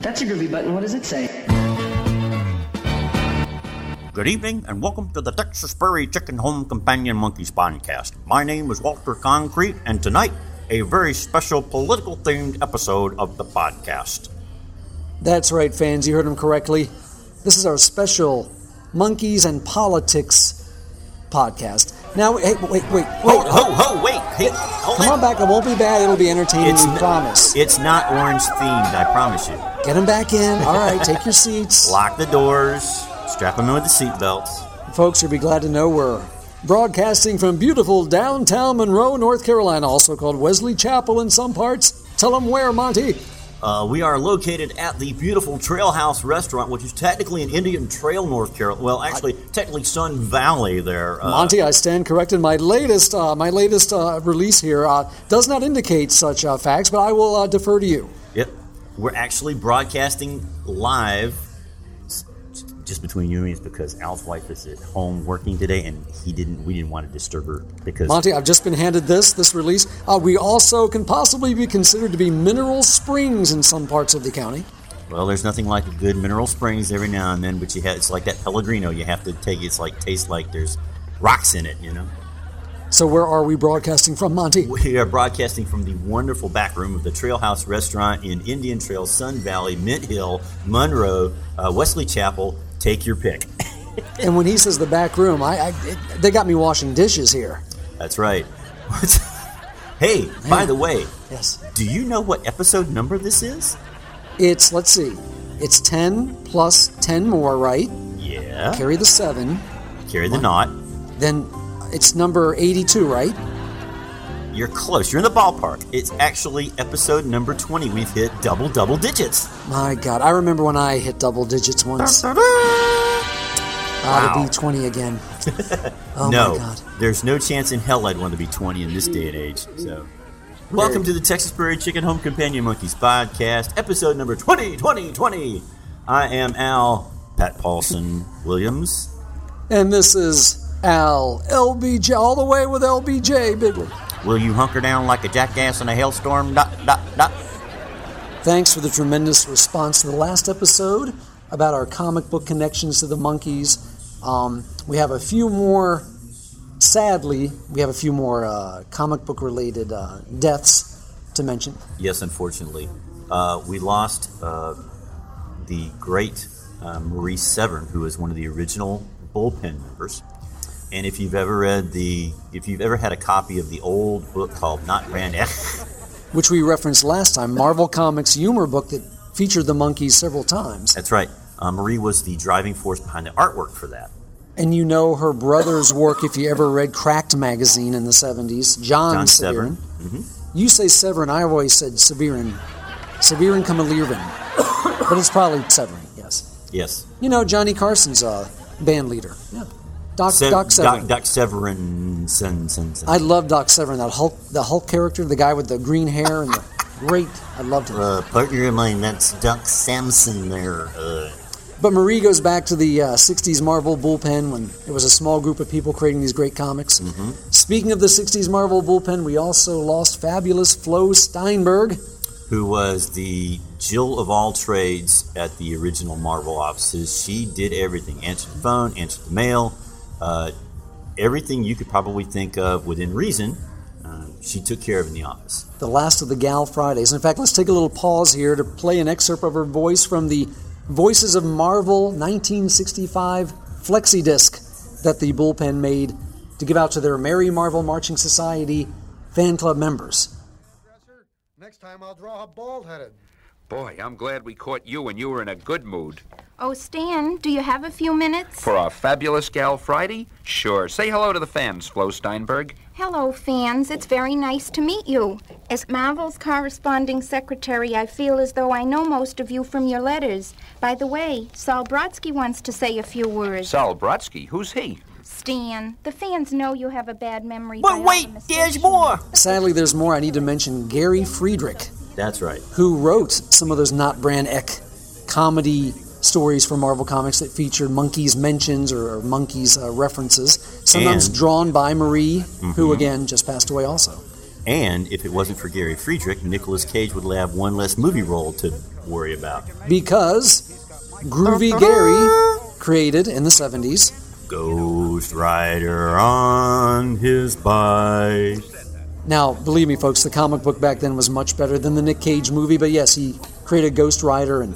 That's a groovy button. What does it say? Good evening, and welcome to the Texas Prairie Chicken Home Companion Monkees podcast. My name is Walter Concrete, and tonight, a very special political themed episode of the podcast. That's right, fans. You heard him correctly. This is our special Monkees and Politics podcast. Now, hey, wait, wait, wait. Ho, ho, ho, wait! Hey, hold Come on back. It won't be bad. It'll be entertaining. It's we n- promise. It's not orange themed, I promise you. Get them back in. All right, take your seats. Lock the doors, strap them in with the seatbelts. Folks, you'll be glad to know we're broadcasting from beautiful downtown Monroe, North Carolina, also called Wesley Chapel in some parts. Tell them where, Monty. Uh, we are located at the beautiful Trail House Restaurant, which is technically in Indian Trail, North Carolina. Well, actually, technically Sun Valley there. Uh, Monty, I stand corrected. My latest, uh, my latest uh, release here uh, does not indicate such uh, facts, but I will uh, defer to you. Yep. We're actually broadcasting live. Just between you and me, is because Al's wife is at home working today, and he didn't. We didn't want to disturb her because Monty, I've just been handed this, this release. Uh, we also can possibly be considered to be mineral springs in some parts of the county. well, there's nothing like a good mineral springs every now and then. But you have it's like that Pellegrino. You have to take it's like tastes like there's rocks in it. You know. So where are we broadcasting from, Monty? We are broadcasting from the wonderful back room of the Trail House Restaurant in Indian Trail, Sun Valley, Mint Hill, Monroe, uh, Wesley Chapel. Take your pick. And when he says the back room, I, I it, they got me washing dishes here. That's right. hey, by the way, Yes. do you know what episode number this is? It's let's see, it's ten plus ten more, right? Yeah. Carry the seven. Carry the knot. Then it's number eighty-two, right? You're close. You're in the ballpark. It's actually episode number 20. We've hit double, double digits. My God, I remember when I hit double digits once. Wow. to be twenty again. Oh no, my God. there's no chance in hell I'd want to be 20 in this day and age. So, welcome to the Texas Prairie Chicken Home Companion Monkees podcast, episode number 20, 20, 20. I am Al Pat Paulsen Williams. And this is Al LBJ, all the way with LBJ, big one. Will you hunker down like a jackass in a hailstorm? Dot, dot, dot. Thanks for the tremendous response to the last episode about our comic book connections to the Monkees. Um, we have a few more, sadly, we have a few more uh, comic book related uh, deaths to mention. Yes, unfortunately. Uh, we lost uh, the great uh, Marie Severin, who was one of the original bullpen members. And if you've ever read the, if you've ever had a copy of the old book called Not Brand Echh, which we referenced last time, Marvel Comics humor book that featured the Monkees several times. that's right. Uh, Marie was the driving force behind the artwork for that. And you know her brother's work if you ever read Cracked magazine in the 70s, John, John Severin. Severn. You say Severin, I always said Severin. Severin Kamalirvin. but it's probably Severin, yes. Yes. You know, Johnny Carson's uh, band leader. Yeah. Doc, Se- Doc Severin. Doc, Doc Severin. Sen, sen, sen. I love Doc Severin, that Hulk, the Hulk character, the guy with the green hair and the great. I loved him. uh, partner of mine, that's Doc Samson there. Uh, But Marie goes back to the uh, 60s Marvel bullpen when it was a small group of people creating these great comics. Speaking of the 60s Marvel bullpen, we also lost fabulous Flo Steinberg. who was the Jill of all trades at the original Marvel offices. She did everything answered the phone, answered the mail, uh, everything you could probably think of within reason. Uh, she took care of in the office. the last of the Gal Fridays. In fact, let's take a little pause here to play an excerpt of her voice from the Voices of Marvel 1965 flexi disc that the bullpen made to give out to their Merry Marvel Marching Society fan club members. Next time I'll draw a bald headed. Boy, I'm glad we caught you when you were in a good mood. Oh, Stan, do you have a few minutes? For our fabulous Gal Friday? Sure. Say hello to the fans, Flo Steinberg. Hello, fans. It's very nice to meet you. As Marvel's corresponding secretary, I feel as though I know most of you from your letters. By the way, Sol Brodsky wants to say a few words. Sol Brodsky, who's he? Stan, the fans know you have a bad memory. But wait, the mistakes there's more. Sadly, there's more. I need to mention Gary Friedrich, That's right. who wrote some of those not Brand Echh comedy stories for Marvel Comics that featured Monkees mentions or, or Monkees uh, references, sometimes And- drawn by Marie, who again just passed away also. And if it wasn't for Gary Friedrich, Nicolas Cage would have one less movie role to worry about. because Groovy Gary created in the 70s. Ghost Rider on his bike. Now, believe me, folks, the comic book back then was much better than the Nick Cage movie, but yes, he created Ghost Rider and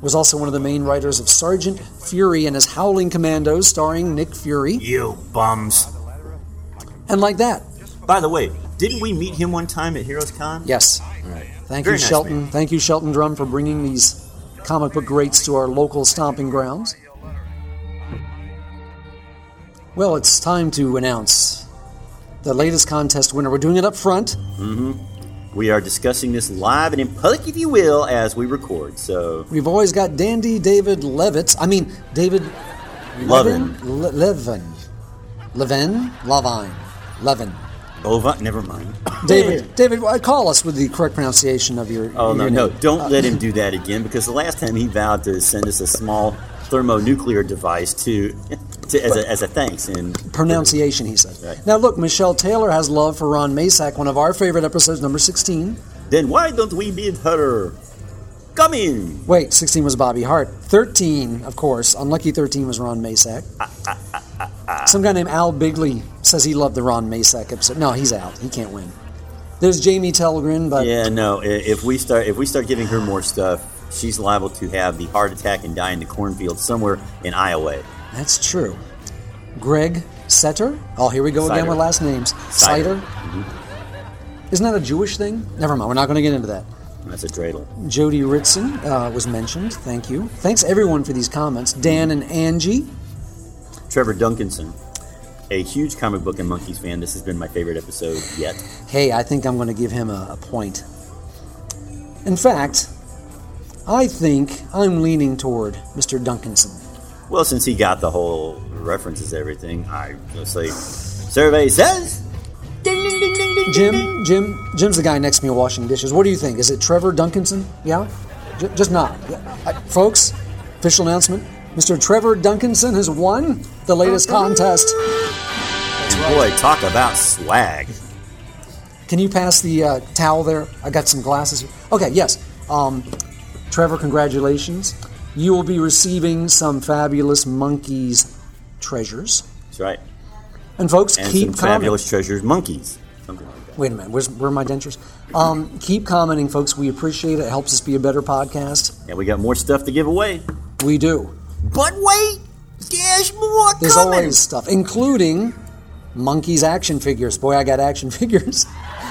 was also one of the main writers of Sergeant Fury and his Howling Commandos, starring Nick Fury. You bums. And like that, By the way, didn't we meet him one time at Heroes Con? yes. Right. Thank Very you, nice Shelton. man. Thank you, Shelton Drum, for bringing these comic book greats to our local stomping grounds. Well, it's time to announce the latest contest winner. We're doing it up front. Mm-hmm. We are discussing this live and in public, if you will, as we record. So, We've always got Dandy David Levitz. I mean, David Levin. Le- Levin. Levin? Levine. Levin. Bova, never mind. David, David, uh, call us with the correct pronunciation of your. Oh, no, your no. name. Don't let him do that again because the last time he vowed to send us a small thermonuclear device to, to as, a, as a thanks. And Pronunciation, he said. Right. Now, look, Michelle Taylor has love for Ron Masak, one of our favorite episodes, number 16. then why don't we bid her? Come in. Wait, 16 was Bobby Hart. 13, of course, unlucky 13 was Ron Masak. Ah, ah, ah, Some guy named Al Bigley says he loved the Ron Masak episode. No, he's out. He can't win. There's Jamie Telgren, but Yeah, no. If we start, if we start giving her more stuff, she's liable to have the heart attack and die in the cornfield somewhere in Iowa. that's true. Greg Setter? Oh, here we go again with last names. Sider. Cider? Isn't that a Jewish thing? Never mind. We're not going to get into that. That's a dreidel. Jody Ritson uh, was mentioned. Thank you. Thanks everyone for these comments. Dan and Angie. Trevor Duncanson, a huge comic book and Monkees fan. This has been my favorite episode yet. Hey, I think I'm going to give him a, a point. In fact, I think I'm leaning toward Mr. Duncanson. Well, since he got the whole references, everything, I gonna say, survey says. Ding ding ding ding ding. Jim, ding, ding. Jim, Jim's the guy next to me washing dishes. What do you think? Is it Trevor Duncanson? Yeah, J- just not. Yeah. Uh, folks, official announcement: Mr. Trevor Duncanson has won the latest contest. And boy, talk about swag. Can you pass the uh, towel there? I got some glasses. Here. Okay, yes. Um, Trevor, congratulations. You will be receiving some fabulous Monkees treasures. That's right. And folks, And keep fabulous treasures, Monkees. Something like that. Wait a minute, where's, where are my dentures? Um, keep commenting, folks. We appreciate it. It helps us be a better podcast. And we got more stuff to give away. We do. But wait, there's more There's coming. always stuff, including Monkees action figures. Boy, I got action figures.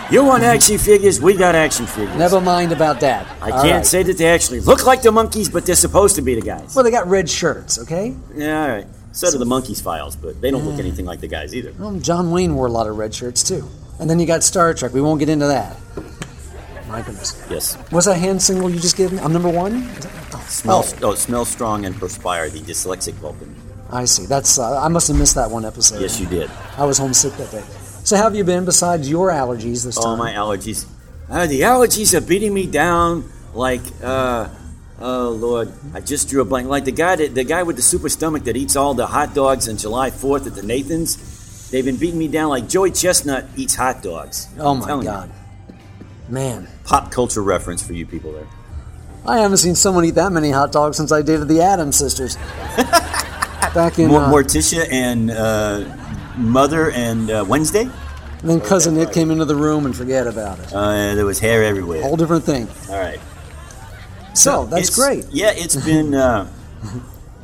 You want action figures? We got action figures. Never mind about that. I All can't right. say that they actually look like the Monkees, but they're supposed to be the guys. Well, they got red shirts, okay? Yeah, all right. So do the Monkees files, but they don't look anything like the guys either. Well, John Wayne wore a lot of red shirts too. And then you got Star Trek. We won't get into that. My goodness. Yes. Was that hand signal you just gave me? I'm number one? Oh, Smell, oh, oh, smell strong and perspire, the dyslexic Vulcan. I see. That's uh, I must have missed that one episode. Yes, you did. I was homesick that day. So how have you been besides your allergies this All time? my allergies. Uh, the allergies are beating me down like, uh, oh Lord, I just drew a blank. Like the guy that the guy with the super stomach that eats all the hot dogs on July 4th at the Nathan's. They've been beating me down like Joey Chestnut eats hot dogs. oh I'm my telling you. god. Man. Pop culture reference for you people there. I haven't seen someone eat that many hot dogs since I dated the Adams sisters. Back in Mor- uh, Morticia and uh, Mother and uh, Wednesday. and then cousin Nick came into the room and forget about it. Uh, there was hair everywhere. Whole different thing. All right. So that's great. Yeah, it's been. Uh,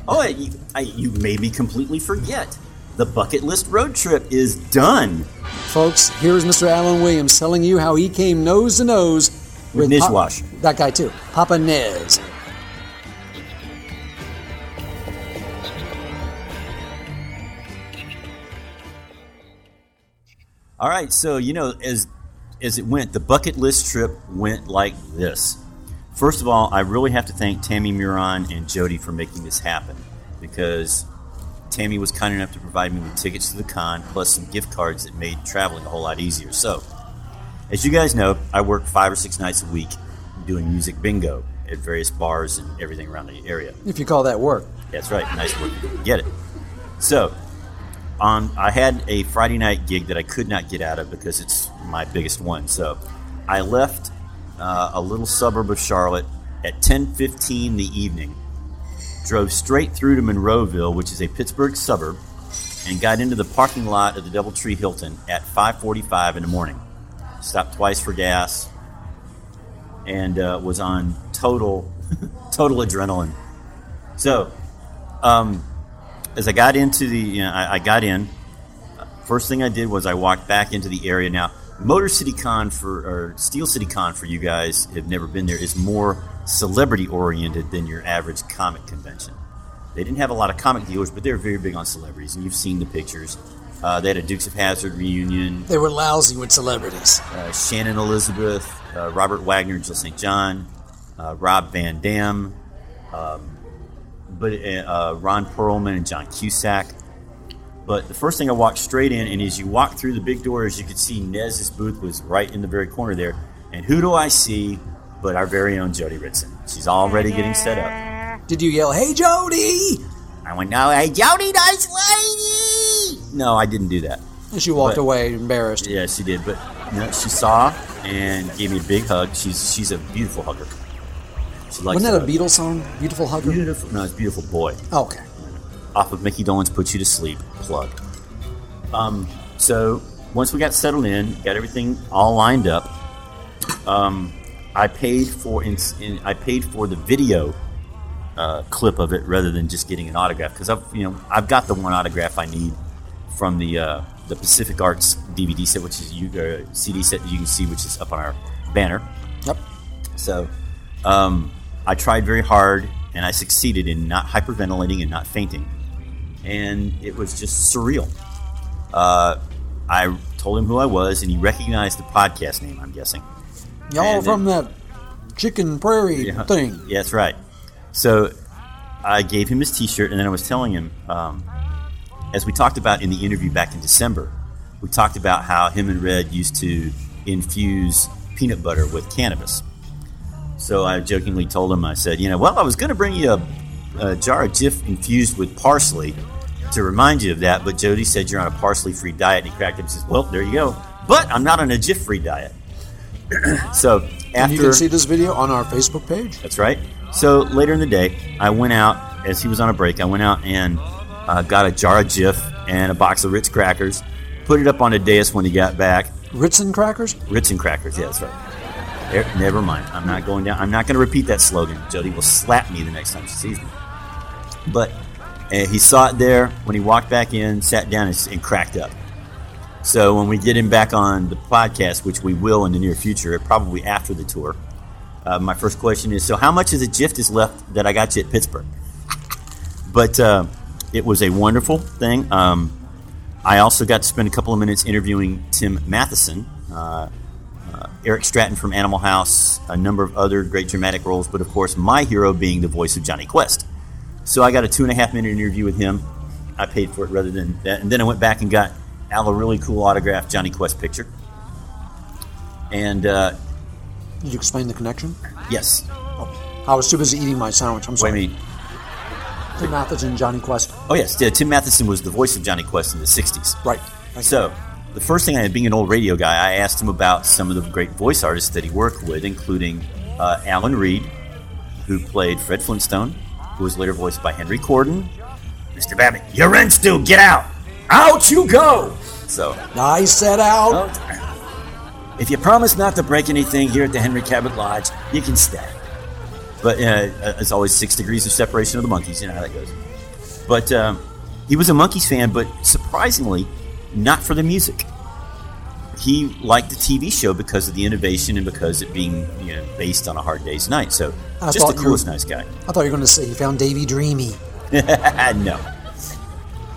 oh, you, I, you made me completely forget. The bucket list road trip is done. Folks, here's Mr. Alan Williams telling you how he came nose to nose With Pop- Nizwash. that guy too, Papa Nez. All right, so you know, as as it went, the bucket list trip went like this. First of all, I really have to thank Tammy Muron and Jody for making this happen because Tammy was kind enough to provide me with tickets to the con plus some gift cards that made traveling a whole lot easier. So, as you guys know, I work five or six nights a week doing music bingo at various bars and everything around the area. If you call that work. That's right. Nice work. Get it. So, on I had a Friday night gig that I could not get out of because it's my biggest one. So, I left uh, a little suburb of Charlotte at 10:15 in the evening. Drove straight through to Monroeville, which is a Pittsburgh suburb, and got into the parking lot of the DoubleTree Hilton at 5:45 in the morning. Stopped twice for gas, and uh, was on total total adrenaline. So, um, as I got into the, you know, I, I got in. First thing I did was I walked back into the area. Now, Motor City Con for or Steel City Con for you guys have never been there is more celebrity oriented than your average comic convention. They didn't have a lot of comic dealers, but they were very big on celebrities, and you've seen the pictures. Uh, they had a Dukes of Hazzard reunion. They were lousy with celebrities. Uh, Shannon Elizabeth, uh, Robert Wagner, Jill St. John, uh, Rob Van Dam, um, but uh, Ron Perlman and John Cusack. But the first thing I walked straight in, and as you walk through the big doors, you could see Nez's booth was right in the very corner there. And who do I see but our very own Jody Ritson? She's already getting set up. Did you yell, "Hey, Jody"? I went, no, hey, Jody, nice lady. No, I didn't do that. And she walked But- away embarrassed. Yeah, she did. But you know, she saw and gave me a big hug. She's she's a beautiful hugger. She likes Wasn't that a. Beatles song? Beautiful Hugger? Beautiful. No, it's beautiful boy. Oh, okay. Off of Mickey Dolenz "Put You to Sleep" plug. Um, so once we got settled in, got everything all lined up. Um, I paid for in, in, I paid for the video uh, clip of it rather than just getting an autograph because I've you know I've got the one autograph I need from the uh, the Pacific Arts DVD set, which is you uh, CD set that you can see, which is up on our banner. Yep. So um, I tried very hard and I succeeded in not hyperventilating and not fainting. And it was just surreal. Uh, I told him who I was and he recognized the podcast name, I'm guessing. Y'all And from that chicken prairie Yeah. thing. Yeah, that's right. So I gave him his T-shirt, and then I was telling him, um, as we talked about in the interview back in December, we talked about how him and Red used to infuse peanut butter with cannabis. So I jokingly told him, I said, you know, well, I was going to bring you a, a jar of Jif infused with parsley to remind you of that, but Jody said you're on a parsley-free diet, and he cracked up and says, well, there you go. But I'm not on a Jif-free diet. so after And you can see this video on our Facebook page. that's right. So later in the day, I went out as he was on a break. I went out and uh, got a jar of Jif and a box of Ritz crackers. Put it up on a dais when he got back. Ritz and crackers? Ritz and crackers. Yeah, that's right. There- never mind. I'm not going down. I'm not going to repeat that slogan. Jody will slap me the next time she sees me. But uh, he saw it there when he walked back in, sat down, and, and cracked up. So when we get him back on the podcast, which we will in the near future, probably after the tour, uh, my first question is: So, how much of the gift is left that I got you at Pittsburgh? But uh, it was a wonderful thing. Um, I also got to spend a couple of minutes interviewing Tim Matheson, uh, Eric Stratton from Animal House, a number of other great dramatic roles, but of course, my hero being the voice of Jonny Quest. So I got a two and a half minute interview with him. I paid for it rather than that. And then I went back and got Al a really cool autographed Jonny Quest picture. And uh, Did you explain the connection? yes, I was too busy eating my sandwich. I'm wait a sorry. minute. Tim Matheson, Jonny Quest. Oh, yes, yeah, Tim Matheson was the voice of Jonny Quest in the 60s. Right. So, the first thing I had being an old radio guy, I asked him about some of the great voice artists that he worked with, including uh, Alan Reed, who played Fred Flintstone, who was later voiced by Henry Corden. Mr. Babbitt, you're in, Stu, get out! Out you go! So, I set out. If you promise not to break anything here at the Henry Cabot Lodge, you can stay. but uh, it's always six degrees of separation of the Monkees, you know how that goes. But um, he was a Monkees fan, but surprisingly, not for the music. He liked the TV show because of the innovation and because it being you know based on a hard day's night. So I just the you- coolest nice guy. I thought you were going to say he found Davy dreamy. no,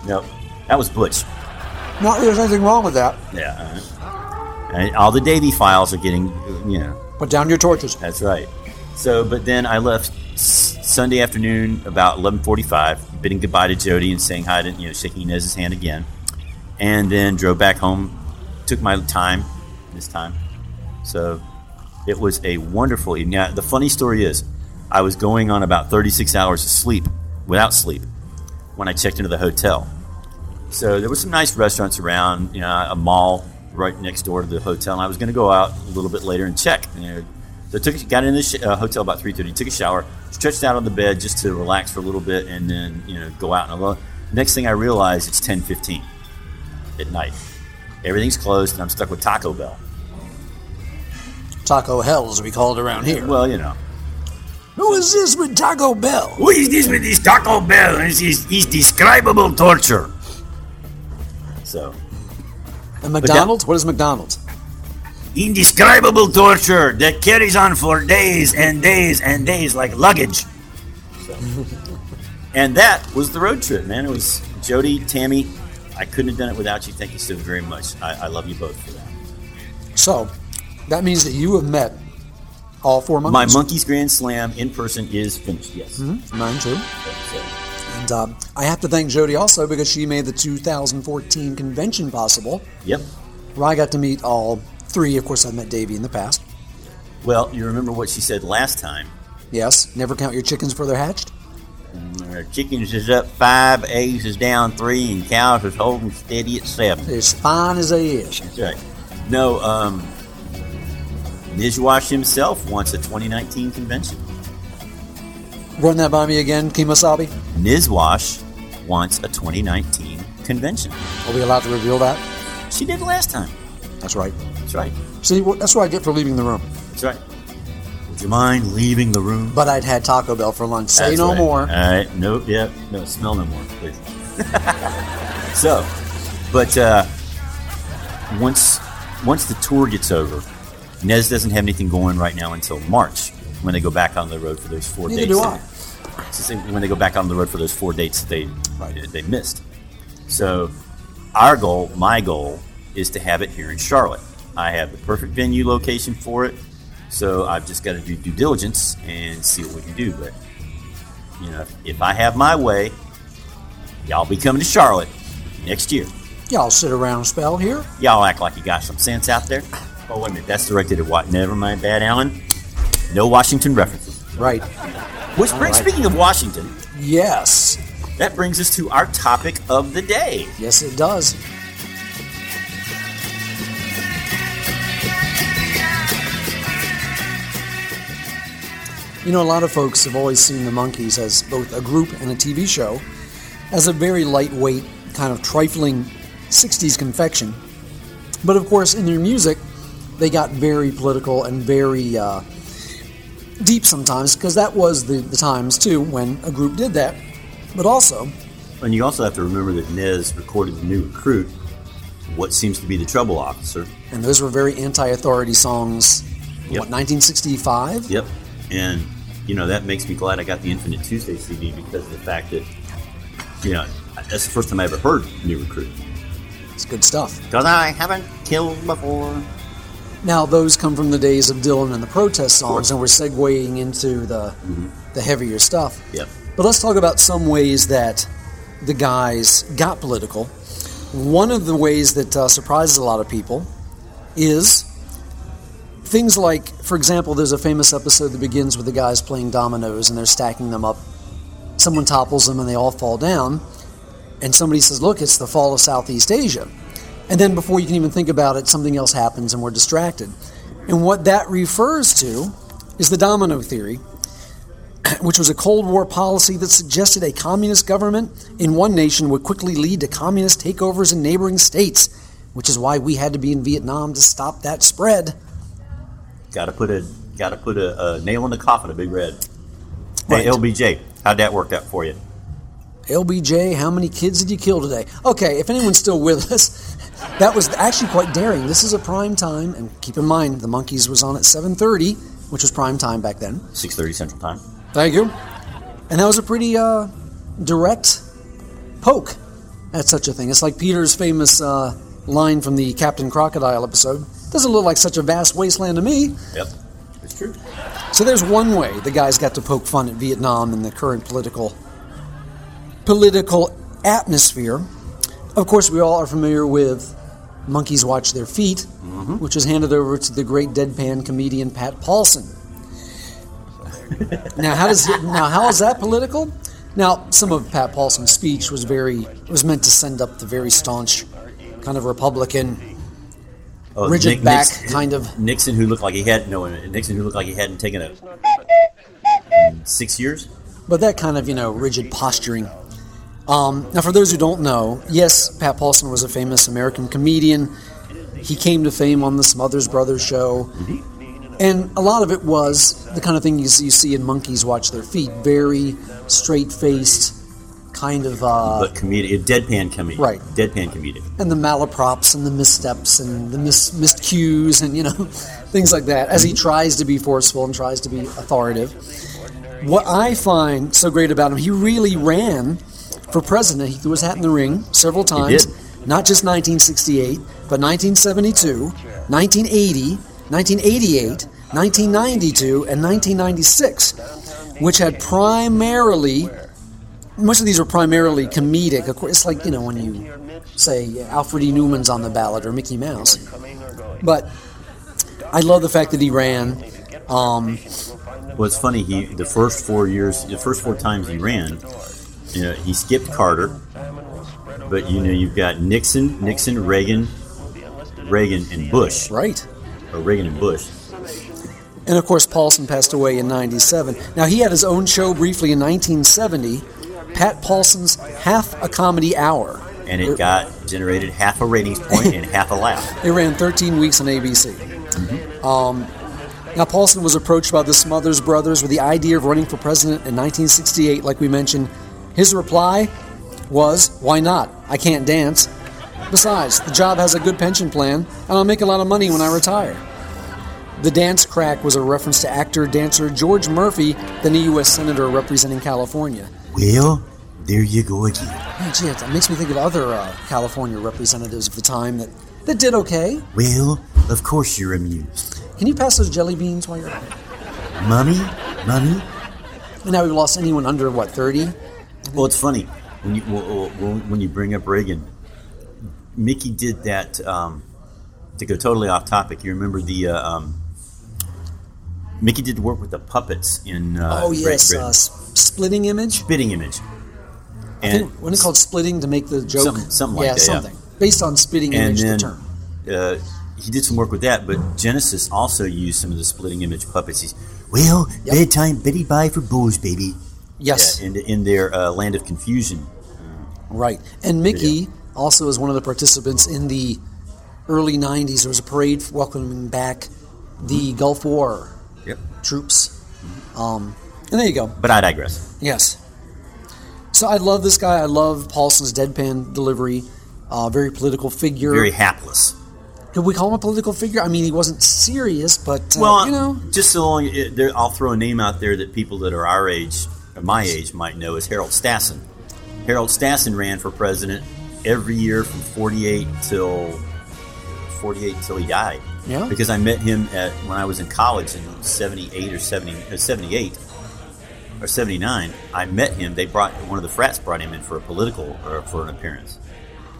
no, that was Butch. Not that there's anything wrong with that. Yeah, and all the Davy files are getting you know Put down your torches. That's right. So, but then I left Sunday afternoon about eleven forty-five, bidding goodbye to Jody and saying hi to you know shaking Inez's hand again, and then drove back home. Took my time this time, so it was a wonderful evening. Now, the funny story is, I was going on about thirty-six hours of sleep without sleep when I checked into the hotel. So there were some nice restaurants around, you know, a mall right next door to the hotel. And I was going to go out a little bit later and check, you know, So I took got in the sh- uh, hotel about three thirty. Took a shower, stretched out on the bed just to relax for a little bit, and then you know go out and alone. Next thing I realize, it's ten fifteen at night. Everything's closed, and I'm stuck with Taco Bell. Taco Hell, as we call it around here. Well, you know, Who is this with Taco Bell? What is this with this Taco Bell? It's, it's, it's describable torture. so And McDonald's? What is McDonald's? Indescribable torture that carries on for days and days and days like luggage. And that was the road trip, man. It was Jody, Tammy. I couldn't have done it without you. Thank you so very much. I, I love you both for that. So, that means that you have met all four Monkees. My Monkees. Grand Slam in person is finished. Yes. mm-hmm. Mine too. And uh, I have to thank Jody also because she made the 2014 convention possible, yep. where I got to meet all three. Of course, I've met Davey in the past. Well, you remember what she said last time. Yes, never count your chickens before they're hatched. Chickens is up five, eggs is down three, and cows is holding steady at seven. As fine as they is. That's right. No, um, Nijwash himself wants a 2019 convention. Run that by me again, Kemosabe. Nizwash wants a 2019 convention. Are we allowed to reveal that? She did last time. That's right. That's right. See, that's what I get for leaving the room. That's right. Would you mind leaving the room? But I'd had Taco Bell for lunch. Say That's no right. more. All right. Nope. Yep. No. Smell no more, please. so, but uh, once once the tour gets over, Nez doesn't have anything going right now until March when they go back on the road for those four Neither dates. do that- I. it's when they go back on the road for those four dates that they they missed. So, our goal, my goal, is to have it here in Charlotte. I have the perfect venue location for it, so I've just got to do due diligence and see what we can do. But you know, if I have my way, y'all be coming to Charlotte next year. Y'all sit around and spell here. Y'all act like you got some sense out there. Oh wait a minute, that's directed at what? Never mind, bad Alan. No Washington references. Right. Which brings, speaking of Washington, Yes. that brings us to our topic of the day. Yes, it does. You know, a lot of folks have always seen the Monkees as both a group and a TV show, as a very lightweight, kind of trifling 60s confection. But of course, in their music, they got very political and very uh, deep sometimes, because that was the, the times too when a group did that. But also, And you also have to remember that Nez recorded the new recruit, what seems to be the trouble officer. and those were very anti-authority songs. Yep. What 1965? Yep. And you know that makes me glad I got the Infinite Tuesday CD because of the fact that you know that's the first time I ever heard new recruit It's good stuff. because I haven't killed before. Now those come from the days of Dylan and the protest songs, and we're segueing into the the heavier stuff. Yep. But let's talk about some ways that the guys got political. One of the ways that uh, surprises a lot of people is things like, for example, there's a famous episode that begins with the guys playing dominoes and they're stacking them up. Someone topples them and they all fall down. And somebody says, Look, it's the fall of Southeast Asia. And then before you can even think about it, something else happens and we're distracted. And what that refers to is the domino theory, which was a Cold War policy that suggested a communist government in one nation would quickly lead to communist takeovers in neighboring states, which is why we had to be in Vietnam to stop that spread. Got to put a got to put a, a nail in the coffin, a big red. Right. Hey LBJ, how'd that work out for you? LBJ, how many kids did you kill today? Okay, if anyone's still with us, that was actually quite daring. This is a prime time, and keep in mind the Monkees was on at 7:30, which was prime time back then. Six thirty Central Time. Thank you. And that was a pretty uh, direct poke at such a thing. It's like Peter's famous uh, line from the Captain Crocodile episode. Doesn't look like such a vast wasteland to me. Yep, it's true. So there's one way the guys got to poke fun at Vietnam and the current political political atmosphere. Of course, we all are familiar with Monkees Watch Their Feet, mm-hmm. which was handed over to the great deadpan comedian Pat Paulsen. now, how does it, now how is that political? Now, some of Pat Paulsen's speech was very was meant to send up the very staunch kind of Republican Oh, rigid Nick- back Nixon- kind of. Nixon, who looked like he had no Nixon, who looked like he hadn't taken a six years. But that kind of, you know, rigid posturing. Um, now, for those who don't know, yes, Pat Paulsen was a famous American comedian. He came to fame on the Smothers Brothers show. And a lot of it was the kind of thing you see, you see in Monkees Watch Their Feet. Very straight faced, kind of. Uh, but comedic, deadpan comedic, Right. Deadpan comedic. and the malaprops and the missteps and the mis- missed cues and you know things like that as he tries to be forceful and tries to be authoritative what i find so great about him he really ran for president he threw his hat in the ring several times not just 1968 but 1972 1980 1988 1992 and 1996 which had primarily most of these are primarily comedic. Of course, it's like you know when you say Alfred E. Neuman's on the ballot or Mickey Mouse. But I love the fact that he ran. Um, Well, it's funny. He the first four years, the first four times he ran, you know, he skipped Carter, but you know, you've got Nixon, Nixon, Reagan, Reagan, and Bush, right. or Reagan and Bush. And of course, Paulsen passed away in '97. Now he had his own show briefly in 1970, Pat Paulsen's Half a Comedy Hour. and it got generated half a ratings point and half a laugh. It ran 13 weeks on ABC. Um, now, Paulsen was approached by the Smothers Brothers with the idea of running for president in 1968, like we mentioned. His reply was, Why not? I can't dance. Besides, the job has a good pension plan, and I'll make a lot of money when I retire. The dance crack was a reference to actor dancer George Murphy, then a U.S. Senator representing California. Well, there you go again. Yeah, gee, it makes me think of other uh, California representatives of the time that, that did okay. Well, of course you're amused, Can you pass those jelly beans while you're at it? mummy, mummy. And now we've lost anyone under what thirty? Well, it's funny when you when you bring up Reagan. Mickey did that. Um, to go totally off topic, you remember the uh, um, Mickey did work with the puppets in uh, oh yes, uh, splitting image. spitting image, I and think, wasn't it called splitting to make the joke? Something- something like yeah, that, yeah. something based on spitting and image. then the term. uh, he did some work with that. But Genesis also used some of the splitting image puppets. He's well, Yep. bedtime, Betty Bye for Booze, baby. Yes, Yeah, in, in their uh, Land of Confusion. right. And Mickey also is one of the participants in the early '90s. There was a parade welcoming back the Gulf War Yep. troops. Um, and there you go. But I digress. Yes. So I love this guy. I love Paulsen's deadpan delivery. Uh, very political figure. Very hapless. Could we call him a political figure? I mean, he wasn't serious, but uh, Well, you know, just so long, it, there, I'll throw a name out there that people that are our age, or my age, might know is Harold Stassen. Harold Stassen ran for president every year from 48 till 48 till he died. Yeah. Because I met him at when I was in college in 78 or 70 or 78 or 79. I met him. They brought one of the frats brought him in for a political or for an appearance.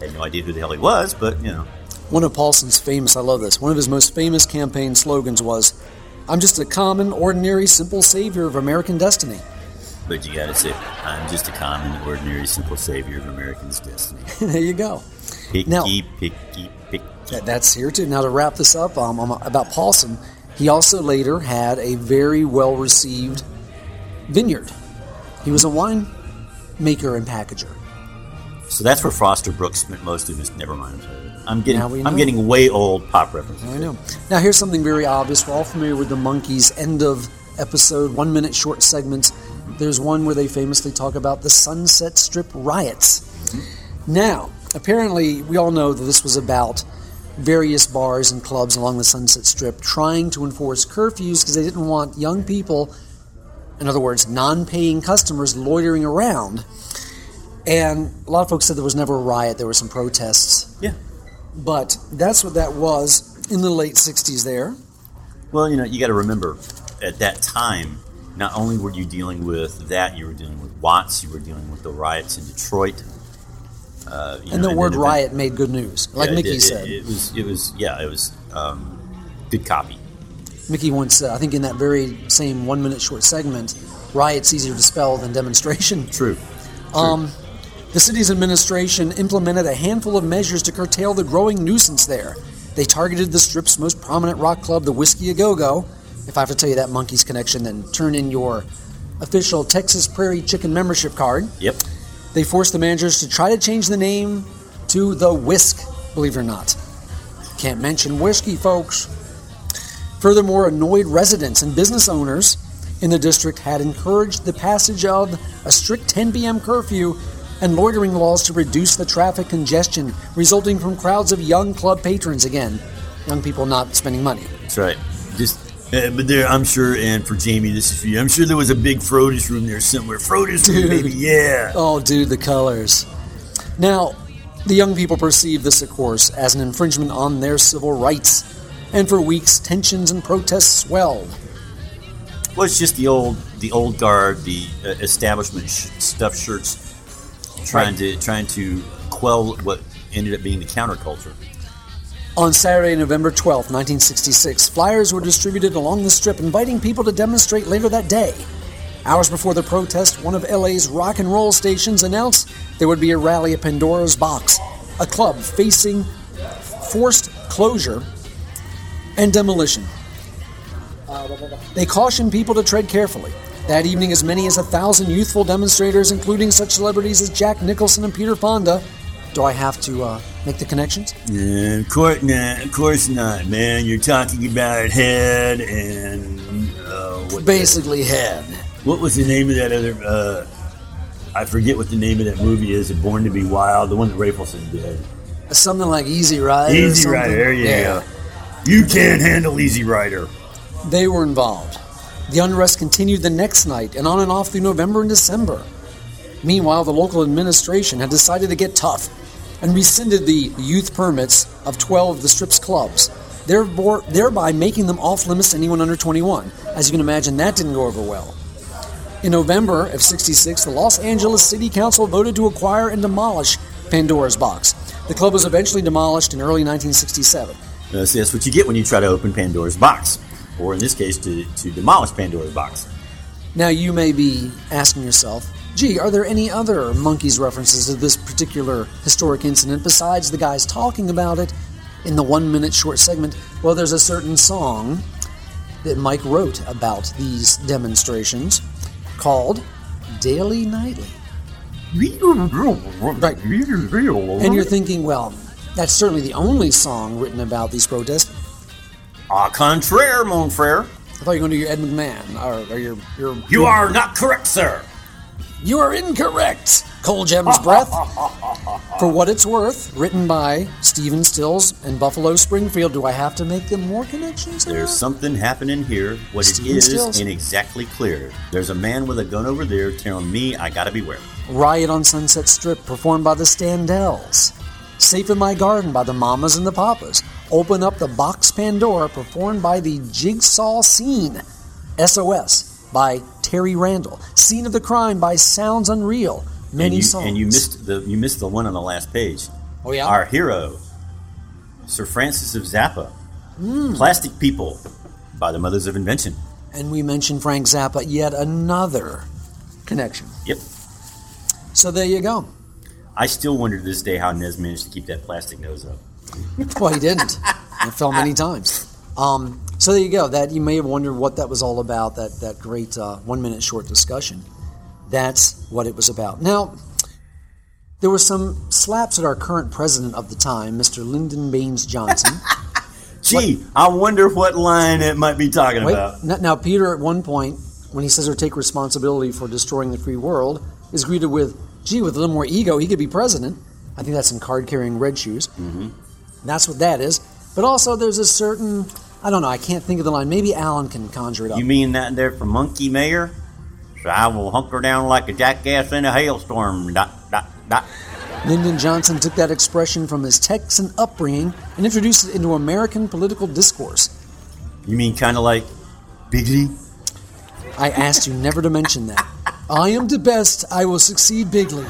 I had no idea who the hell he was, but you know. one of Paulsen's famous, I love this, one of his most famous campaign slogans was, I'm just a common, ordinary, simple savior of American destiny. But you gotta say, I'm just a common, ordinary, simple savior of American's destiny. there you go. Picky, Now- picky, picky. That, that's here too. Now, to wrap this up um, um, about Paulsen, he also later had a very well received vineyard. He was a wine maker and packager. So that's where Foster Brooks spent most of his. Never mind. I'm getting, Now I'm getting way old pop references. I know. Now, here's something very obvious. We're all familiar with the Monkees end of episode, one minute short segments. There's one where they famously talk about the Sunset Strip riots. Mm-hmm. Now, apparently, we all know that this was about various bars and clubs along the Sunset Strip trying to enforce curfews because they didn't want young people, in other words, non paying customers, loitering around. And a lot of folks said there was never a riot, there were some protests. Yeah. But that's what that was in the late 60s there. Well, you know, you got to remember, at that time, not only were you dealing with that, you were dealing with Watts, you were dealing with the riots in Detroit. Uh, you And know, the word then- riot made good news, like Yeah, Mickey. It- said. it, was, it was, yeah, it was um, good copy. Mickey once said, I think in that very same one minute short segment, riot's easier to spell than demonstration. True. Um, the city's administration implemented a handful of measures to curtail the growing nuisance there. They targeted the strip's most prominent rock club, the Whisky A Go Go. If I have to tell you that Monkees connection, then turn in your official Texas Prairie Chicken membership card. Yep. They forced the managers to try to change the name to the Whisk, believe it or not. Can't mention whiskey, folks. Furthermore, annoyed residents and business owners in the district had encouraged the passage of a strict 10 p.m. curfew and loitering laws to reduce the traffic congestion resulting from crowds of young club patrons again. Young people not spending money. That's right. Just, uh, but there, I'm sure, and for Jamie, this is for you. I'm sure there was a big Frodis room there somewhere. Frodis room, baby, yeah. Oh, dude, the colors. Now, the young people perceived this, of course, as an infringement on their civil rights, and for weeks tensions and protests swelled. Well, it's just the old, the old guard, the uh, establishment sh- stuffed shirts, trying to trying to quell what ended up being the counterculture. On Saturday, November 12, 1966, flyers were distributed along the strip inviting people to demonstrate later that day. Hours before the protest, one of LA's rock and roll stations announced there would be a rally at Pandora's Box, a club facing forced closure and demolition. They caution people to tread carefully. That evening, as many as a thousand youthful demonstrators, including such celebrities as Jack Nicholson and Peter Fonda. Do I have to uh, make the connections? Yeah, of course not. Of course not, man. You're talking about Head and uh, what, Basically, head. what was the name of that other? Uh, I forget what the name of that movie is. Born to Be Wild, the one that Rafelson did. Something like Easy Rider. Easy. Rider. There you Yeah. go. You can't handle Easy Rider. They were involved. The unrest continued the next night and on and off through November and December. Meanwhile, the local administration had decided to get tough and rescinded the youth permits of 12 of the strip's clubs, thereby making them off limits to anyone under 21. As you can imagine, that didn't go over well. In November of 66, the Los Angeles City Council voted to acquire and demolish Pandora's Box. The club was eventually demolished in early 1967. Uh, so that's what you get when you try to open Pandora's box, or in this case, to, to demolish Pandora's box. Now, you may be asking yourself, gee, are there any other Monkees references to this particular historic incident besides the guys talking about it in the one minute short segment? Well, there's a certain song that Mike wrote about these demonstrations called Daily Nightly. Right. And you're thinking, well, that's certainly the only song written about these protests. Au contraire, mon frere. I thought you were going to do your Ed McMahon or, or your, your. You are not correct, sir. You are incorrect. Cole Gem's Breath. For what it's worth, written by Stephen Stills and Buffalo Springfield. Do I have to make them more connections? than There's something happening here. What it Steven is Stills. ain't exactly clear. There's a man with a gun over there telling me I gotta beware. Riot on Sunset Strip, performed by the Standells. Safe in My Garden by the Mamas and the Papas. Open Up the Box Pandora, performed by the Jigsaw Scene. SOS by Terry Randall. Scene of the Crime by Sounds Unreal. Many and you, songs. And you missed the you missed the one on the last page. Oh, yeah? Our hero, Sir Francis of Zappa, Hmm. Plastic People, by the Mothers of Invention. And we mentioned Frank Zappa, yet another connection. Yep. So there you go. I still wonder to this day how Nez managed to keep that plastic nose up. Well, he didn't. it fell many times. Um, so there you go. That you may have wondered what that was all about. That that great uh, one minute short discussion. That's what it was about. Now, there were some slaps at our current president of the time, Mr. Lyndon Baines Johnson. Gee, I wonder what line it might be talking Wait, about. now Peter at one point, when he says or take responsibility for destroying the free world, is greeted with, "Gee, with a little more ego, he could be president." I think that's some card-carrying red shoes. Mm-hmm. That's what that is. But also, there's a certain, I don't know, I can't think of the line. Maybe Alan can conjure it up. You mean that there for Monkey Mayor? So I will hunker down like a jackass in a hailstorm. Dot dot dot. Lyndon Johnson took that expression from his Texan upbringing and introduced it into American political discourse. You mean kind of like Bigley? I asked you never to mention that. I am the best. I will succeed bigly.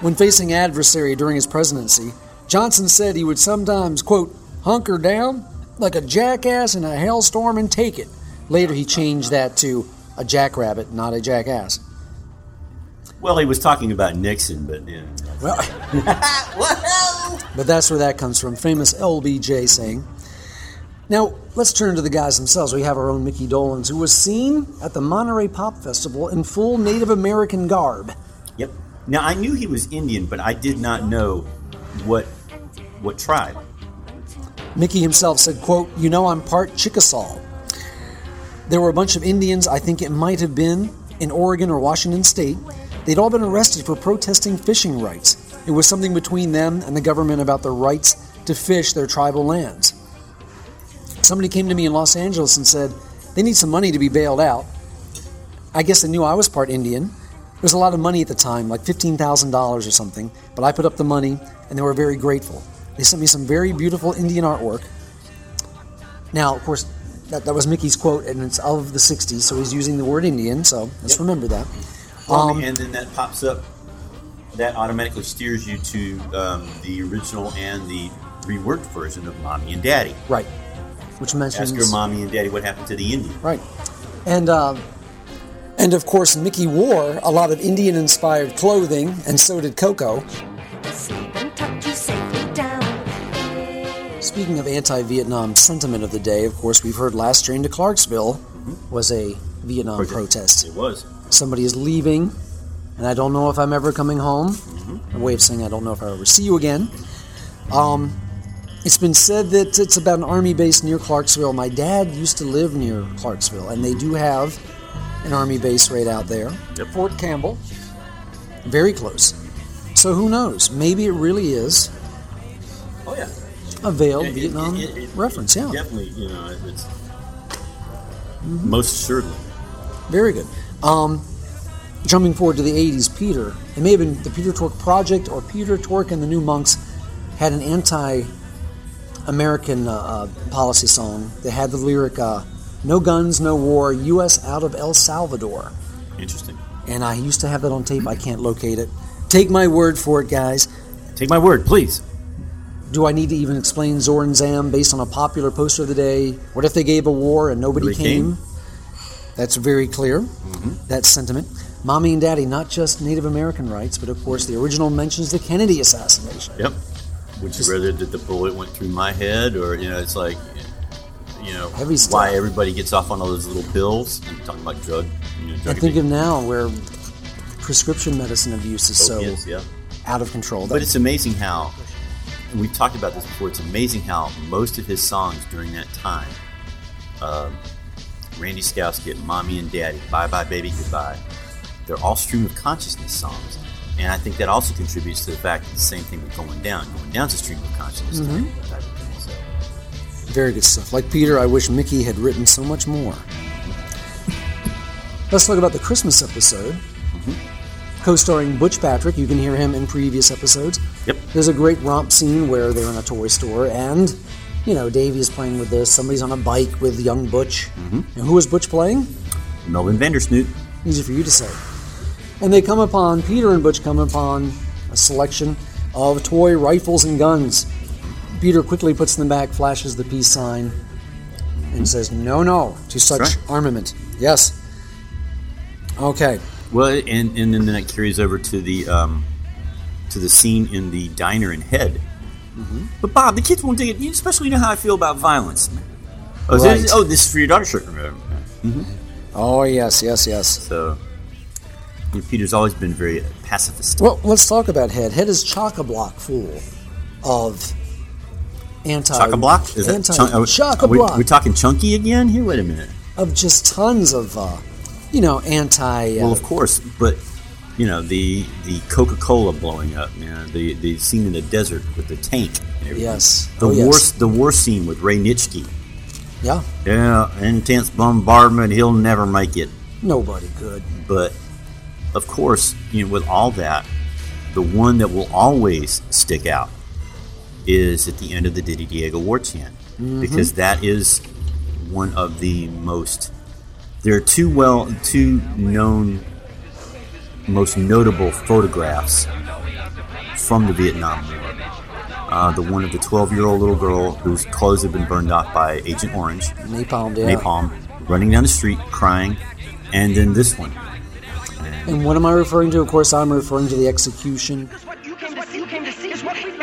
When facing adversary during his presidency, Johnson said he would sometimes, quote, hunker down like a jackass in a hailstorm and take it. Later, he changed that to a jackrabbit, not a jackass. Well, he was talking about Nixon, but yeah. Well, but that's where that comes from. Famous LBJ saying. Now, let's turn to the guys themselves. We have our own Mickey Dolenz, who was seen at the Monterey Pop Festival in full Native American garb. Yep. Now I knew he was Indian, but I did not know what what tribe. Mickey himself said, quote, You know I'm part Chickasaw. There were a bunch of Indians, I think it might have been, in Oregon or Washington State. They'd all been arrested for protesting fishing rights. It was something between them and the government about their rights to fish their tribal lands. Somebody came to me in Los Angeles and said, They need some money to be bailed out. I guess they knew I was part Indian. It was a lot of money at the time, like $15,000 or something, but I put up the money and they were very grateful. They sent me some very beautiful Indian artwork. Now, of course, that, that was Mickey's quote, and it's of the 60s, so he's using the word Indian, so let's remember that. Um, and then that pops up. That automatically steers you to um, the original and the reworked version of Mommy and Daddy. right. Which mentions. Ask your mommy and daddy what happened to the Indian. Right. And uh, and of course Mickey wore a lot of Indian inspired clothing and so did Coco. Speaking of anti-Vietnam sentiment of the day, of course we've heard last train to Clarksville was a Vietnam protest. It was. Somebody is leaving and I don't know if I'm ever coming home. A way of saying I don't know if I'll ever see you again. Um, it's been said that it's about an army base near Clarksville. My dad used to live near Clarksville, and they do have an army base right out there. Yep. Fort Campbell. Very close. So who knows? Maybe it really is Oh yeah. a veiled It- it- Vietnam it- it- reference. Yeah, Definitely, you know, it's most certainly. very good. Um, jumping forward to the 80s, Peter. It may have been the Peter Tork Project or Peter Tork and the New Monks had an anti American uh, uh, policy song. They had the lyric, uh, No guns, no war, U.S. out of El Salvador. Interesting. And I used to have that on tape. I can't locate it. Take my word for it, guys. Take my word, please. Do I need to even explain Zor and Zam based on a popular poster of the day? What if they gave a war and nobody came? came. That's very clear, that sentiment. Mommy and Daddy, not just Native American rights, but of course the original mentions the Kennedy assassination. Yep. Would you rather that the bullet went through my head, or you know, it's like, you know, Heavy stuff. why everybody gets off on all those little pills? I'm talking about drug. You know, I drug think of now where prescription medicine abuse is so yeah. out of control. But it's amazing how, and we've talked about this before. It's amazing how most of his songs during that time, um, Randy "Git "Mommy and Daddy," "Bye Bye Baby Goodbye," they're all stream of consciousness songs, and I think that also contributes to the fact that the same thing with "Going Down." "Going Down's a stream of consciousness type of thing. So. Very good stuff. Like Peter, I wish Mickey had written so much more. Mm-hmm. Let's talk about the Christmas episode. Mm-hmm. Co starring Butch Patrick. You can hear him in previous episodes. Yep. There's a great romp scene where they're in a toy store and, you know, Davy is playing with this. Somebody's on a bike with young Butch. Mm-hmm. And who is Butch playing? Melvin Vandersnoot. Easy for you to say. And they come upon, Peter and Butch come upon a selection of toy rifles and guns. Peter quickly puts them back, flashes the peace sign, and says, no, no, to such right. armament. Yes. Okay. Well, and, and then that carries over to the um, to the scene in the diner in Head. Mm-hmm. But Bob, the kids won't dig it. Especially you especially know how I feel about violence. Oh, Right. this, oh, this is for your daughter. Sure. Oh, yes, yes, yes. So you know, Peter's always been very pacifist. Well, let's talk about Head. Head is chock a block full of anti. Chock a block? Is that anti, are- chock a block. we talking chunky again here? Wait a minute. of just tons of, uh, you know, anti. Uh, Well, of course, but you know the the Coca Cola blowing up, man. The the scene in the desert with the tank. And everything. Yes. The Oh, war yes. the war scene with Ray Nitschke. yeah, Yeah, intense bombardment. He'll never make it. nobody could. But of course, you know, with all that, the one that will always stick out is at the end of the Ditty Diego War Chant because that is one of the most. There are two well, two known, most notable photographs from the Vietnam War. Uh, the one of the 12-year-old little girl whose clothes have been burned off by Agent Orange, Napalm, yeah. napalm, running down the street crying, and then this one. And what am I referring to? Of course, I'm referring to the execution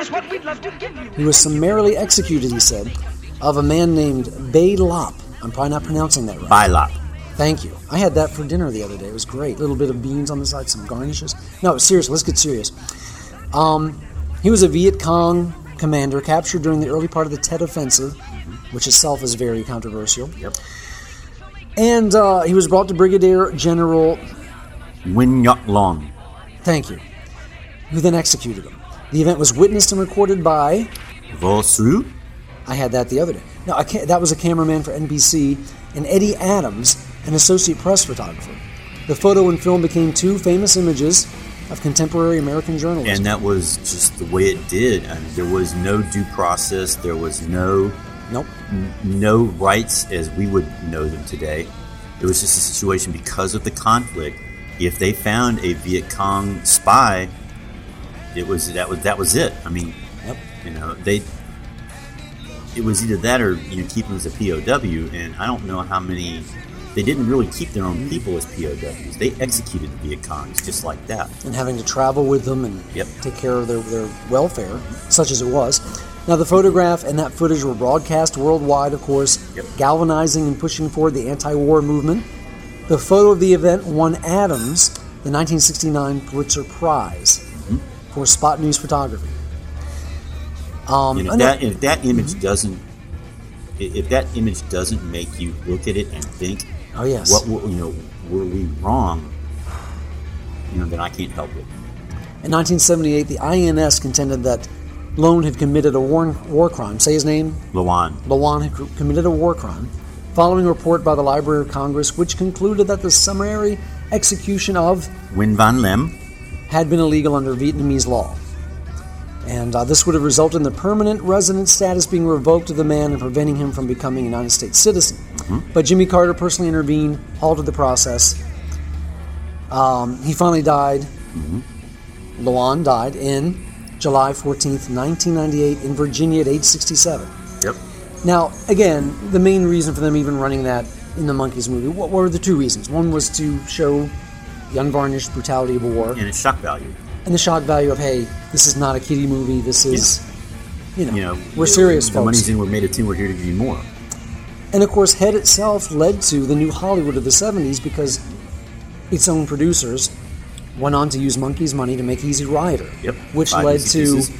is what we'd love to give you. He was summarily executed, he said, of a man named Bay Lop. I'm probably not pronouncing that right. Bylop. Thank you. I had that for dinner the other day. It was great. A little bit of beans on the side, some garnishes. No, seriously, let's get serious. Um, he was a Viet Cong commander captured during the early part of the Tet Offensive, which itself is very controversial. Yep. And uh, he was brought to Brigadier General, Nguyen Ngoc Loan. thank you, who then executed him. The event was witnessed and recorded by, Vo Suu. I had that the other day. No, I can't, that was a cameraman for NBC, and Eddie Adams, an associate press photographer. The photo and film became two famous images of contemporary American journalism. And that was just the way it did. I mean, there was no due process. There was no nope. n- no rights as we would know them today. It was just a situation because of the conflict. If they found a Viet Cong spy, it was that was that was it. I mean, Yep. you know, they it was either that or you keep them as a POW, and I don't know how many. They didn't really keep their own people as POWs. They executed the Viet Congs just like that. and having to travel with them and Yep. take care of their, their welfare, such as it was. Now, the photograph and that footage were broadcast worldwide, of course, Yep. galvanizing and pushing forward the anti war movement. The photo of the event won Adams the 1969 Pulitzer Prize Mm-hmm. for spot news photography. Um, And if that if that image doesn't if that image doesn't make you look at it and think, Oh, yes. what were- you know were we wrong? You know, then I can't help it. in 1978, the INS contended that Loan had committed a war, war crime. Say his name, Lawan. Lawan had committed a war crime, following a report by the Library of Congress, which concluded that the summary execution of Nguyen Van Lem. had been illegal under Vietnamese law. And uh, this would have resulted in the permanent resident status being revoked of the man and preventing him from becoming a United States citizen. But Jimmy Carter personally intervened, halted the process. Um, he finally died. Lawan died in July 14th, 1998, in Virginia at age 67. Now, again, the main reason for them even running that in the Monkees movie, what were the two reasons? One was to show the unvarnished brutality of war, And it's shock value. and the shock value of, hey, this is not a kiddie movie. This is, you, know, You know, we're the- serious, The folks. money's in. We're made a team. We're here to give you more. And of course, Head itself led to the new Hollywood of the 70s because its own producers went on to use Monkees' money to make Easy Rider, Yep. which Five led to pieces.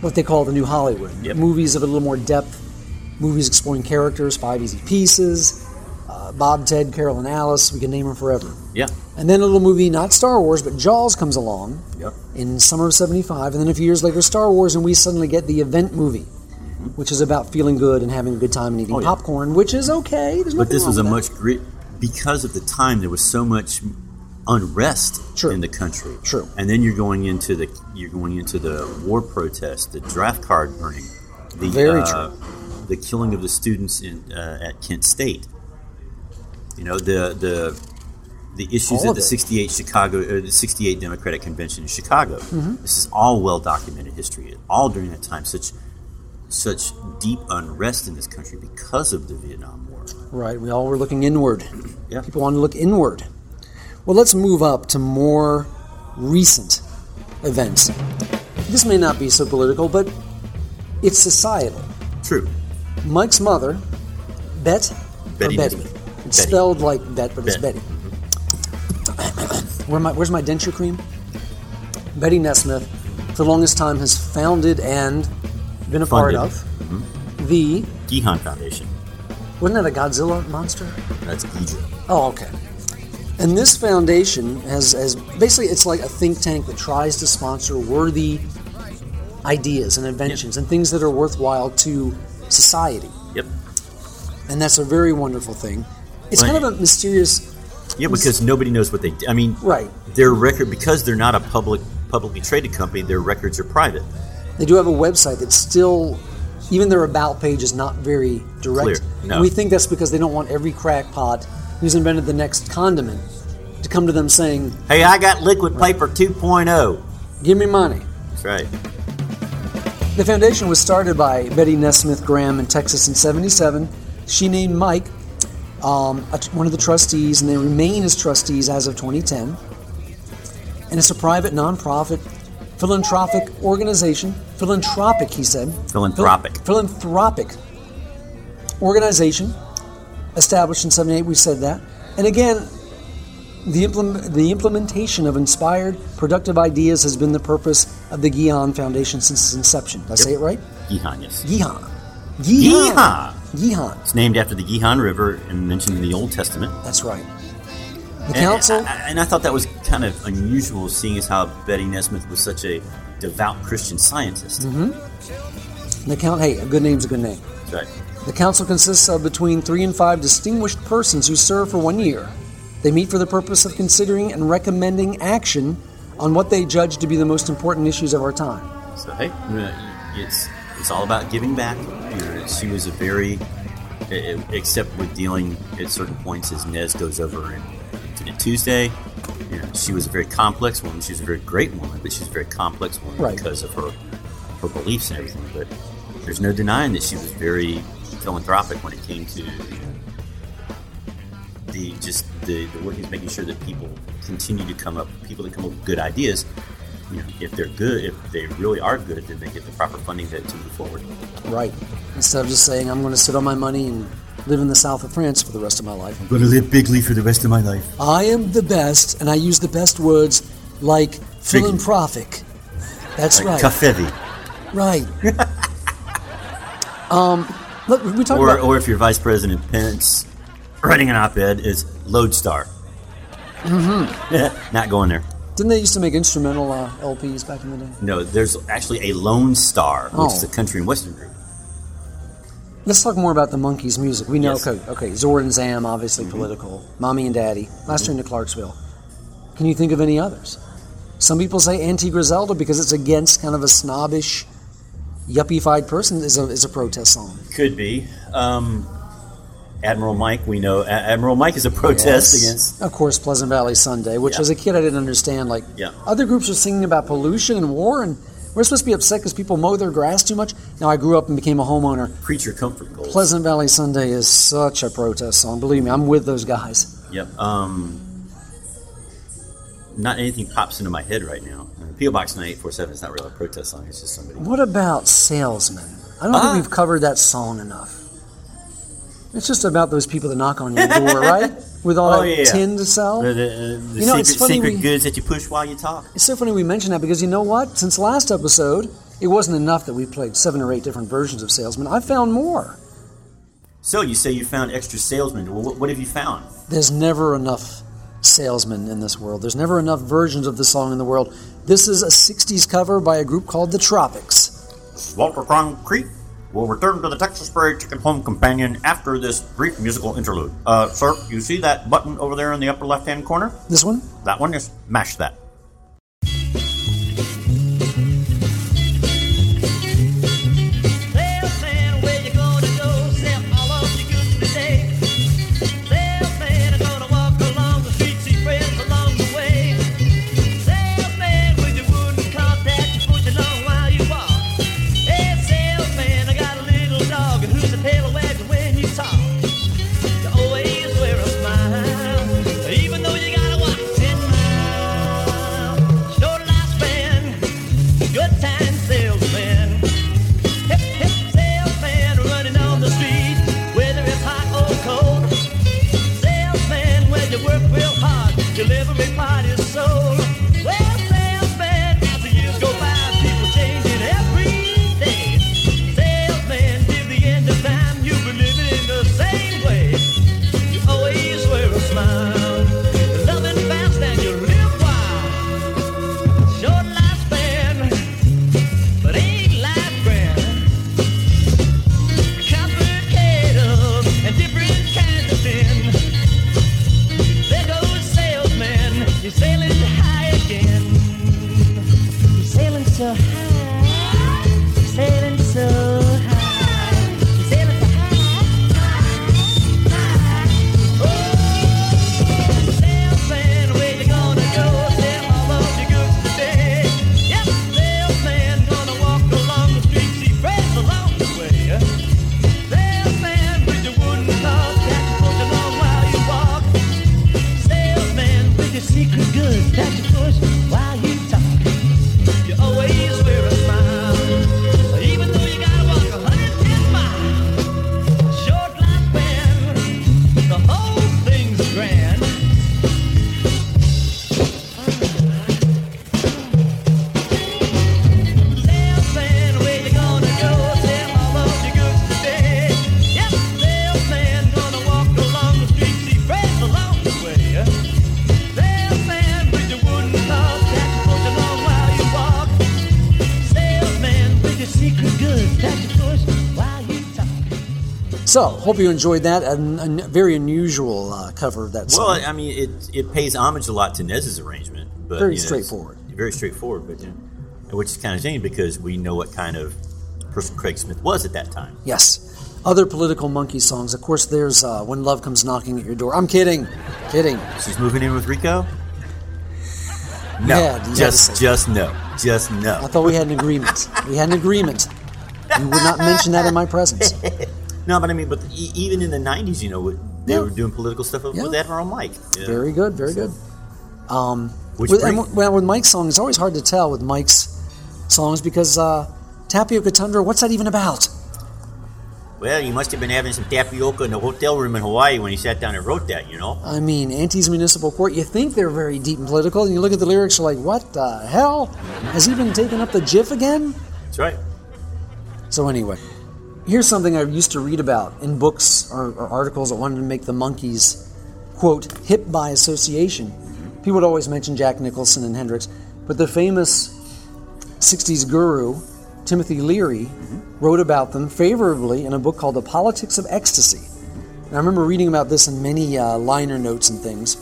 What they call the new Hollywood. Yep. Movies of a little more depth, movies exploring characters, Five Easy Pieces, uh, Bob, Ted, Carol, and Alice. We can name them forever. Yeah. And then a little movie, not Star Wars, but Jaws comes along Yep. in summer of 75. And then a few years later, Star Wars, and we suddenly get the event movie, which is about feeling good and having a good time and eating Oh, yeah. popcorn, which is okay. There's But this was a that. much great because of the time. There was so much unrest True. in the country. True. And then you're going into the you're going into the war protest, the draft card burning, the Very uh, the killing of the students in uh, at Kent State. You know the the the issues at the '68 Chicago, uh, the '68 Democratic Convention in Chicago. Mm-hmm. This is all well documented history. All during that time, such such deep unrest in this country because of the Vietnam War. Right, we all were looking inward. Yeah. People want to look inward. Well, let's move up to more recent events. This may not be so political, but it's societal. True. Mike's mother, Bet Betty or Betty. Nesbitt. It's Betty. spelled like Bet, but it's Bet. Betty. Where my, where's my denture cream? Betty Nesmith, for the longest time, has founded and been a part Funded. of mm-hmm. the. Gihon Foundation. Wasn't that a Godzilla monster? That's Ghidorah. Oh, okay. And this foundation has, has basically it's like a think tank that tries to sponsor worthy ideas and inventions and things that are worthwhile to society. Yep. And that's a very wonderful thing. It's Right. kind of a mysterious Yeah, because nobody knows what they. I mean, Right. Their record because they're not a public publicly traded company. Their records are private. They do have a website that's still, even their about page is not very direct. Clear. No. And we think that's because they don't want every crackpot who's invented the next condiment to come to them saying, Hey, I got liquid paper 2.0. "Give me money." That's right. The foundation was started by Betty Nesmith Graham in Texas in '77. She named Mike um, a- one of the trustees, and they remain as trustees as of 2010. And it's a private nonprofit philanthropic organization. Philanthropic, he said. Philanthropic. Phil- philanthropic organization established in 78. We said that. And again, the, implement, the implementation of inspired, productive ideas has been the purpose of the Gihon Foundation since its inception. Did I say it right? Gihon, yes. Gihon. Gihon. Gihon. It's named after the Gihon River and mentioned in the Old Testament. That's right. The And- council. And, I, and I thought that was kind of unusual, seeing as how Betty Nesmith was such a devout Christian scientist. Mm-hmm. The count. Hey, a good name's a good name. That's right. The council consists of between three and five distinguished persons who serve for one year. They meet for the purpose of considering and recommending action on what they judge to be the most important issues of our time. So hey, uh, it's it's all about giving back. She was a very, except with dealing at certain points as Nez goes over into the Tuesday. You know, she was a very complex woman. She was a very great woman, but she's a very complex woman Right. because of her her beliefs and everything. But there's no denying that she was very philanthropic when it came to the just the, the work is making sure that people continue to come up people that come up with good ideas you know if they're good if they really are good then they get the proper funding to, to move forward Right. Instead of just saying, I'm going to sit on my money and live in the south of France for the rest of my life. I'm going to live bigly for the rest of my life I am the best, and I use the best words like philanthropic. That's right. covfefe. Right. um, look, we talked or, about. or if you're vice president pence writing an op-ed is lodestar mm-hmm. not going there didn't they used to make instrumental uh, LPs back in the day? no there's actually a lone star which Oh. is a country and western group Let's talk more about the Monkees' music. We know, Yes. okay, okay, Zor and Zam, obviously political. Mommy and Daddy, Last Train to Clarksville. Can you think of any others? Some people say Auntie Grizelda because it's against kind of a snobbish, yuppified person is a, is a protest song. could be um, admiral mike we know admiral mike is a protest Yes. against Of course, Pleasant Valley Sunday, which Yeah. as a kid I didn't understand. Like, Yeah. other groups are singing about pollution and war, and we're supposed to be upset because people mow their grass too much. Now, I grew up and became a homeowner. creature comfort goals Pleasant Valley Sunday is such a protest song. Believe me, I'm with those guys. Yep. Um, not anything pops into my head right now. PO Box 9847 is not really a protest song. It's just somebody. What about Salesman? I don't Ah. think we've covered that song enough. It's just about those people that knock on your door, right? With all Oh, that yeah. tin to sell. The, the, uh, the You know, it's secret, funny secret we- goods that you push while you talk. It's so funny we mention that because you know what? Since last episode, it wasn't enough that we played seven or eight different versions of Salesman. I found more. So you say you found extra salesmen. Well, what, what have you found? There's never enough salesmen in this world. There's never enough versions of the song in the world. This is a 60s cover by a group called The Tropics. Walter Concrete will return to the Texas Prairie Chicken Home Companion after this brief musical interlude. Uh, sir, you see that button over there in the upper left-hand corner? This one? That one is mash that. So, hope you enjoyed that. A, a very unusual uh, cover of that song. Well, I mean, it it pays homage a lot to Nez's arrangement, but Very you know, straightforward. Very straightforward, but you know, which is kind of shame because we know what kind of person Craig Smith was at that time. Yes. Other political monkey songs. Of course, there's uh, When Love Comes Knocking at Your Door. I'm kidding. Kidding. She's moving in with Rico. No, Yeah, to just no, just no, I thought we had an agreement. We had an agreement. You would not mention that in my presence. No, but I mean, but e- even in the '90s, you know, they Yeah. were doing political stuff with Yeah. Admiral Mike. know. Very good, very good. Um, Which with, and bring- w- well, with Mike's songs, it's always hard to tell with Mike's songs because uh, Tapioca Tundra, what's that even about? Well, you must have been having some tapioca in the hotel room in Hawaii when he sat down and wrote that. You know. I mean, Auntie's Municipal Court, you think they're very deep and political, and you look at the lyrics, you're like, what the hell? Has he been taking up the GIF again? That's right. So, anyway, here's something I used to read about in books or, or articles that wanted to make the Monkees, quote, hip by association. People would always mention Jack Nicholson and Hendrix, but the famous 60s guru, Timothy Leary, wrote about them favorably in a book called The Politics of Ecstasy. And I remember reading about this in many uh, liner notes and things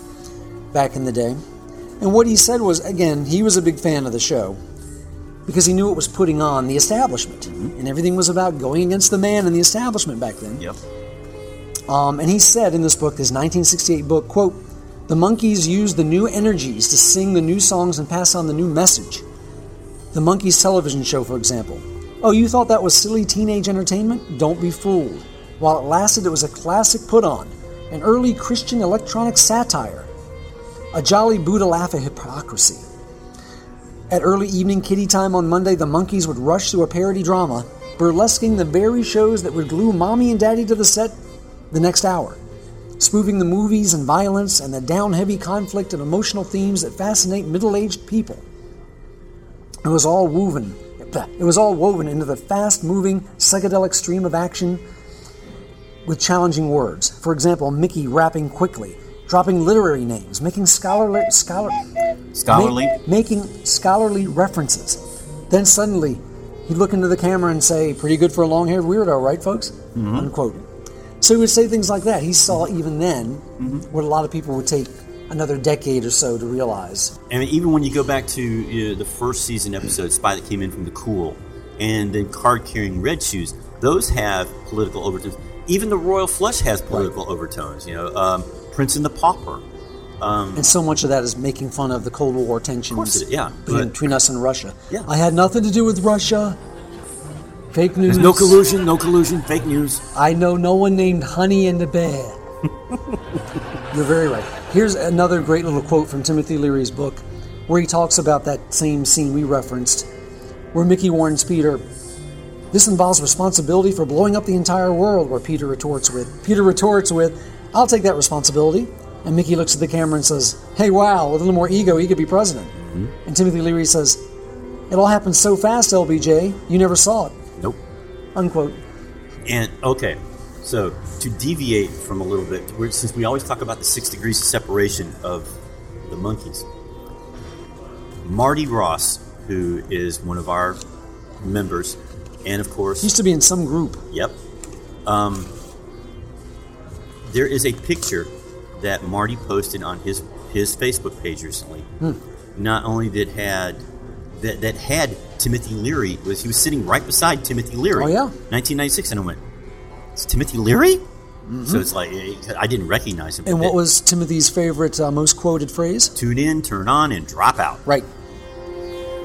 back in the day. And what he said was, again, he was a big fan of the show because he knew it was putting on the establishment. And everything was about going against the man and the establishment back then. Yep. Um, and he said in this book, this 1968 book, quote, the Monkees used the new energies to sing the new songs and pass on the new message. The Monkees television show, for example. Oh, you thought that was silly teenage entertainment? Don't be fooled. While it lasted, it was a classic put on, an early Christian electronic satire, a jolly Buddha laugh at hypocrisy. At early evening kitty time on Monday, the Monkees would rush through a parody drama, burlesquing the very shows that would glue mommy and daddy to the set the next hour, spoofing the movies and violence and the down heavy conflict and emotional themes that fascinate middle aged people. It was all woven. It was all woven into the fast moving psychedelic stream of action with challenging words. For example, Mickey rapping quickly, dropping literary names, making scholarly scholar Scholarly. ma- making scholarly references. Then suddenly, he'd look into the camera and say, "Pretty good for a long-haired weirdo, right, folks?" Unquote. So he would say things like that. He saw even then what a lot of people would take another decade or so to realize. And even when you go back to you know, the first season episode, Spy That Came In From the Cool, and then Card Carrying Red Shoes, those have political overtones. Even the Royal Flush has political overtones. You know, um, Prince and the Pauper. Um, and so much of that is making fun of the Cold War tensions yeah, between, but- between us and Russia. Yeah. I had nothing to do with Russia. Fake news. There's no collusion, no collusion, fake news. I know no one named Honey and the Bear. You're very right. Here's another great little quote from Timothy Leary's book where he talks about that same scene we referenced, where Mickey warns Peter, This involves responsibility for blowing up the entire world, where Peter retorts with, Peter retorts with, I'll take that responsibility. And Mickey looks at the camera and says, Hey, wow, with a little more ego, he could be president. And Timothy Leary says, It all happened so fast, LBJ, you never saw it. Nope. Unquote. And okay, so to deviate from a little bit, we're, since we always talk about the six degrees of separation of the Monkees, Marty Ross, who is one of our members, and of course, Used to be in some group. Yep. Um, there is a picture that Marty posted on his his Facebook page recently. Hmm. Not only that had that that had Timothy Leary was he was sitting right beside Timothy Leary. Oh, yeah. 1996, and I went, "It's Timothy Leary." So it's like I didn't recognize him. Mm-hmm. And what was Timothy's favorite, uh, most quoted phrase? tune in, turn on, and drop out? Right.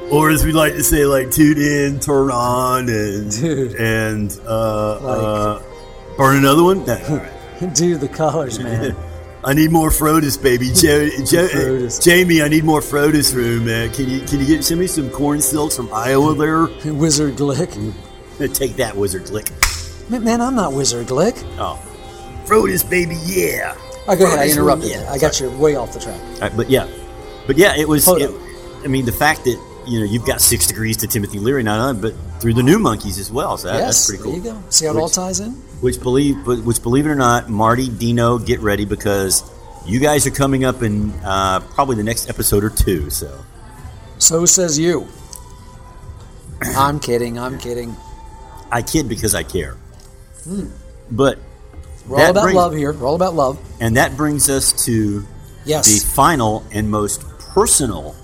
Or as we like to say, like tune in, turn on, and Dude. and uh, Like- uh, burn another one. Nah, Dude, the colors, man. I need more Frodis, baby. Jo- Jo- Frodis. Jamie, I need more Frodis room, man. Can you can you get send me some corn silks from Iowa there? Wizard Glick. Take that, Wizard Glick. Man, man, I'm not Wizard Glick. Oh, Frodis, baby, yeah. Oh, go ahead. I interrupted. you. yeah. I got you way off the track. Right, but yeah, but yeah, it was. It, I mean, the fact that you know you've got six degrees to Timothy Leary, not only but through the new Monkees as well. So that, yes, that's pretty cool. there you go. See how it all ties in? Which believe, but which believe it or not, Marty, Dino, get ready because you guys are coming up in uh, probably the next episode or two. So So says you. I'm kidding. I'm kidding. I kid because I care. Hmm. But We're all about brings- love here. We're all about love. And that brings us to Yes. the final and most personal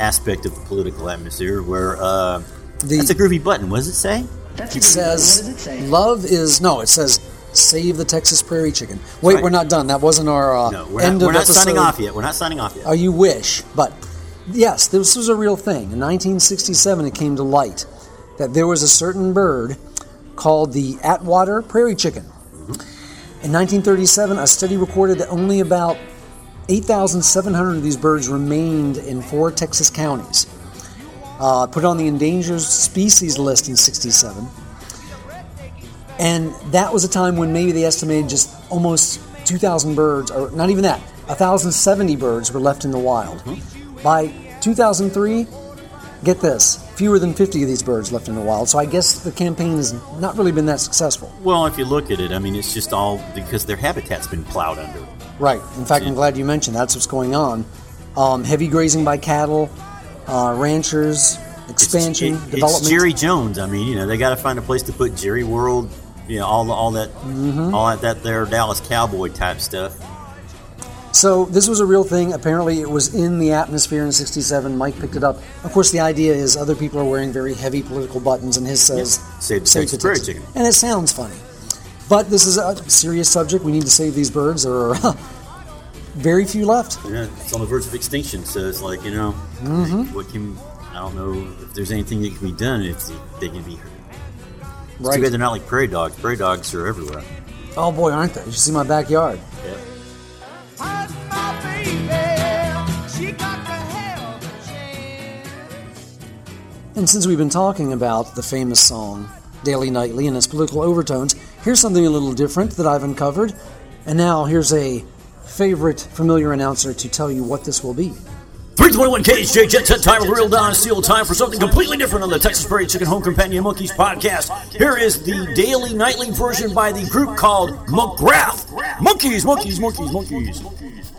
aspect of the political atmosphere, where uh, The- that's a groovy button. What does it say? It says love is no. It says save the Texas prairie chicken. Wait, Right. we're not done. That wasn't our uh, No, we're end not, we're of not episode. signing off yet. We're not signing off yet. Oh, you wish, but yes, this was a real thing. In 1967, it came to light that there was a certain bird called the Atwater prairie chicken. In 1937, a study recorded that only about 8,700 of these birds remained in four Texas counties. Uh, put on the endangered species list in 67. And that was a time when maybe they estimated just almost 2,000 birds, or not even that, 1,070 birds were left in the wild. By 2003, get this, fewer than 50 of these birds left in the wild. So I guess the campaign has not really been that successful. Well, if you look at it, I mean, it's just all because their habitat's been plowed under. Right. In fact, I'm glad you mentioned that's what's going on. Um, heavy grazing by cattle, uh, ranchers, expansion, It's, it- development. it's Jerry Jones. I mean, you know, they got to find a place to put Jerry World. You know, all the, all that, Mm-hmm. all that, that there Dallas Cowboy type stuff. So this was a real thing. Apparently, it was in the atmosphere in '67. Mike picked it up. Of course, the idea is other people are wearing very heavy political buttons, and his says Save the Texas prairie chicken." and it sounds funny. But this is a serious subject. We need to save these birds. Are very few left. Yeah, it's on the verge of extinction. So it's like, you know, Mm-hmm. what can I don't know if there's anything that can be done if they can be. It's Right. too bad they're not like prairie dogs. Prairie dogs are everywhere. Oh boy, aren't they? You should see my backyard. Yeah. And since we've been talking about the famous song Daily Nightly and its political overtones, here's something a little different that I've uncovered. And now here's a favorite familiar announcer to tell you what this will be. 321 KHJ Jet Set Time with Real Don Steele Time for something completely different on the Texas Prairie Chicken Home Companion Monkees podcast. Here is the daily nightly version by the group called McGrath. Monkeys, monkeys, monkeys, monkeys. Thank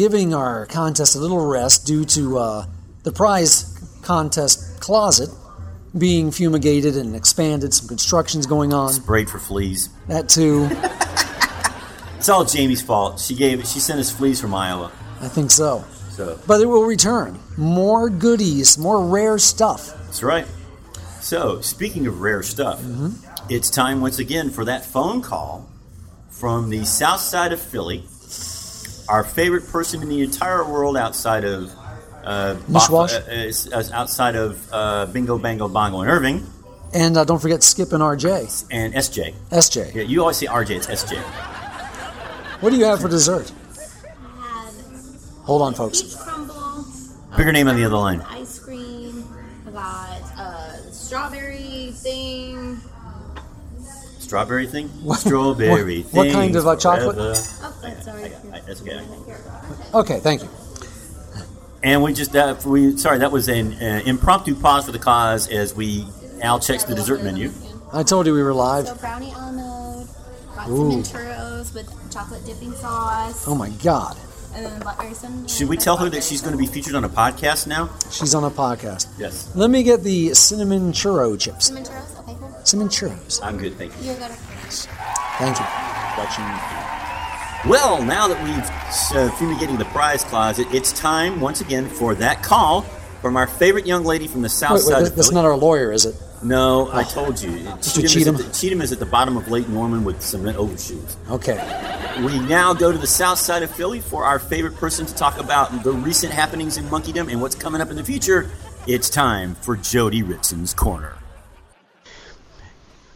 giving our contest a little rest due to uh, the prize contest closet being fumigated and expanded. Some construction's going on. Sprayed for fleas. That too. It's all Jamie's fault. She gave she sent us fleas from Iowa. I think so. So But it will return. More goodies, more rare stuff. that's right. So speaking of rare stuff, it's time once again for that phone call from the south side of Philly. Our favorite person in the entire world outside of uh, Mishwash? uh, is- is outside of uh, Bingo Bango Bongo and Irving And uh, don't forget Skip and RJ. and SJ. SJ. Yeah, you always say RJ, it's SJ. What do you have for dessert? Hold on, folks. peach crumble, Put your name on the other line. Strawberry thing? What- Strawberry what- what kind of, uh, chocolate? forever. Oh, that's sorry. I- that's okay. Okay, thank you. And we just uh, we sorry that was an uh, impromptu pause for the cause as we Al checks the dessert menu. I told you we were live. So brownie almond. Got Ooh. cinnamon churros with chocolate dipping sauce. Oh my God. And then blackberry cinnamon. Should we tell her that she's going to be featured on a podcast now? She's on a podcast. Yes. Let me get the cinnamon churro chips. Cinnamon churros? Okay, cool. Cinnamon churros. I'm good, thank you. You're good. Thank you. Well, now that we've uh, fumigating the prize closet, it's time once again for that call from our favorite young lady from the south Wait, wait, side that- of that's Philly. not our lawyer, is it? no, I told you. Mr. Cheatham, Cheatham? Is at the, Cheatham is at the bottom of Lake Norman with cement overshoes. Okay. We now go to the south side of Philly for our favorite person to talk about the recent happenings in monkeydom and what's coming up in the future. It's time for Jody Ritson's Corner.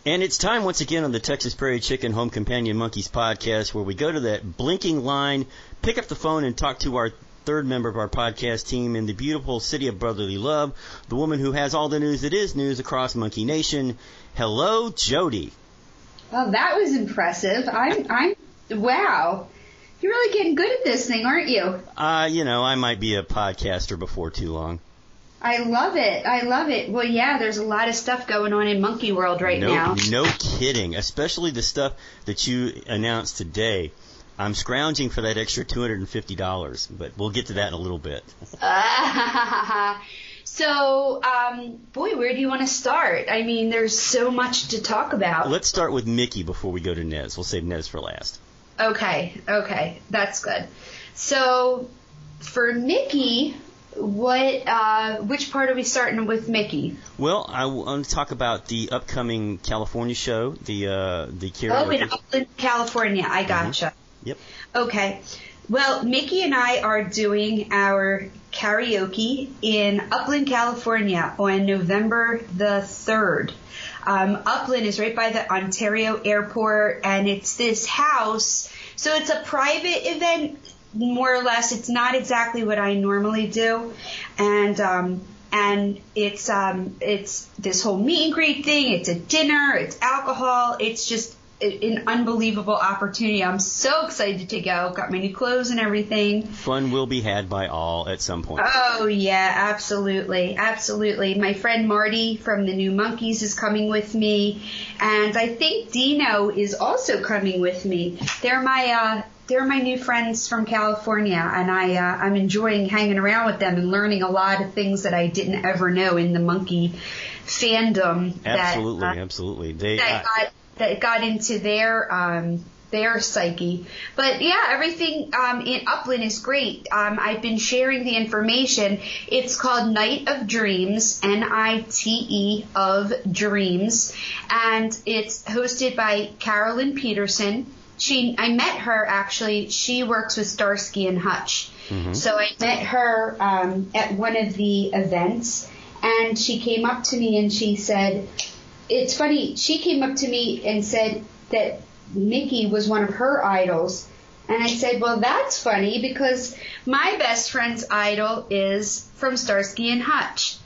And it's time once again on the Texas Prairie Chicken Home Companion Monkees podcast where we go to that blinking line, pick up the phone, and talk to our third member of our podcast team in the beautiful city of brotherly love, the woman who has all the news that is news across Monkey Nation. Hello, Jody. Well, that was impressive. I'm, I'm, wow. You're really getting good at this thing, aren't you? Uh, you know, I might be a podcaster before too long. I love it. I love it. Well, yeah, there's a lot of stuff going on in Monkey World right no, now. no kidding. Especially the stuff that you announced today. I'm scrounging for that extra $250, but we'll get to that in a little bit. so, um, boy, where do you want to start? I mean, there's so much to talk about. Let's start with Mickey before we go to Nez. We'll save Nez for last. Okay, okay, that's good. So, for Mickey, what, uh, which part are we starting with Mickey? Well, I want to talk about the upcoming California show, the uh, the karaoke. Oh, in. Upland, California. I gotcha. Yep. Okay. Well, Mickey and I are doing our karaoke in Upland, California on November the 3rd. Um, Upland is right by the Ontario airport and it's this house. So it's a private event, more or less. It's not exactly what I normally do. And, um, and it's, um, it's this whole meet and greet thing. It's a dinner. It's alcohol. It's just an unbelievable opportunity. I'm so excited to go. Got my new clothes and everything. Fun will be had by all at some point. Oh yeah, absolutely, absolutely. My friend Marty from the New Monkees is coming with me, and I think Dino is also coming with me. They're my uh, they're my new friends from California, and I uh, I'm enjoying hanging around with them and learning a lot of things that I didn't ever know in the Monkee fandom. absolutely, that, uh, absolutely. They that I- got that got into their um their psyche. But yeah, everything um, in Upland is great. Um, I've been sharing the information. It's called Night of Dreams, N-I-T-E of Dreams, and it's hosted by Carolyn Peterson. She, I met her actually. She works with Starsky and Hutch. So I met her um, at one of the events, and she came up to me and she said, "It's funny." She came up to me and said that Mickey was one of her idols, and I said, "Well, that's funny because my best friend's idol is from Starsky and Hutch."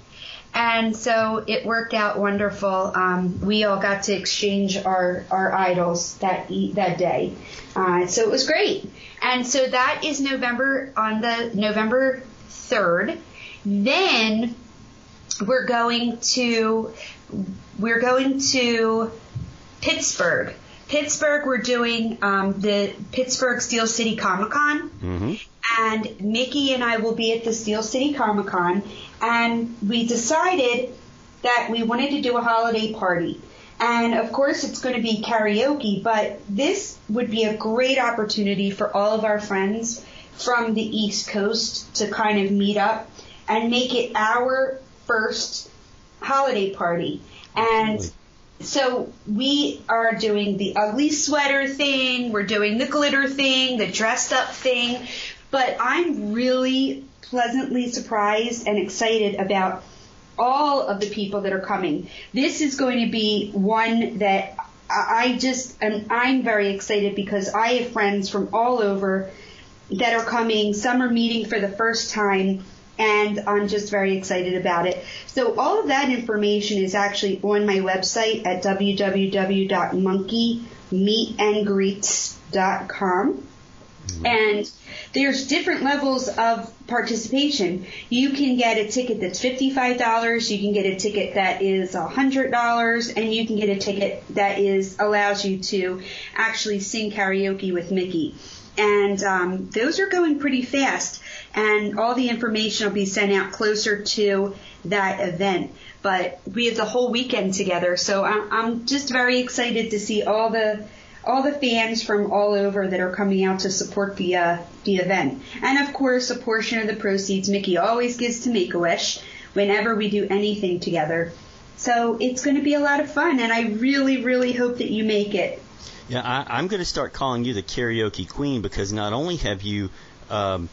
And so it worked out wonderful. Um, we all got to exchange our, our idols that e- that day. Uh, so it was great. And so that is November on the November third. Then we're going to we're going to Pittsburgh Pittsburgh, we're doing um, the Pittsburgh Steel City Comic Con. Mm-hmm. and Mickey and I will be at the Steel City Comic Con, and we decided that we wanted to do a holiday party. And of course, it's going to be karaoke, but this would be a great opportunity for all of our friends from the East Coast to kind of meet up and make it our first holiday party. And so we are doing the ugly sweater thing, we're doing the glitter thing, the dressed up thing, but I'm really pleasantly surprised and excited about all of the people that are coming. This is going to be one that I just am I'm very excited because I have friends from all over that are coming. Some are meeting for the first time and I'm just very excited about it. So all of that information is actually on my website at www.monkeymeetandgreets.com. And there's different levels of participation. You can get a ticket that's $55, you can get a ticket that is $100, and you can get a ticket that is allows you to actually sing karaoke with Mickey. And um, those are going pretty fast, and all the information will be sent out closer to that event. But we have the whole weekend together, so I'm, I'm just very excited to see all the all the fans from all over that are coming out to support the uh, the event. And of course, a portion of the proceeds Mickey always gives to Make a Wish whenever we do anything together. So it's going to be a lot of fun, and I really, really hope that you make it. Yeah, I, I'm going to start calling you the karaoke queen because not only have you, um,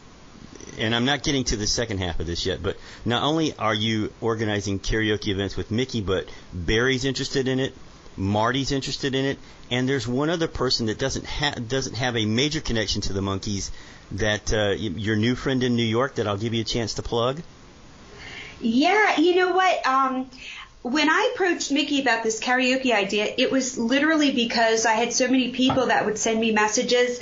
and I'm not getting to the second half of this yet, but not only are you organizing karaoke events with Mickey, but Barry's interested in it, Marty's interested in it, and there's one other person that doesn't ha- doesn't have a major connection to the Monkees. That uh, your new friend in New York that I'll give you a chance to plug. Yeah, you know what? Um, when I approached Mickey about this karaoke idea, it was literally because I had so many people that would send me messages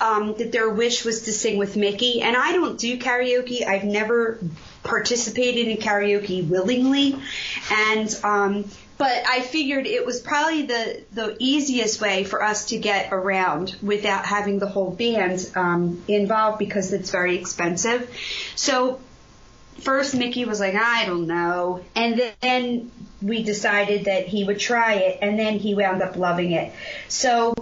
um, that their wish was to sing with Mickey. And I don't do karaoke. I've never participated in karaoke willingly. And um, but I figured it was probably the the easiest way for us to get around without having the whole band um, involved because it's very expensive. So first Mickey was like, I don't know. And then we decided that he would try it and then he wound up loving it. So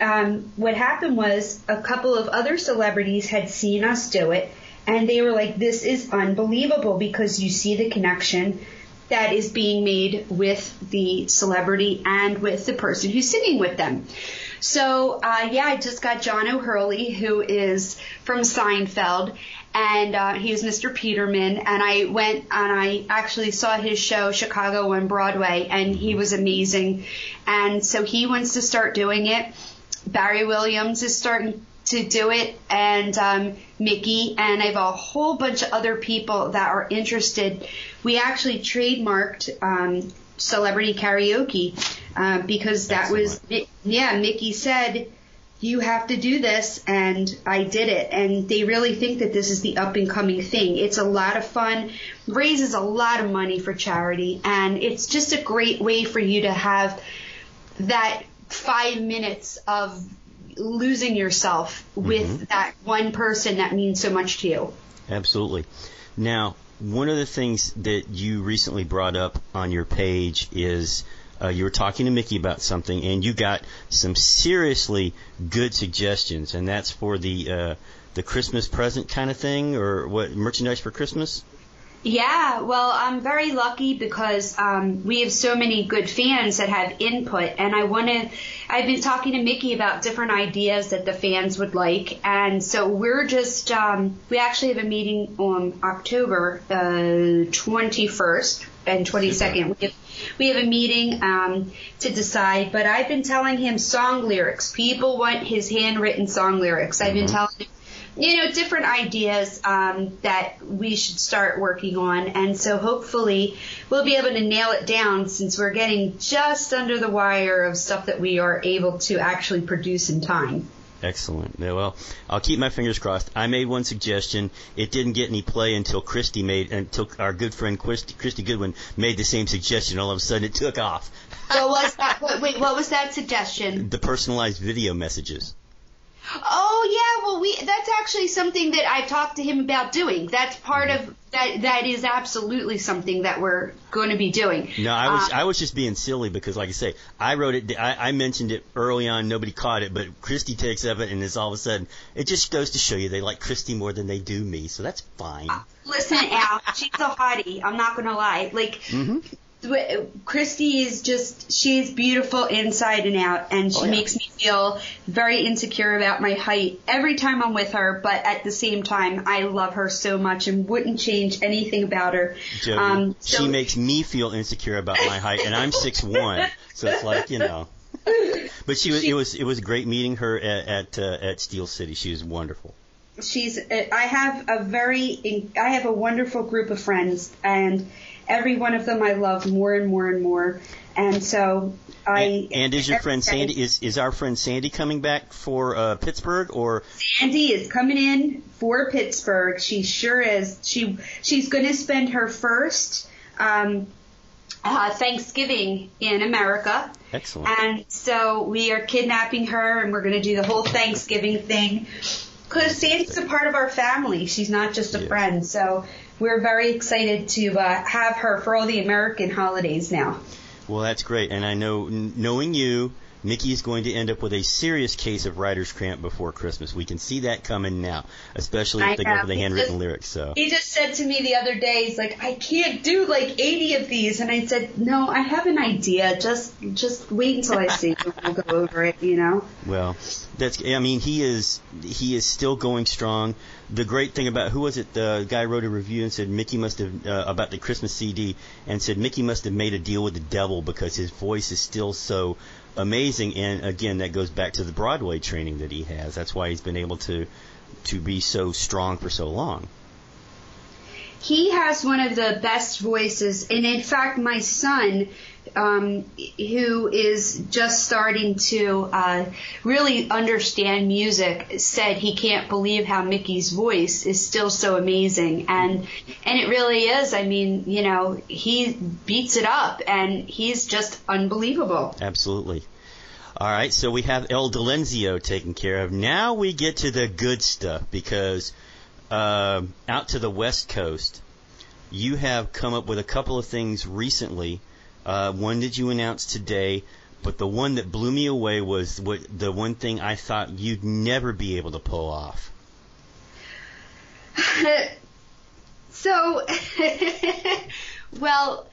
um, what happened was a couple of other celebrities had seen us do it and they were like, this is unbelievable because you see the connection that is being made with the celebrity and with the person who's singing with them. So, uh, yeah, I just got John O'Hurley, who is from Seinfeld, and uh, he's Mr. Peterman. And I went and I actually saw his show, Chicago on Broadway, and he was amazing. And so he wants to start doing it. Barry Williams is starting to do it, and um, Mickey, and I have a whole bunch of other people that are interested. We actually trademarked um, celebrity karaoke uh, because that was yeah. Mickey said you have to do this, and I did it. And they really think that this is the up and coming thing. It's a lot of fun, raises a lot of money for charity, and it's just a great way for you to have that five minutes of losing yourself with that one person that means so much to you. Absolutely. Now, one of the things that you recently brought up on your page is uh, you were talking to Mickey about something, and you got some seriously good suggestions, and that's for the uh, the Christmas present kind of thing, or what merchandise for Christmas. Yeah, well, I'm very lucky because um, we have so many good fans that have input, and I want to. I've been talking to Mickey about different ideas that the fans would like, and so we're just. Um, we actually have a meeting on October uh, 21st and 22nd. We have, we have a meeting um, to decide, but I've been telling him song lyrics. People want his handwritten song lyrics. I've been telling him you know, different ideas um, that we should start working on. And so hopefully we'll be able to nail it down since we're getting just under the wire of stuff that we are able to actually produce in time. Excellent. Yeah, well, I'll keep my fingers crossed. I made one suggestion. It didn't get any play until Christy made, until our good friend Christy, Christy Goodwin made the same suggestion. All of a sudden, it took off. What was that? Wait, wait, what was that suggestion? The personalized video messages. Oh yeah, well we that's actually something that I've talked to him about doing. That's part of that that is absolutely something that we're going to be doing. No, I was Uh, I was just being silly because, like I say, I wrote it. I, I mentioned it early on. Nobody caught it, but Christy takes of it, and it's all of a sudden. It just goes to show you they like Christy more than they do me, so that's fine. Listen, Al, she's a hottie. I'm not going to lie. Like hmm th- Christy is just she's beautiful inside and out and she Oh, yeah. makes me feel very insecure about my height every time I'm with her but at the same time I love her so much and wouldn't change anything about her Jody, um so she makes me feel insecure about my height, and I'm six one, so it's like you know. But she was. It was. It was great meeting her at at, uh, at Steel City. She was wonderful. she's I have a very I have a wonderful group of friends and every one of them I love more and more and more and so I And is your friend Sandy? Is is our friend Sandy coming back for uh, Pittsburgh or? Sandy is coming in for Pittsburgh. She sure is. She she's going to spend her first um, uh, Thanksgiving in America, Excellent. and so we are kidnapping her, and we're going to do the whole Thanksgiving thing. Because Sandy's a part of our family. She's not just a Yeah. friend. So we're very excited to uh, have her for all the American holidays now. Well, that's great, and I know, knowing you, Mickey is going to end up with a serious case of writer's cramp before Christmas. We can see that coming now, especially if they go for the handwritten just- lyrics. So, He just said to me the other day, he's like, I can't do like 80 of these. And I said, no, I have an idea. Just, just wait until I see you. We'll go over it, you know? well, that's. I mean, he is he is still going strong. The great thing about who was it? The guy wrote a review and said Mickey must have uh, about the Christmas CD and said Mickey must have made a deal with the devil because his voice is still so amazing. And again, that goes back to the Broadway training that he has. That's why he's been able to to be so strong for so long. He has one of the best voices. And in fact, my son, um, who is just starting to uh, really understand music, said he can't believe how Mickey's voice is still so amazing. And, and it really is. I mean, you know, he beats it up and he's just unbelievable. Absolutely. All right, so we have El Delenzio taken care of. Now we get to the good stuff because uh, out to the West Coast, you have come up with a couple of things recently. Uh, one that you announced today, but the one that blew me away was what the one thing I thought you'd never be able to pull off. so, well,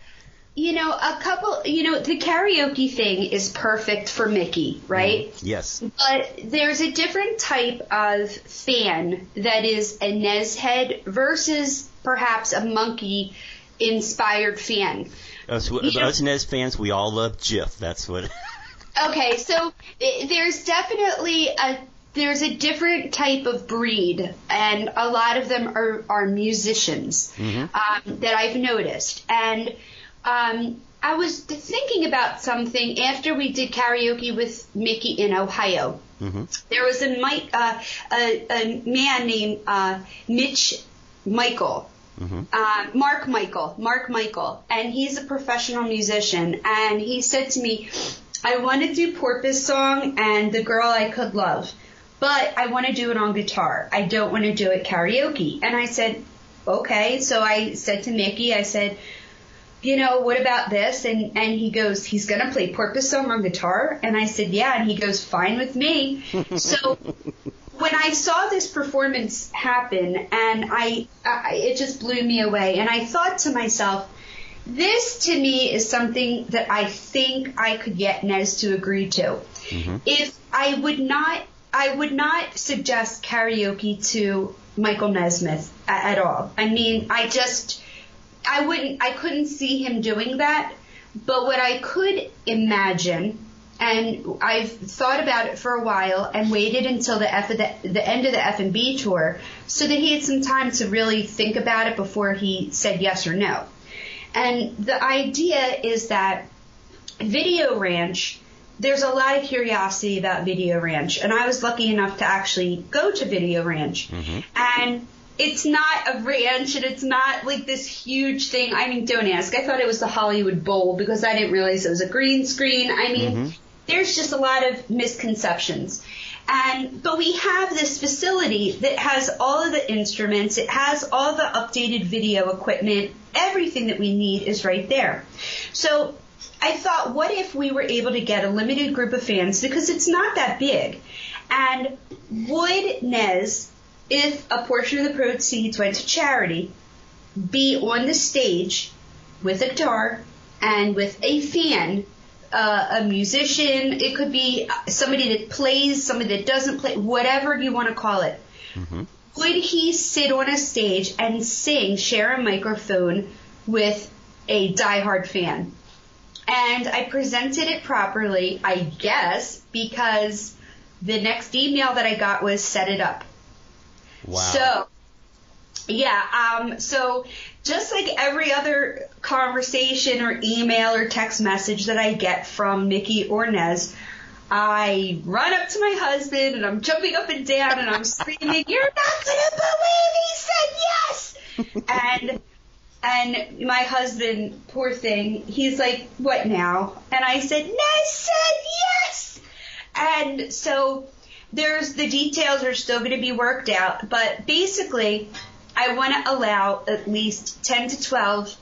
you know, a couple, you know, the karaoke thing is perfect for Mickey, right? Yes. But there's a different type of fan that is a Nez head versus perhaps a monkey inspired fan. Us, Yeah. us Nez fans, we all love Jif. That's what. Okay, so there's definitely a there's a different type of breed, and a lot of them are are musicians um, that I've noticed. And um, I was thinking about something after we did karaoke with Mickey in Ohio. hmm There was a uh, a, a man named uh, Mitch Michael. Hmm uh, Mark Michael, Mark Michael, and he's a professional musician. And he said to me, I want to do Porpoise song and The Girl I Could Love, but I want to do it on guitar. I don't want to do it karaoke. And I said, okay. So I said to Mickey, I said, you know, what about this? And and he goes, he's gonna play Porpoise song on guitar. And I said, yeah. And he goes, fine with me. so when I saw this performance happen, and I, I, it just blew me away. And I thought to myself, this to me is something that I think I could get Nez to agree to. Mm-hmm. If I would not, I would not suggest karaoke to Michael Nesmith a- at all. I mean, I just, I wouldn't, I couldn't see him doing that. But what I could imagine, and I've thought about it for a while and waited until the F the, the end of the F and B tour so that he had some time to really think about it before he said yes or no. And the idea is that Video Ranch there's a lot of curiosity about Video Ranch, and I was lucky enough to actually go to Video Ranch. Mm-hmm. And it's not a ranch, and it's not like this huge thing. I mean, don't ask. I thought it was the Hollywood Bowl because I didn't realize it was a green screen. I mean, mm-hmm. There's just a lot of misconceptions. And but we have this facility that has all of the instruments, it has all the updated video equipment, everything that we need is right there. So I thought, what if we were able to get a limited group of fans because it's not that big, and would Nez, if a portion of the proceeds went to charity, be on the stage with a guitar and with a fan uh, a musician. It could be somebody that plays, somebody that doesn't play, whatever you want to call it. Would he sit on a stage and sing, share a microphone with a diehard fan? And I presented it properly, I guess, because the next email that I got was set it up. Wow. So, yeah, um, so just like every other conversation or email or text message that I get from Mickey or Nez, I run up to my husband and I'm jumping up and down and I'm screaming, "You're not gonna believe he said yes!" and and my husband, poor thing, he's like, "What now?" And I said, "Nez said yes!" And so there's the details are still going to be worked out, but basically, I want to allow at least 10 to 12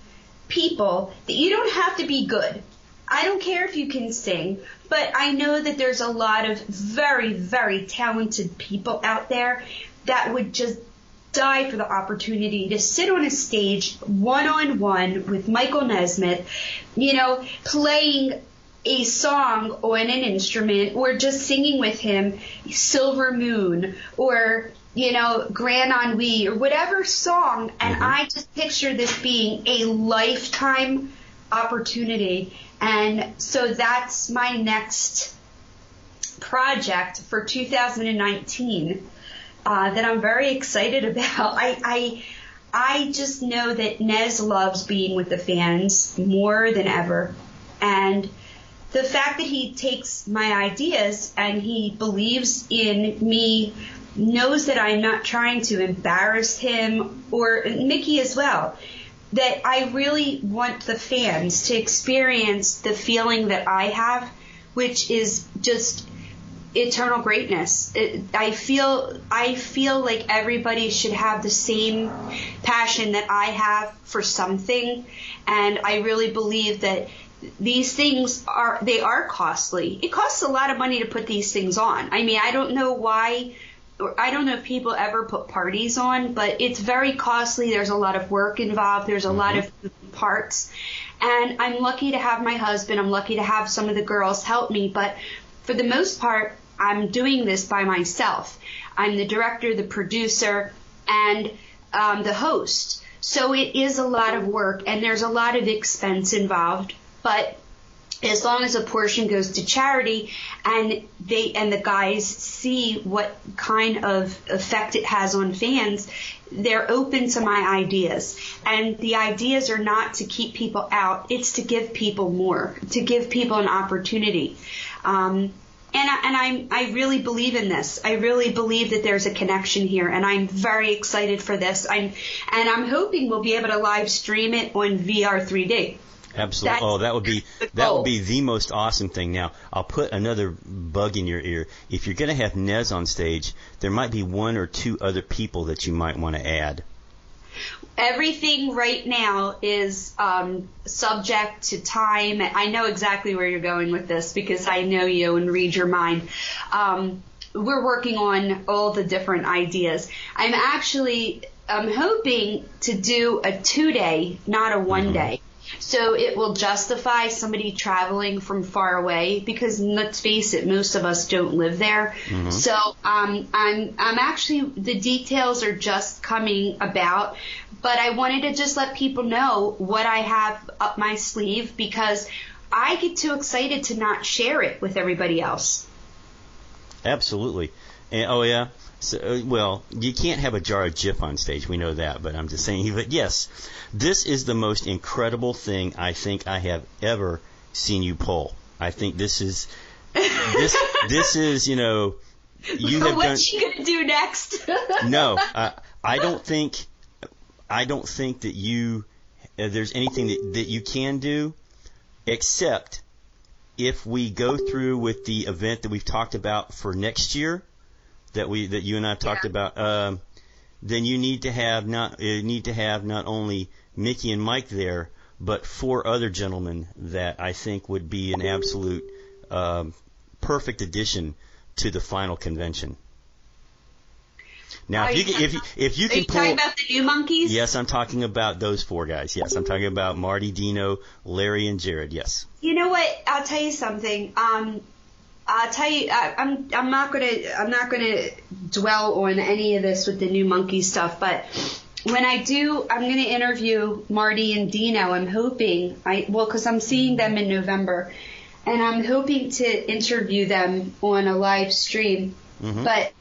people that you don't have to be good. I don't care if you can sing, but I know that there's a lot of very, very talented people out there that would just die for the opportunity to sit on a stage one on one with Michael Nesmith, you know, playing a song on an instrument or just singing with him Silver Moon or you know Grand Ennui or whatever song and I just picture this being a lifetime opportunity. And so that's my next project for 2019 uh, that I'm very excited about. I, I I just know that Nez loves being with the fans more than ever, and the fact that he takes my ideas and he believes in me knows that I'm not trying to embarrass him or Mickey as well. That I really want the fans to experience the feeling that I have, which is just eternal greatness. It, I feel I feel like everybody should have the same passion that I have for something, and I really believe that these things are they are costly. It costs a lot of money to put these things on. I mean, I don't know why I don't know if people ever put parties on, but it's very costly. There's a lot of work involved. There's a lot of parts. And I'm lucky to have my husband. I'm lucky to have some of the girls help me, but for the most part, I'm doing this by myself. I'm the director, the producer, and um, the host. So it is a lot of work and there's a lot of expense involved, but as long as a portion goes to charity and they and the guys see what kind of effect it has on fans they're open to my ideas and the ideas are not to keep people out it's to give people more to give people an opportunity um, and I, and I'm I really believe in this. I really believe that there's a connection here, and I'm very excited for this. I'm and I'm hoping we'll be able to live stream it on VR 3D. Absolutely. That's oh, that would be the that would be the most awesome thing. Now, I'll put another bug in your ear. If you're going to have Nez on stage, there might be one or two other people that you might want to add. Everything right now is um, subject to time. I know exactly where you're going with this because I know you and read your mind. Um, we're working on all the different ideas. I'm actually I'm hoping to do a two day, not a one day. So it will justify somebody traveling from far away because let's face it, most of us don't live there. So um, I'm I'm actually the details are just coming about, but I wanted to just let people know what I have up my sleeve because I get too excited to not share it with everybody else. Absolutely. And, oh yeah. So, uh, well, you can't have a jar of Jif on stage. We know that, but I'm just saying. But yes, this is the most incredible thing I think I have ever seen you pull. I think this is this this is you know you have done. What's she gonna do next? no, uh, I don't think I don't think that you uh, there's anything that, that you can do except if we go through with the event that we've talked about for next year that we that you and I talked about um, then you need to have not you need to have not only Mickey and Mike there but four other gentlemen that I think would be an absolute um, perfect addition to the final convention. Now, Are if you can, if you, if you Are can you pull, talking about the new Monkees? yes, I'm talking about those four guys. Yes, I'm talking about Marty, Dino, Larry, and Jared. Yes. You know what? I'll tell you something. Um, I'll tell you. I, I'm I'm not gonna I'm not gonna dwell on any of this with the new Monkee stuff, but when I do, I'm gonna interview Marty and Dino. I'm hoping I well because I'm seeing them in November, and I'm hoping to interview them on a live stream. Mm-hmm. But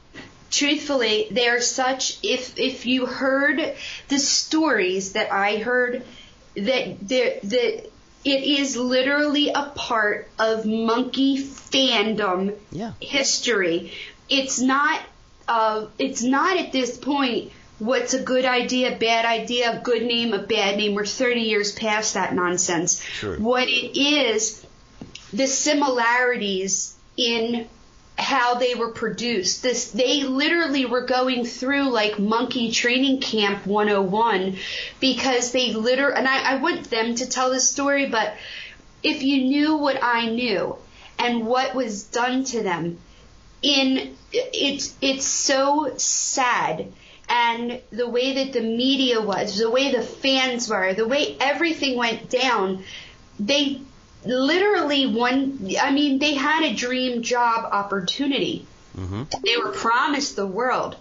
truthfully, they are such. If if you heard the stories that I heard, that there that it is literally a part of Monkee fandom Yeah. history. It's not. Uh, it's not at this point. What's a good idea, bad idea, a good name, a bad name? We're 30 years past that nonsense. Sure. What it is, the similarities in how they were produced. This they literally were going through like Monkee training camp 101 because they literally and I, I want them to tell the story, but if you knew what I knew and what was done to them in it's it's so sad and the way that the media was, the way the fans were, the way everything went down, they literally one I mean they had a dream job opportunity. They were promised the world.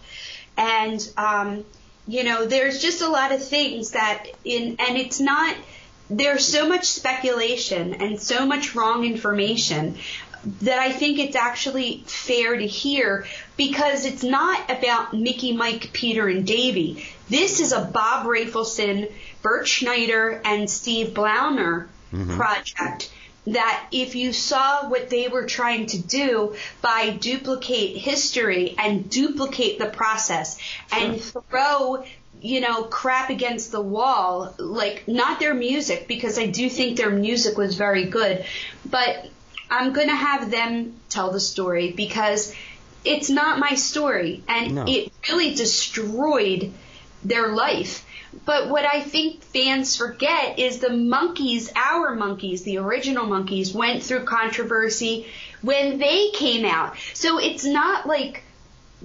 And um you know, there's just a lot of things that in and it's not there's so much speculation and so much wrong information that I think it's actually fair to hear because it's not about Mickey, Mike, Peter, and Davy. This is a Bob Rafelson, Bert Schneider, and Steve Blauner Mm-hmm. project that if you saw what they were trying to do by duplicate history and duplicate the process and throw you know crap against the wall like not their music because I do think their music was very good but I'm going to have them tell the story because it's not my story and No. it really destroyed their life. But what I think fans forget is the Monkees, our Monkees, the original Monkees, went through controversy when they came out. So it's not like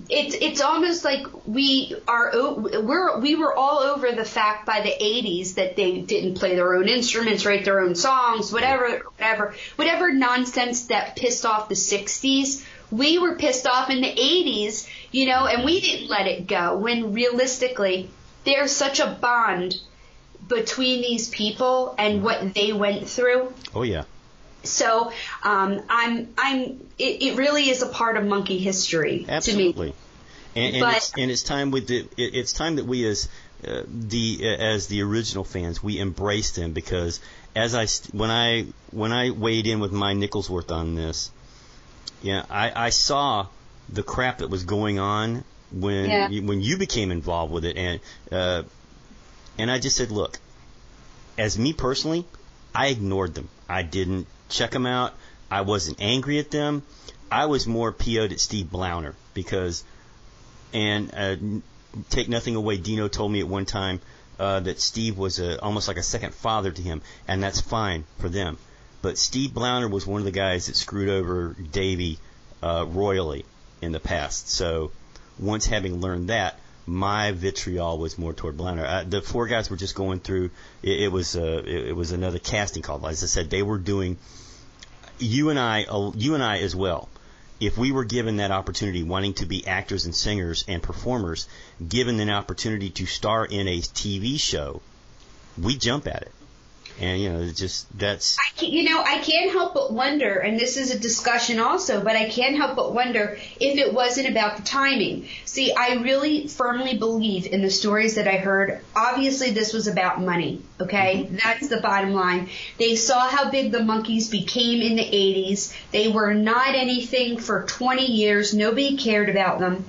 it's it's almost like we are we're we were all over the fact by the 80s that they didn't play their own instruments, write their own songs, whatever whatever whatever nonsense that pissed off the 60s. We were pissed off in the 80s, you know, and we didn't let it go. When realistically, there's such a bond between these people and what they went through. Oh yeah. So um, I'm I'm it, it really is a part of Monkee history to me. Absolutely. And, and, But- it's, and it's time with the it, it's time that we as uh, the uh, as the original fans we embrace them because as I st- when I when I weighed in with my nickels worth on this, yeah, I, I saw the crap that was going on when Yeah. you, when you became involved with it and uh, and I just said, look, as me personally, I ignored them. I didn't check them out. I wasn't angry at them. I was more PO'd at Steve Blauner because, and uh, take nothing away, Dino told me at one time uh, that Steve was a, almost like a second father to him, and that's fine for them. But Steve Blauner was one of the guys that screwed over Davy uh, royally in the past. So once having learned that, my vitriol was more toward Blauner. Uh, the four guys were just going through. It, it was uh, it, it was another casting call. As I said, they were doing. You and I, uh, you and I as well. If we were given that opportunity, wanting to be actors and singers and performers, given an opportunity to star in a TV show, we jump at it. And you know, it's just that's I can, you know, I can't help but wonder, and this is a discussion also, but I can't help but wonder if it wasn't about the timing. See, I really firmly believe in the stories that I heard. Obviously, this was about money, okay? Mm-hmm. That's the bottom line. They saw how big the Monkees became in the 80s. They were not anything for 20 years. Nobody cared about them.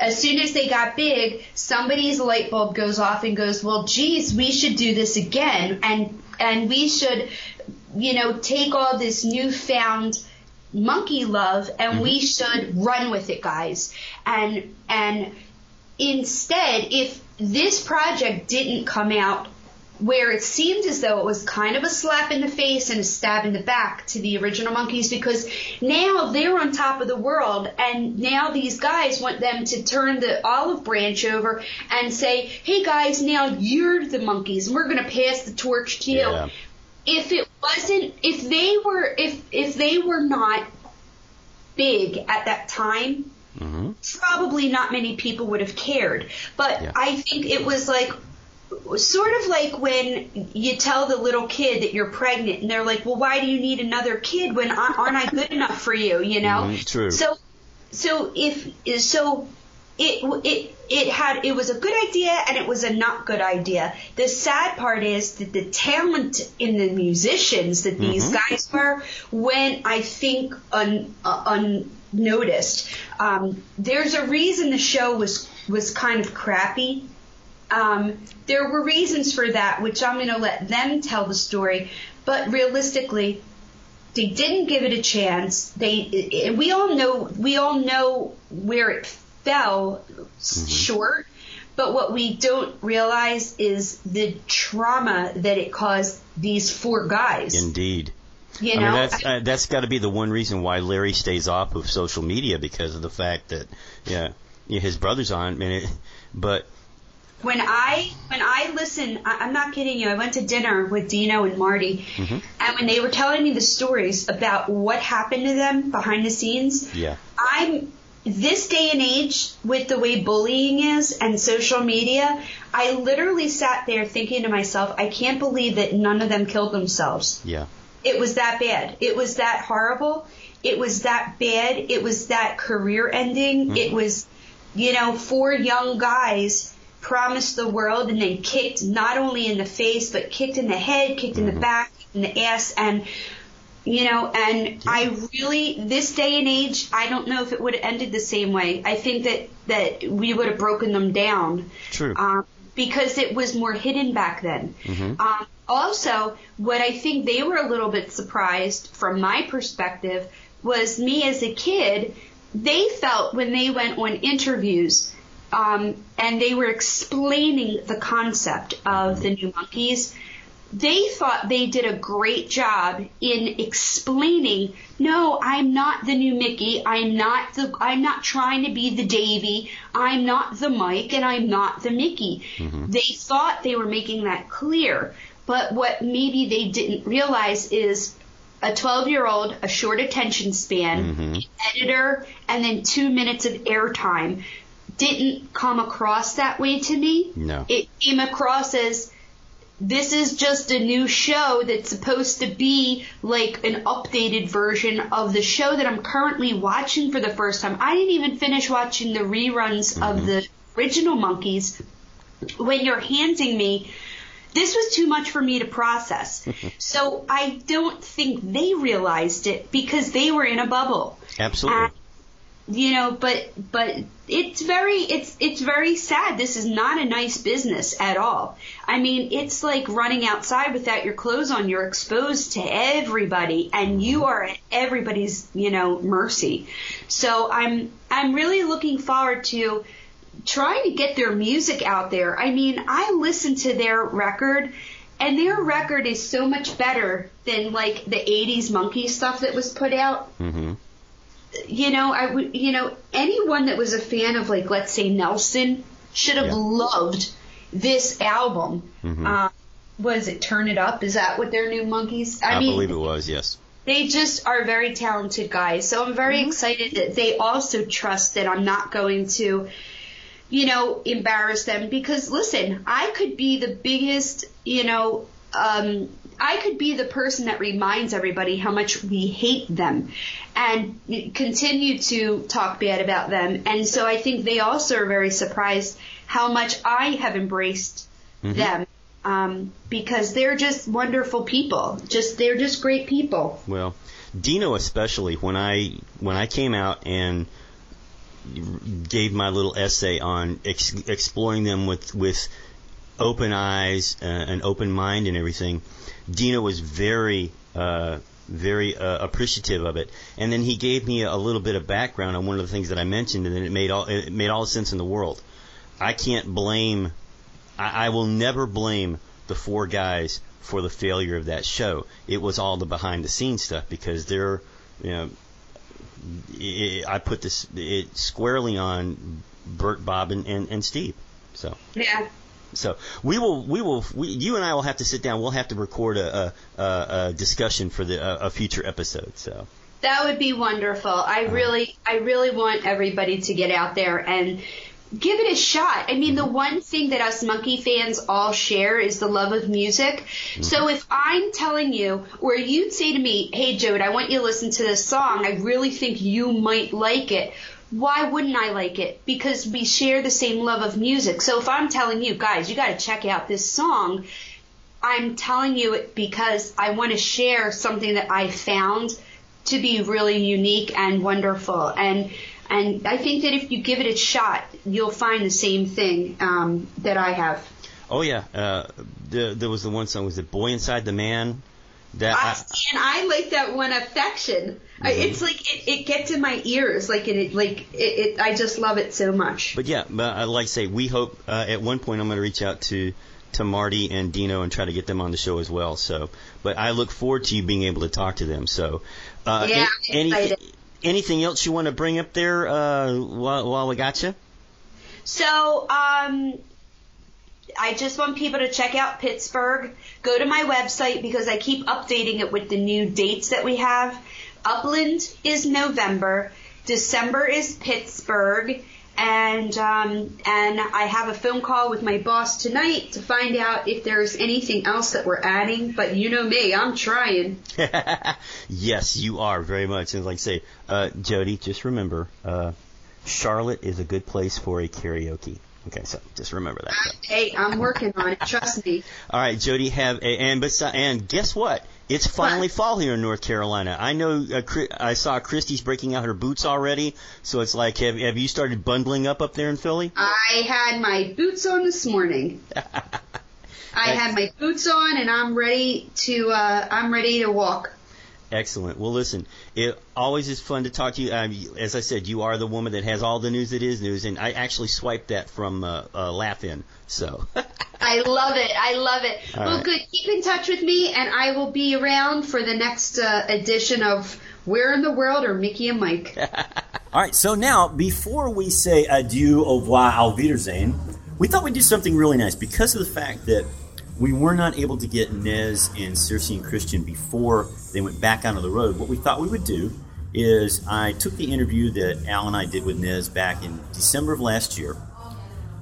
As soon as they got big, somebody's light bulb goes off and goes, well, geez, we should do this again. And and we should, you know, take all this newfound Monkee love and we mm-hmm. should run with it, guys. And and instead, if this project didn't come out where it seemed as though it was kind of a slap in the face and a stab in the back to the original Monkees because now they're on top of the world and now these guys want them to turn the olive branch over and say, hey guys, now you're the Monkees and we're going to pass the torch to you. Yeah. If it wasn't, if they were, if, if they were not big at that time, hmm probably not many people would have cared. But Yeah. I think it was like sort of like when you tell the little kid that you're pregnant and they're like, "Well, why do you need another kid when aren't I good enough for you?" You know? Mhm, true. So so if so it it it had it was a good idea and it was a not good idea. The sad part is that the talent in the musicians that these guys were went I think un, uh, unnoticed. Um, there's a reason the show was was kind of crappy. Um, there were reasons for that, which I'm going to let them tell the story. But realistically, they didn't give it a chance. They, we all know, we all know where it fell short. But what we don't realize is the trauma that it caused these four guys. indeed. you I know, mean, that's uh, that's got to be the one reason why Larry stays off of social media because of the fact that yeah, his brother's on. I mean, it, but when I when I listen, I, I'm not kidding you. I went to dinner with Dino and Marty, mm-hmm. and when they were telling me the stories about what happened to them behind the scenes, yeah, I'm this day and age with the way bullying is and social media, I literally sat there thinking to myself, I can't believe that none of them killed themselves. yeah, It was that bad. It was that horrible. It was that bad. It was that career ending. Mm-hmm. It was, you know, four young guys promised the world and then kicked not only in the face, but kicked in the head, kicked in the back, kicked in the ass. And, you know, and I really, this day and age, I don't know if it would have ended the same way. I think that, that we would have broken them down. True. Um, because it was more hidden back then. Um, also, what I think they were a little bit surprised from my perspective was me as a kid. They felt when they went on interviews um, and they were explaining the concept of the new Monkees, they thought they did a great job in explaining no i'm not the new mickey. I'm not the i'm not trying to be the davy. I'm not the mike and i'm not the mickey. They thought they were making that clear. But what maybe they didn't realize is a 12 year old a short attention span editor and then two minutes of airtime didn't come across that way to me No. it came across as this is just a new show that's supposed to be like an updated version of the show that I'm currently watching for the first time. I didn't even finish watching the reruns of the original Monkees when you're handing me this was too much for me to process. so I don't think they realized it because they were in a bubble absolutely. Uh, you know but but it's very it's it's very sad. This is not a nice business at all. I mean it's like running outside without your clothes on. You're exposed to everybody and you are at everybody's you know mercy. So i'm i'm really looking forward to trying to get their music out there. I mean i listen to their record and their record is so much better than like the 80s Monkee stuff that was put out. Hmm you know, I would, you know, anyone that was a fan of like, let's say Nelson should have Yeah. loved this album. Mhm. Uh, was it Turn It Up? Is that what their new Monkees? I, I, mean, believe it was yes. they just are very talented guys. So I'm very excited that they also trust that I'm not going to, you know, embarrass them because listen, I could be the biggest, you know, um, I could be the person that reminds everybody how much we hate them and continue to talk bad about them. And so I think they also are very surprised how much I have embraced them um, because they're just wonderful people. Just they're just great people. Well, Dino especially when I when I came out and gave my little essay on ex- exploring them with with open eyes, uh, an open mind, and everything. Dino was very uh, very uh, appreciative of it, and then he gave me a little bit of background on one of the things that I mentioned, and then it made all it made all the sense in the world. I can't blame. I, I will never blame the four guys for the failure of that show. It was all the behind the scenes stuff because they're, you know, i I put this it squarely on Bert, Bob, and, and, and Steve. So Yeah. So we will we will we, you and I will have to sit down. We'll have to record a, a, a, discussion for the a, a future episode. So That would be wonderful. I really, I really want everybody to get out there and give it a shot. I mean, the mm-hmm. one thing that us Monkee fans all share is the love of music. Mm-hmm. So if I'm telling you, or you'd say to me, hey, Jode, I want you to listen to this song. I really think you might like it. Why wouldn't I like it? Because we share the same love of music. So if I'm telling you, guys, you got to check out this song, I'm telling you it because I want to share something that I found to be really unique and wonderful. And and I think that if you give it a shot, you'll find the same thing um, that I have. oh yeah, uh, the, there was the one song was it Boy Inside the Man. That I, I, and I like that one affection. Mm-hmm. it's like it, it gets in my ears, like it, like it, it. I just love it so much. But yeah, but I like to say, we hope uh, at one point I'm going to reach out to to Marty and Dino and try to get them on the show as well. So, but I look forward to you being able to talk to them. So, uh, Yeah, a- I'm anything anything else you want to bring up there uh, while, while we got you? So, um, I just want people to check out Pittsburgh. Go to my website because I keep updating it with the new dates that we have. Upland is November. December is Pittsburgh. And um, and I have a phone call with my boss tonight to find out if there's anything else that we're adding. But you know me, I'm trying. yes, you are very much. And like I say, uh, Jody, just remember, uh, Charlotte is a good place for a karaoke. Okay, so just remember that. So. Hey, I'm working on it. Trust me. All right, Jody, have a, and besi- and guess what? It's finally fall here in North Carolina. I know uh, I saw Christy's breaking out her boots already, so it's like, have have you started bundling up up there in Philly? I had my boots on this morning. I had my boots on and I'm ready to uh, I'm ready to walk. Excellent. Well, listen, it always is fun to talk to you. Um, as I said, you are the woman that has all the news that is news, and I actually swiped that from uh, uh, Laugh In. So, I love it. I love it. All well, right. good. Keep in touch with me, and I will be around for the next uh, edition of Where in the World are Mickey and Mike. All right, so now before we say adieu, au revoir, auf Wiedersehen, we thought we'd do something really nice because of the fact that we were not able to get Nez and Circe and Christian before they went back onto the road. What we thought we would do is I took the interview that Al and I did with Nez back in December of last year,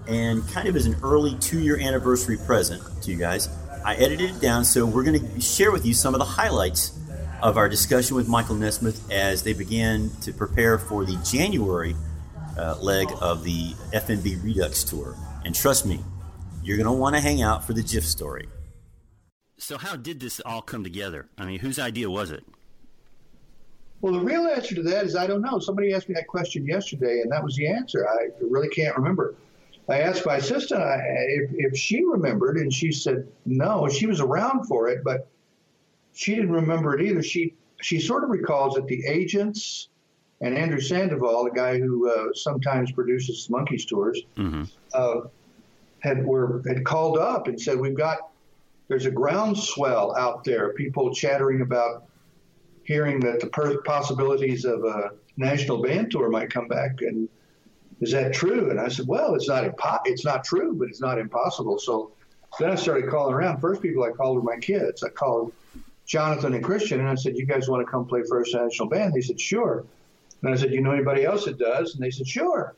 and kind of as an early two-year anniversary present to you guys, I edited it down. So we're going to share with you some of the highlights of our discussion with Michael Nesmith as they began to prepare for the January uh, leg of the FNB Redux Tour. And trust me, you're going to want to hang out for the GIF story. so how did this all come together? I mean, whose idea was it? Well, the real answer to that is I don't know. Somebody asked me that question yesterday, and that was the answer. I really can't remember. I asked my assistant if, if she remembered, and she said no. She was around for it, but she didn't remember it either. She she sort of recalls that the agents and Andrew Sandoval, the guy who uh, sometimes produces Monkees tours, Mm-hmm. uh, had were had called up and said, "We've got there's a groundswell out there. People chattering about hearing that the per- possibilities of a national band tour might come back, and is that true?" And I said, "Well, it's not impo- it's not true, but it's not impossible." So then I started calling around. First people I called were my kids. I called Jonathan and Christian, and I said, "You guys want to come play First National Band?" They said, "Sure." And I said, "You know anybody else that does?" And they said, "Sure."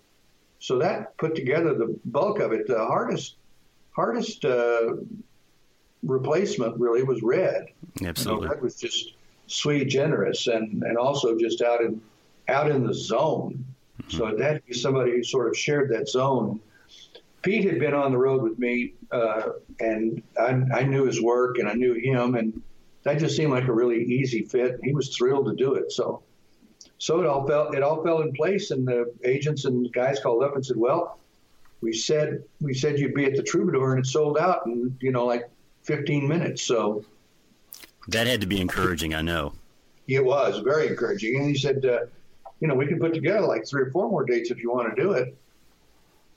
So that put together the bulk of it. The hardest, hardest uh, replacement really was Red. Absolutely. You know, Red was just sweet, generous, and and also just out in out in the zone. So it had to be somebody who sort of shared that zone. Pete had been on the road with me, uh, and I, I knew his work and I knew him, and that just seemed like a really easy fit. He was thrilled to do it. So, so it all fell it all fell in place, and the agents and guys called up and said, "Well, we said we said you'd be at the Troubadour, and it sold out in you know like 15 minutes." So That had to be encouraging, I know. it was very encouraging, and he said, uh, "You know, we could put together like three or four more dates if you want to do it."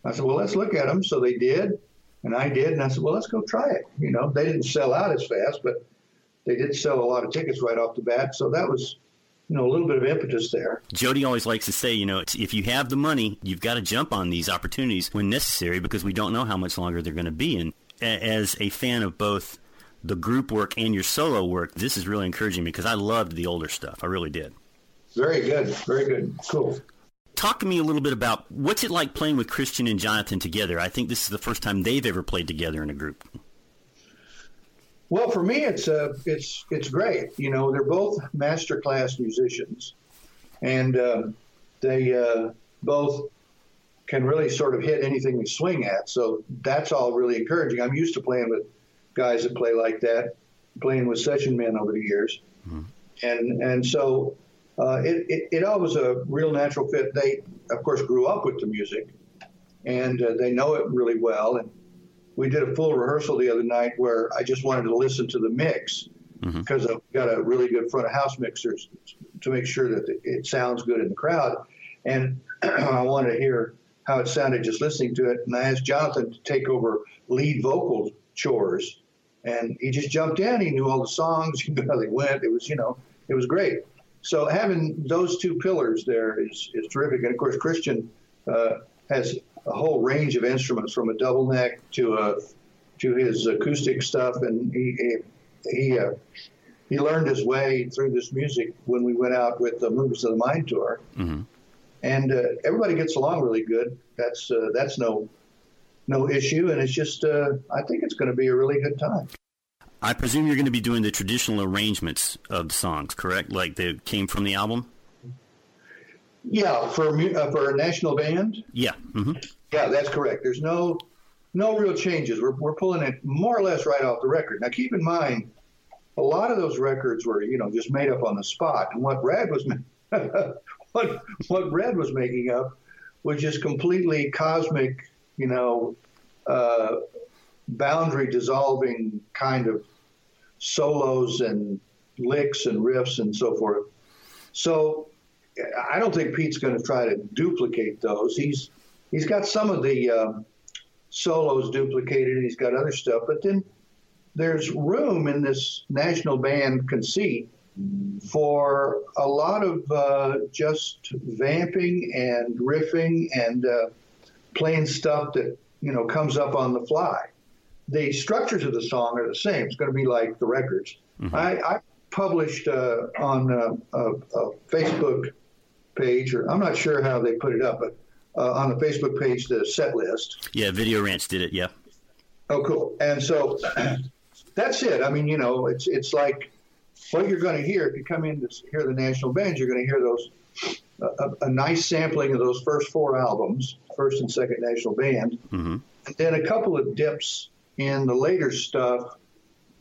I said, "Well, let's look at them." So they did, and I did, and I said, "Well, let's go try it." You know, they didn't sell out as fast, but they did sell a lot of tickets right off the bat, so that was, you know, a little bit of impetus there. Jody always likes to say, you know, it's, if you have the money, you've got to jump on these opportunities when necessary because we don't know how much longer they're going to be. And a- as a fan of both the group work and your solo work, this is really encouraging because I loved the older stuff. I really did. Very good, very good, cool. Talk to me a little bit about what's it like playing with Christian and Jonathan together. I think this is the first time they've ever played together in a group. Well, for me, it's uh, it's it's great. You know, they're both master class musicians, and um, they uh, both can really sort of hit anything they swing at. So that's all really encouraging. I'm used to playing with guys that play like that, playing with session men over the years, and and so uh, it, it it all was a real natural fit. They, of course, grew up with the music, and uh, they know it really well. And we did a full rehearsal the other night where I just wanted to listen to the mix because I've got a really good front of house mixer to make sure that it sounds good in the crowd. And I wanted to hear how it sounded just listening to it. And I asked Jonathan to take over lead vocal chores. And he just jumped in. He knew all the songs, he knew how they went. It was, you know, it was great. So having those two pillars there is, is terrific. And of course, Christian uh, has a whole range of instruments from a double neck to a to his acoustic stuff, and he he he, uh, he learned his way through this music when we went out with the Movies of the Mind tour, Mm-hmm. and uh, everybody gets along really good. That's uh, that's no no issue, and it's just uh, I think it's going to be a really good time. I presume you're going to be doing the traditional arrangements of the songs, correct? Like they came from the album? Yeah, for mu- uh, for a national band. Yeah. hmm Yeah, that's correct. There's no no real changes. We're we're pulling it more or less right off the record. Now, keep in mind, a lot of those records were you know just made up on the spot, and what Red was what what Red was making up was just completely cosmic, you know, uh, boundary dissolving kind of solos and licks and riffs and so forth. So I don't think Pete's going to try to duplicate those. He's he's got some of the um, solos duplicated, and he's got other stuff. But then there's room in this national band conceit for a lot of uh, just vamping and riffing and uh, playing stuff that you know comes up on the fly. The structures of the song are the same. It's going to be like the records. I, I published uh, on uh, Facebook page, or I'm not sure how they put it up, but uh, on the Facebook page, the set list. Yeah, Video Ranch did it, yeah. Oh, cool. And so that's it. I mean, you know, it's it's like what you're going to hear if you come in to hear the national band. You're going to hear those a, a nice sampling of those first four albums, first and second national band, hmm and then a couple of dips in the later stuff.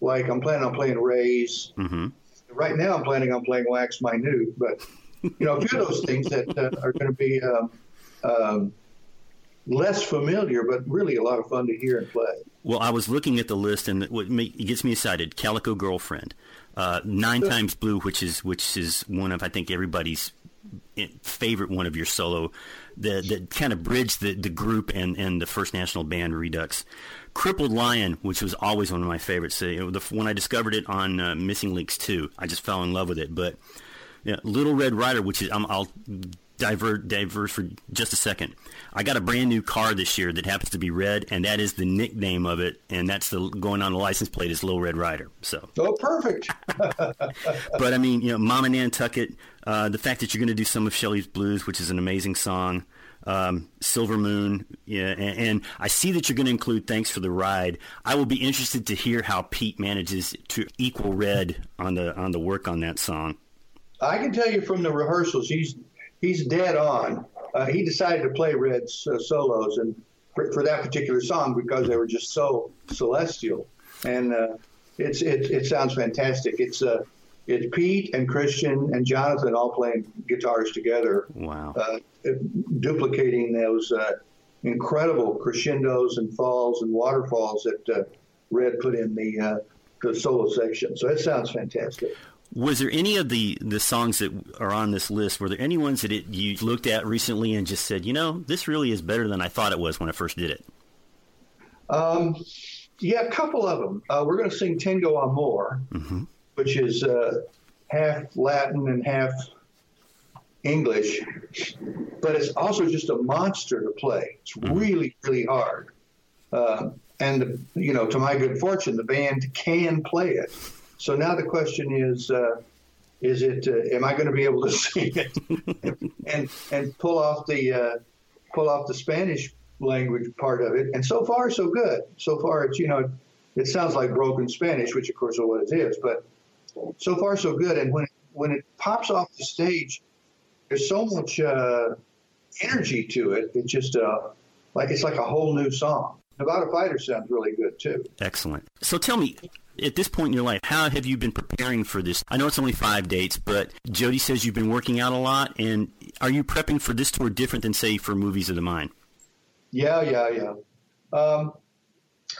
Like I'm planning on playing Rays. hmm Right now, I'm planning on playing Wax Minute, but you know, a few of those things that uh, are going to be um, um, less familiar, but really a lot of fun to hear and play. Well, I was looking at the list, and what gets me excited. Calico Girlfriend, uh, Nine Times Blue, which is which is one of I think everybody's favorite one of your solo, that that kind of bridged the, the group and, and the First National Band Redux. Crippled Lion, which was always one of my favorites. So, you know, the, when I discovered it on uh, Missing Links 2, I just fell in love with it. But yeah, Little Red Rider, which is I'm, I'll divert diverse for just a second. I got a brand new car this year that happens to be red, and that is the nickname of it, and that's the going on the license plate is Little Red Rider. So, Oh, perfect. but I mean, you know, Mama Nantucket, uh, the fact that you're going to do some of Shelley's Blues, which is an amazing song. um, Silver Moon, yeah, and, and I see that you're going to include Thanks for the Ride. I will be interested to hear how Pete manages to equal Red on the on the work on that song. I can tell you from the rehearsals, he's he's dead on. Uh, he decided to play Red's uh, solos and for, for that particular song because they were just so celestial, and uh, it's it, it sounds fantastic. It's uh, it's Pete and Christian and Jonathan all playing guitars together. Wow. Uh, duplicating those uh, incredible crescendos and falls and waterfalls that uh, Red put in the uh, the solo section. So it sounds fantastic. Was there any of the, the songs that are on this list? Were there any ones that it, you looked at recently and just said, you know, this really is better than I thought it was when I first did it? Um, yeah, a couple of them. Uh, we're going to sing Tengo Amore, mm-hmm. which is uh, half Latin and half English, but it's also just a monster to play. It's really, really hard. Uh, and, you know, to my good fortune, the band can play it. So now the question is, uh, is it? Uh, am I going to be able to sing it and and pull off the uh, pull off the Spanish language part of it? And so far, so good. So far, it's you know, it sounds like broken Spanish, which of course is what it is. But so far, so good. And when when it pops off the stage, there's so much uh, energy to it. It's just uh, like it's like a whole new song. Nevada Fighter sounds really good too. Excellent. So tell me, at this point in your life, how have you been preparing for this? I know it's only five dates, but Jody says you've been working out a lot. And are you prepping for this tour different than, say, for Movies of the Mind? Yeah, yeah, yeah. Um,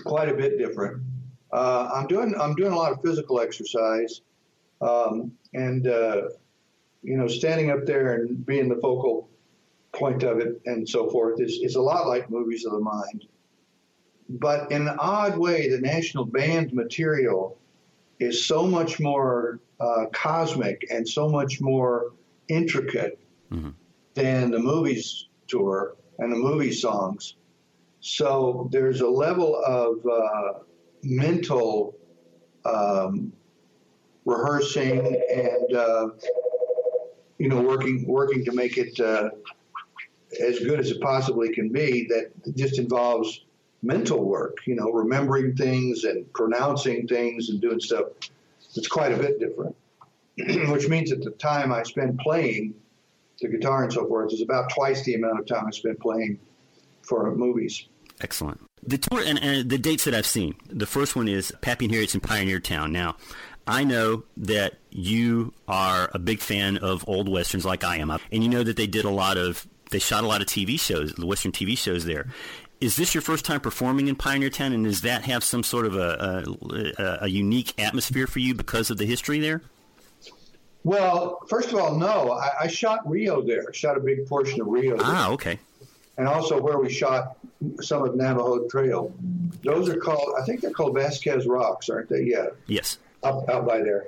quite a bit different. Uh, I'm doing I'm doing a lot of physical exercise, um, and uh, you know, standing up there and being the focal point of it and so forth is is a lot like Movies of the Mind but in an odd way, the national band material is so much more uh, cosmic and so much more intricate mm-hmm. than the movies tour and the movie songs. So there's a level of uh, mental um, rehearsing and uh, you know working working to make it uh, as good as it possibly can be. That just involves mental work, you know, remembering things and pronouncing things and doing stuff. It's quite a bit different, which means that the time I spend playing the guitar and so forth is about twice the amount of time I spend playing for movies. Excellent. The tour and, and the dates that I've seen. The first one is Pappy and Harriet's in Pioneer Town. Now, I know that you are a big fan of old westerns like I am, and you know that they did a lot of they shot a lot of TV shows, the western TV shows there is this your first time performing in Pioneer Town, and does that have some sort of a, a, a, unique atmosphere for you because of the history there? Well, first of all, no. I, I shot Rio there. I Shot a big portion of Rio. There. Ah, okay. And also where we shot some of Navajo Trail. Those are called, I think they're called Vasquez Rocks, aren't they? Yeah. Yes. Up out by there.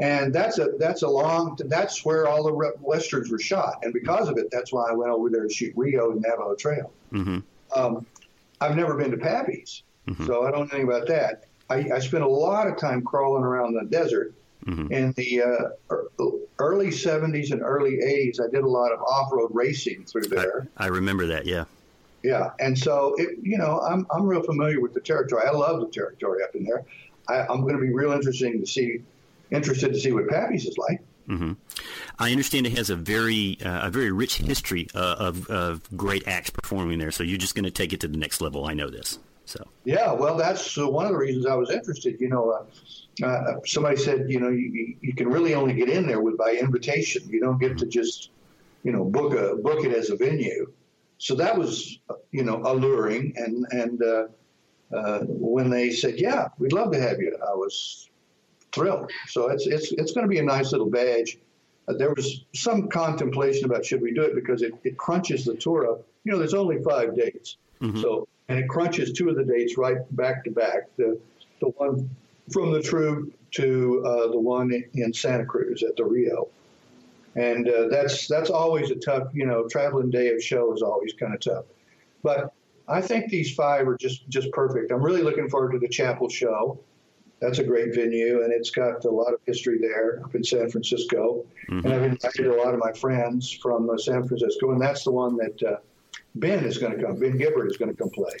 And that's a that's a long that's where all the westerns were shot, and because of it, that's why I went over there to shoot Rio and Navajo Trail. Mm-hmm. Um, I've never been to Pappy's, mm-hmm. so I don't know anything about that. I, I spent a lot of time crawling around the desert. Mm-hmm. In the uh, early 70s and early 80s, I did a lot of off-road racing through there. I, I remember that, yeah. Yeah, and so it, you know, I'm I'm real familiar with the territory. I love the territory up in there. I, I'm going to be real interesting to see, interested to see what Pappy's is like. Mm-hmm. I understand it has a very uh, a very rich history uh, of, of great acts performing there. So you're just going to take it to the next level. I know this. So yeah, well, that's uh, one of the reasons I was interested. You know, uh, uh, somebody said you know you, you can really only get in there with by invitation. You don't get to just you know book a book it as a venue. So that was you know alluring, and and uh, when they said yeah, we'd love to have you, I was thrilled. So it's it's it's going to be a nice little badge. Uh, there was some contemplation about should we do it because it, it crunches the tour up. You know, there's only five dates, mm-hmm. so and it crunches two of the dates right back to back. The the one from the True to uh, the one in Santa Cruz at the Rio, and uh, that's that's always a tough. You know, traveling day of show is always kind of tough, but I think these five are just just perfect. I'm really looking forward to the Chapel show That's a great venue, and it's got a lot of history there up in San Francisco. Mhm. And I've invited a lot of my friends from uh, San Francisco, and that's the one that uh, Ben is going to come. Ben Gibbard is going to come play.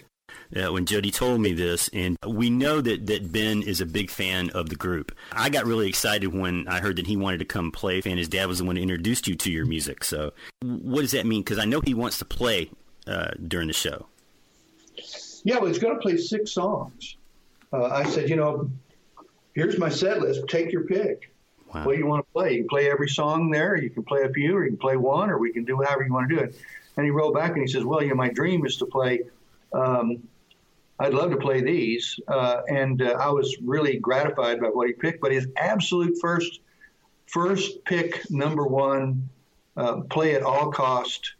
uh, when Jody told me this, and we know that, that Ben is a big fan of the group. I got really excited when I heard that he wanted to come play, and his dad was the one who introduced you to your music. So, what does that mean? Because I know he wants to play uh, during the show. Yeah, well, he's going to play six songs. Uh, I said, you know, here's my set list. Take your pick. Wow. What do you want to play? You can play every song there. You can play a few, or you can play one, or we can do however you want to do it. And he wrote back and he says, well, you know, my dream is to play. Um, I'd love to play these, uh, and uh, I was really gratified by what he picked. But his absolute first, first pick, number one, uh, play at all cost,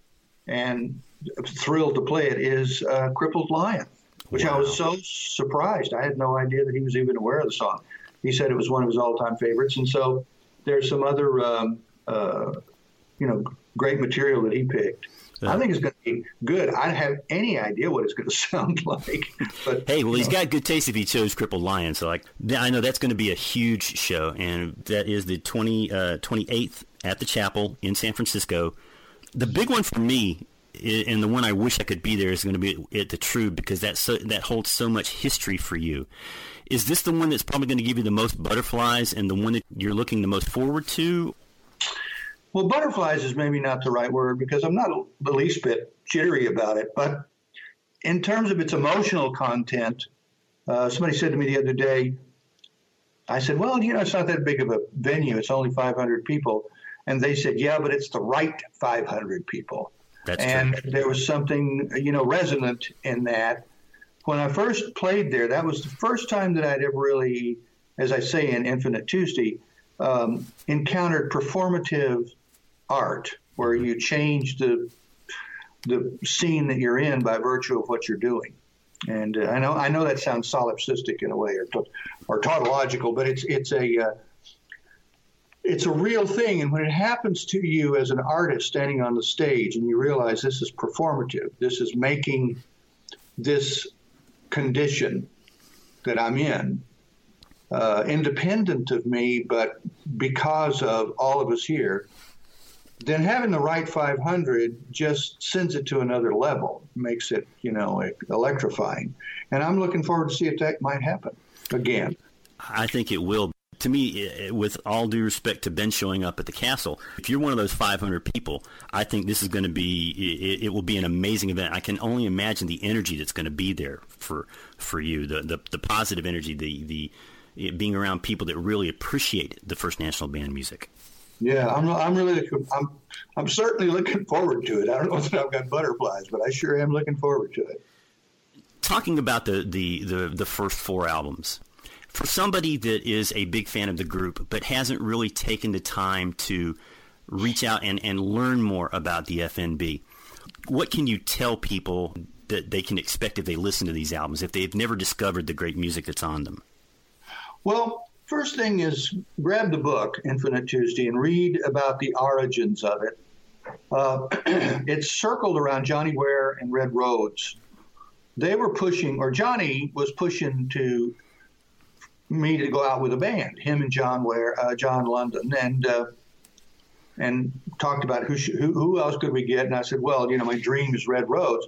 and thrilled to play it is uh, "Crippled Lion," which I was so surprised. I had no idea that he was even aware of the song. He said it was one of his all-time favorites, and so there's some other, um, uh, you know, great material that he picked. I think it's going to be good. I don't have any idea what it's going to sound like, but Hey, well, he's know. got good taste if he chose Crippled Lion. So, like, I know that's going to be a huge show, and that is the 20, uh, 28th at the Chapel in San Francisco. The big one for me, and the one I wish I could be there, is going to be at the Trube because that so, that holds so much history for you. Is this the one that's probably going to give you the most butterflies, and the one that you're looking the most forward to? Well, butterflies is maybe not the right word because I'm not the least bit jittery about it. But in terms of its emotional content, uh, somebody said to me the other day, I said, well, you know, it's not that big of a venue. It's only 500 people. And they said, yeah, but it's the right 500 people. That's and true. there was something, you know, resonant in that. When I first played there, that was the first time that I'd ever really, as I say in Infinite Tuesday, um, encountered performative art, where you change the the scene that you're in by virtue of what you're doing. And uh, I know I know that sounds solipsistic in a way, or or tautological, but it's it's a uh, it's a real thing. And when it happens to you as an artist standing on the stage, and you realize this is performative, this is making this condition that I'm in uh, independent of me, but because of all of us here, then having the right 500 just sends it to another level, makes it, you know, electrifying. And I'm looking forward to see if that might happen again. I think it will. To me, eh, eh, with all due respect to Ben showing up at the castle, if you're one of those 500 people, I think this is going to be it, it will be an amazing event. I can only imagine the energy that's going to be there for for you, the the, the positive energy, the the it being around people that really appreciate the First National Band music. Yeah, I'm, I'm really, I'm, I'm certainly looking forward to it. I don't know if I've got butterflies, but I sure am looking forward to it. talking about the, the, the, the first four albums, for somebody that is a big fan of the group but hasn't really taken the time to reach out and, and learn more about the FNB, what can you tell people that they can expect if they listen to these albums, if they've never discovered the great music that's on them? Well, first thing is grab the book, Infinite Tuesday, and read about the origins of it. Uh, it's circled around Johnny Ware and Red Rhodes. They were pushing, or Johnny was pushing to me to go out with a band. Him and John Ware, uh, John London, and uh, and talked about who, who who else could we get. And I said, well, you know, my dream is Red Rhodes,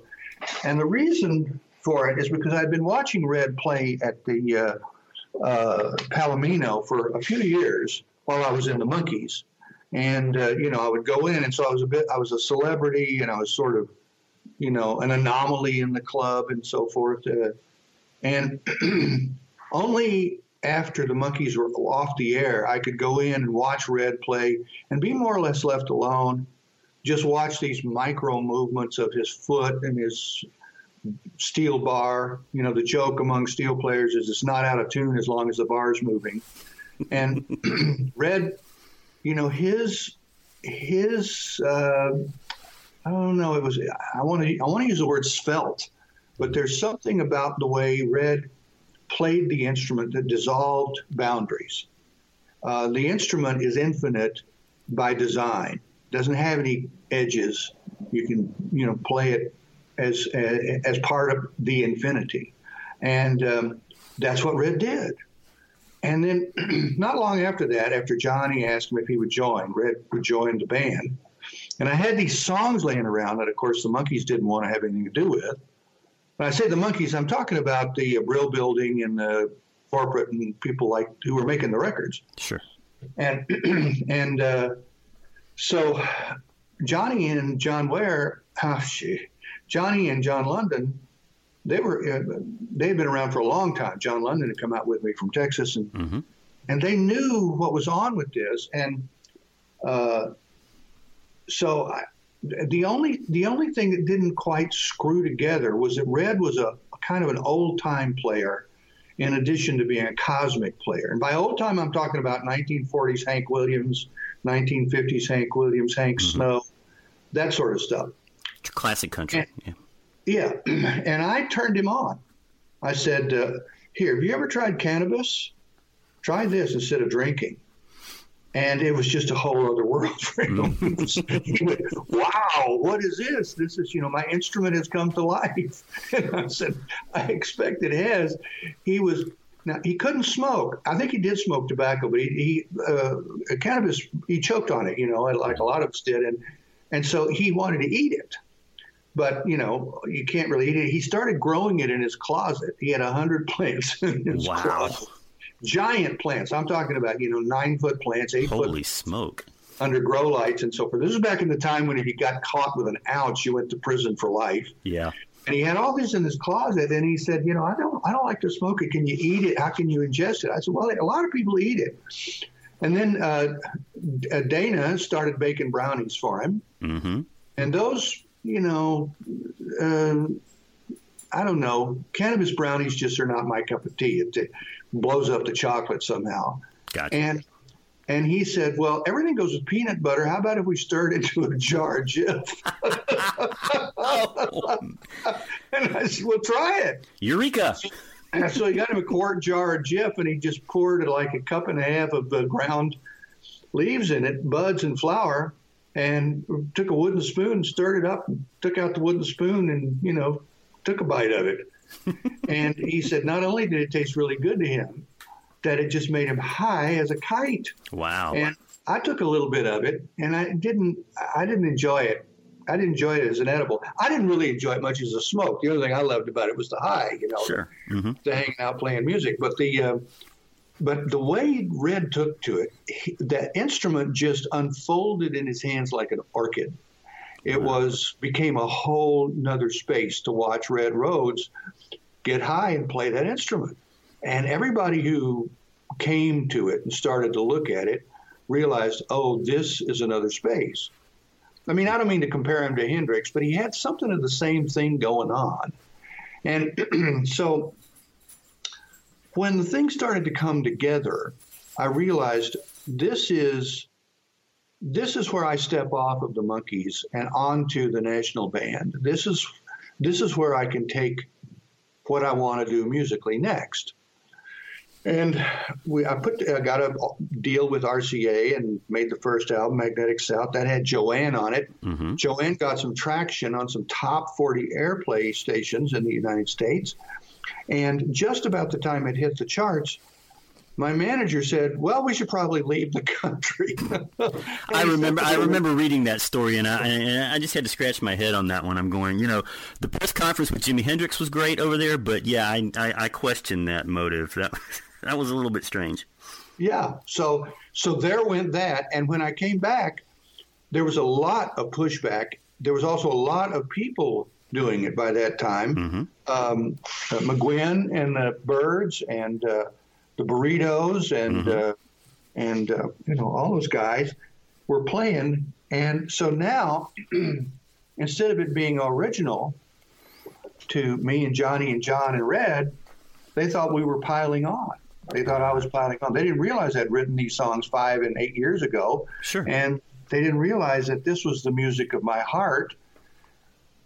and the reason for it is because I'd been watching Red play at the uh, uh, Palomino for a few years while I was in the Monkees, and uh, you know I would go in, and so I was a bit, I was a celebrity, and I was sort of, you know, an anomaly in the club and so forth, uh, and only after the Monkees were off the air, I could go in and watch Red play and be more or less left alone. Just watch these micro movements of his foot and his steel bar. You know, the joke among steel players is it's not out of tune as long as the bar's moving. And Red, you know, his his uh, I don't know. It was I want to I want to use the word svelte, but there's something about the way Red played the instrument that dissolved boundaries. Uh, the instrument is infinite by design. Doesn't have any edges. You can you know play it as as part of the infinity, and um, that's what Red did. and then not long after that, after Johnny asked him if he would join, Red would join the band. And I had these songs laying around that, of course, the Monkees didn't want to have anything to do with. When I say the Monkees, I'm talking about the Brill Building and the corporate and people like who were making the records. Sure. And and uh, so Johnny and John Ware, ah, shit, Johnny and John London, they were uh, they had been around for a long time. John London had come out with me from Texas, and Mm-hmm. and they knew what was on with this. And uh, so I, the only the only thing that didn't quite screw together was that Red was a, a kind of an old time player, in addition to being a cosmic player. And by old time, I'm talking about 1940s Hank Williams, 1950s Hank Williams, Hank Snow, that sort of stuff. Classic country. Yeah. Yeah, and I turned him on. I said, uh, "Here, have you ever tried cannabis? Try this instead of drinking." And it was just a whole other world for him. Went, wow, what is this? This is, you know, my instrument has come to life. And I said, I expect it has. He was now he couldn't smoke. I think he did smoke tobacco, but he, he uh, cannabis he choked on it, you know, like a lot of us did, and and so he wanted to eat it but you know you can't really eat it. He started growing it in his closet. He had a hundred plants in his Wow. closet, giant plants. I'm talking about you know nine foot plants, eight Holy foot smoke. under grow lights and so forth. This is back in the time when if you got caught with an ounce, you went to prison for life. Yeah. And he had all this in his closet, and he said, "You know, I don't, I don't like to smoke it. Can you eat it? How can you ingest it?" I said, "Well, a lot of people eat it." And then uh, uh, Dana started baking brownies for him, Mm-hmm. and those, you know, uh, I don't know, cannabis brownies just are not my cup of tea. It blows up the chocolate somehow. Gotcha. And and he said, "Well, everything goes with peanut butter. How about if we stir it into a jar, Jif?" and I said, "Well, try it." Eureka. And so he got him a quart jar of Jif, and he just poured like a cup and a half of the ground leaves in it, buds and flour, and took a wooden spoon, stirred it up, and took out the wooden spoon, and you know, took a bite of it. And he said, not only did it taste really good to him, that it just made him high as a kite. Wow. And I took a little bit of it, and I didn't. I didn't enjoy it. I didn't enjoy it as an edible. I didn't really enjoy it much as a smoke. The only thing I loved about it was the high, you know, Sure. Mm-hmm. the hanging out playing music. But the uh, but the way Red took to it, he, that instrument just unfolded in his hands like an orchid. It was became a whole nother space to watch Red Rhodes get high and play that instrument. And everybody who came to it and started to look at it realized, oh, this is another space. I mean, I don't mean to compare him to Hendrix, but he had something of the same thing going on. And so when the thing started to come together, I realized this is this is where I step off of the Monkees and onto the national band. This is this is where I can take what I want to do musically next. And we, I put, I got a deal with RCA and made the first album, Magnetic South. That had Joanne on it. Mm-hmm. Joanne got some traction on some top 40 airplay stations in the United States. And just about the time it hit the charts, my manager said, "Well, we should probably leave the country." I remember. I remember reading that story, and I, and I just had to scratch my head on that one. I'm going, you know, the press conference with Jimi Hendrix was great over there, but yeah, I I, I question that motive. That that was a little bit strange. Yeah. So so there went that. And when I came back, there was a lot of pushback. There was also a lot of people doing it by that time. Mm-hmm. Um, uh, McGuinn and the Byrds and uh, the Burritos and Mm-hmm. uh, and uh, you know all those guys were playing. And so now, instead of it being original to me and Johnny and John and Red, they thought we were piling on. They thought I was piling on. They didn't realize I'd written these songs five and eight years ago. Sure. And they didn't realize that this was the music of my heart.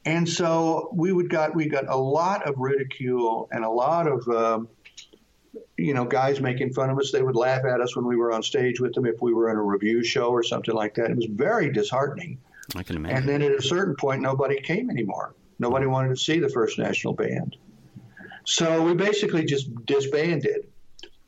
And so we would got we got a lot of ridicule and a lot of um, you know guys making fun of us. They would laugh at us when we were on stage with them if we were in a review show or something like that. It was very disheartening. I can imagine. And then at a certain point, nobody came anymore. Nobody wanted to see the First National Band. So we basically just disbanded.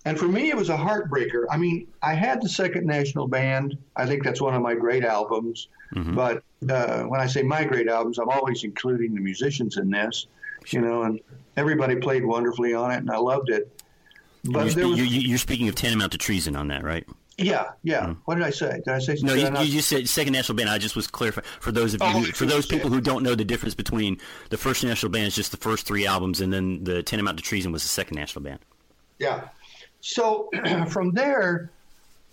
and for me, it was a heartbreaker. I mean, I had the Second National Band. I think that's one of my great albums. But uh, when I say my great albums, I'm always including the musicians in this, you know, and everybody played wonderfully on it, and I loved it. But you're, there was, you- you- you're speaking of Tantamount to Treason on that, right? yeah, yeah. What did I say? Did I say? No, you, you just said Second National Band. I just was clarifying for those of you, Oh, who, for those people who don't know the difference between the First National Band is just the first three albums, and then the Tantamount to Treason was the Second National Band. Yeah. So from there,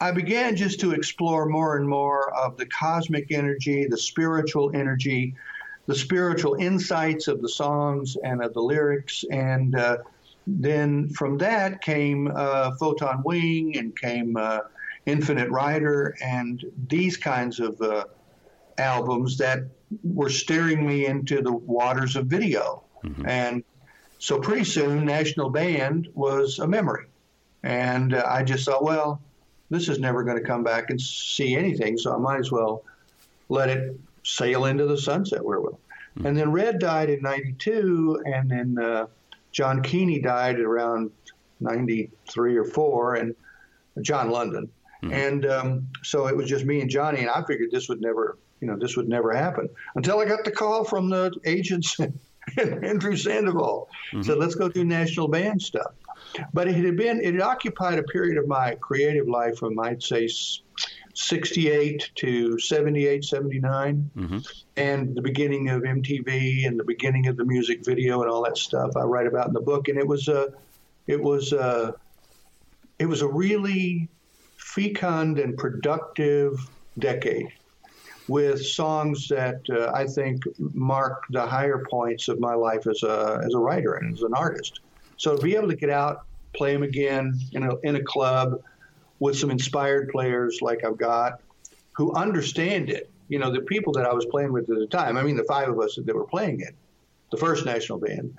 I began just to explore more and more of the cosmic energy, the spiritual energy, the spiritual insights of the songs and of the lyrics. And uh, then from that came uh, Photon Wing and came uh, Infinite Rider and these kinds of uh, albums that were steering me into the waters of video. And so pretty soon, National Band was a memory. And uh, I just thought, well, this is never going to come back and see anything, so I might as well let it sail into the sunset where it will. And then Red died in 92, and then uh, John Kuehne died around 93 or 4, and John London. And um, so it was just me and Johnny, and I figured this would never, you know, this would never happen until I got the call from the agents Andrew Sandoval said, "Let's go do national band stuff." But it had been it had occupied a period of my creative life from I'd say 68 to 78, 79, and the beginning of MTV and the beginning of the music video and all that stuff I write about in the book. And it was a, it was a, it was a really fecund and productive decade with songs that uh, I think mark the higher points of my life as a as a writer and as an artist. So to be able to get out, play them again in a in a club with some inspired players like I've got, who understand it. You know, the people that I was playing with at the time. I mean, the five of us that were playing it, the first national band.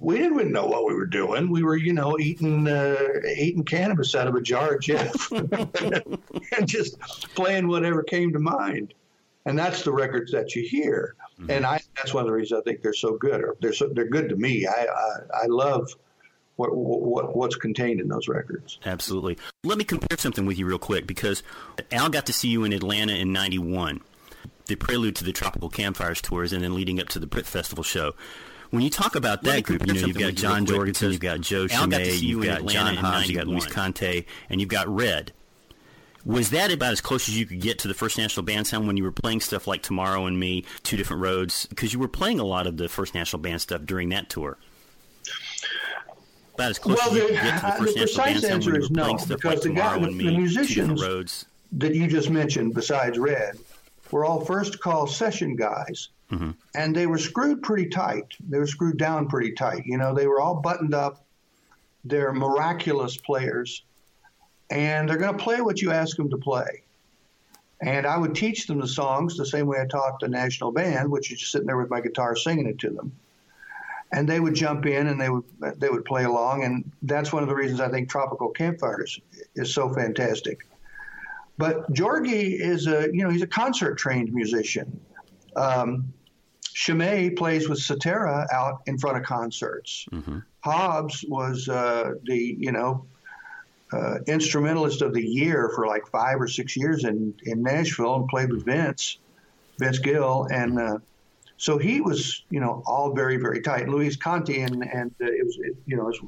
We didn't know what we were doing. We were, you know, eating uh, eating cannabis out of a jar, of Jif, and just playing whatever came to mind. And that's the records that you hear. And I, that's one of the reasons I think they're so good. Or they're so, they're good to me. I I, I love what, what what's contained in those records. Absolutely. Let me compare something with you real quick because Al got to see you in Atlanta in '91, the prelude to the Tropical Campfires tours, and then leading up to the Britt Festival show. When you talk about that group, you know you've got with you John real quick Jorgensen, you've got Joe Al got Chemay, see you you've got Atlanta John in Hobbs, you've got Luis Conte, and you've got Red. Was that about as close as you could get to the First National Band sound when you were playing stuff like Tomorrow and Me, Two Different Roads? Because you were playing a lot of the First National Band stuff during that tour. About as close Well, as you the- get to the uh, First the National precise answer is no, because like the guy- the- the musicians- that you just mentioned, besides Red, were all first call session guys. And they were screwed pretty tight. They were screwed down pretty tight. You know, they were all buttoned up. They're miraculous players. And they're going to play what you ask them to play. And I would teach them the songs the same way I taught the national band, which is just sitting there with my guitar singing it to them. And they would jump in and they would they would play along. And that's one of the reasons I think Tropical Campfires is so fantastic. But Jorgi is a you know he's a concert trained musician. Um, Chemay plays with Cetera out in front of concerts. Hobbs was uh, the you know uh, instrumentalist of the year for like five or six years in in Nashville and played with Vince Vince Gill and. Uh, so he was, you know, all very, very tight. Luis Conte and and uh, it was, it, you know, is,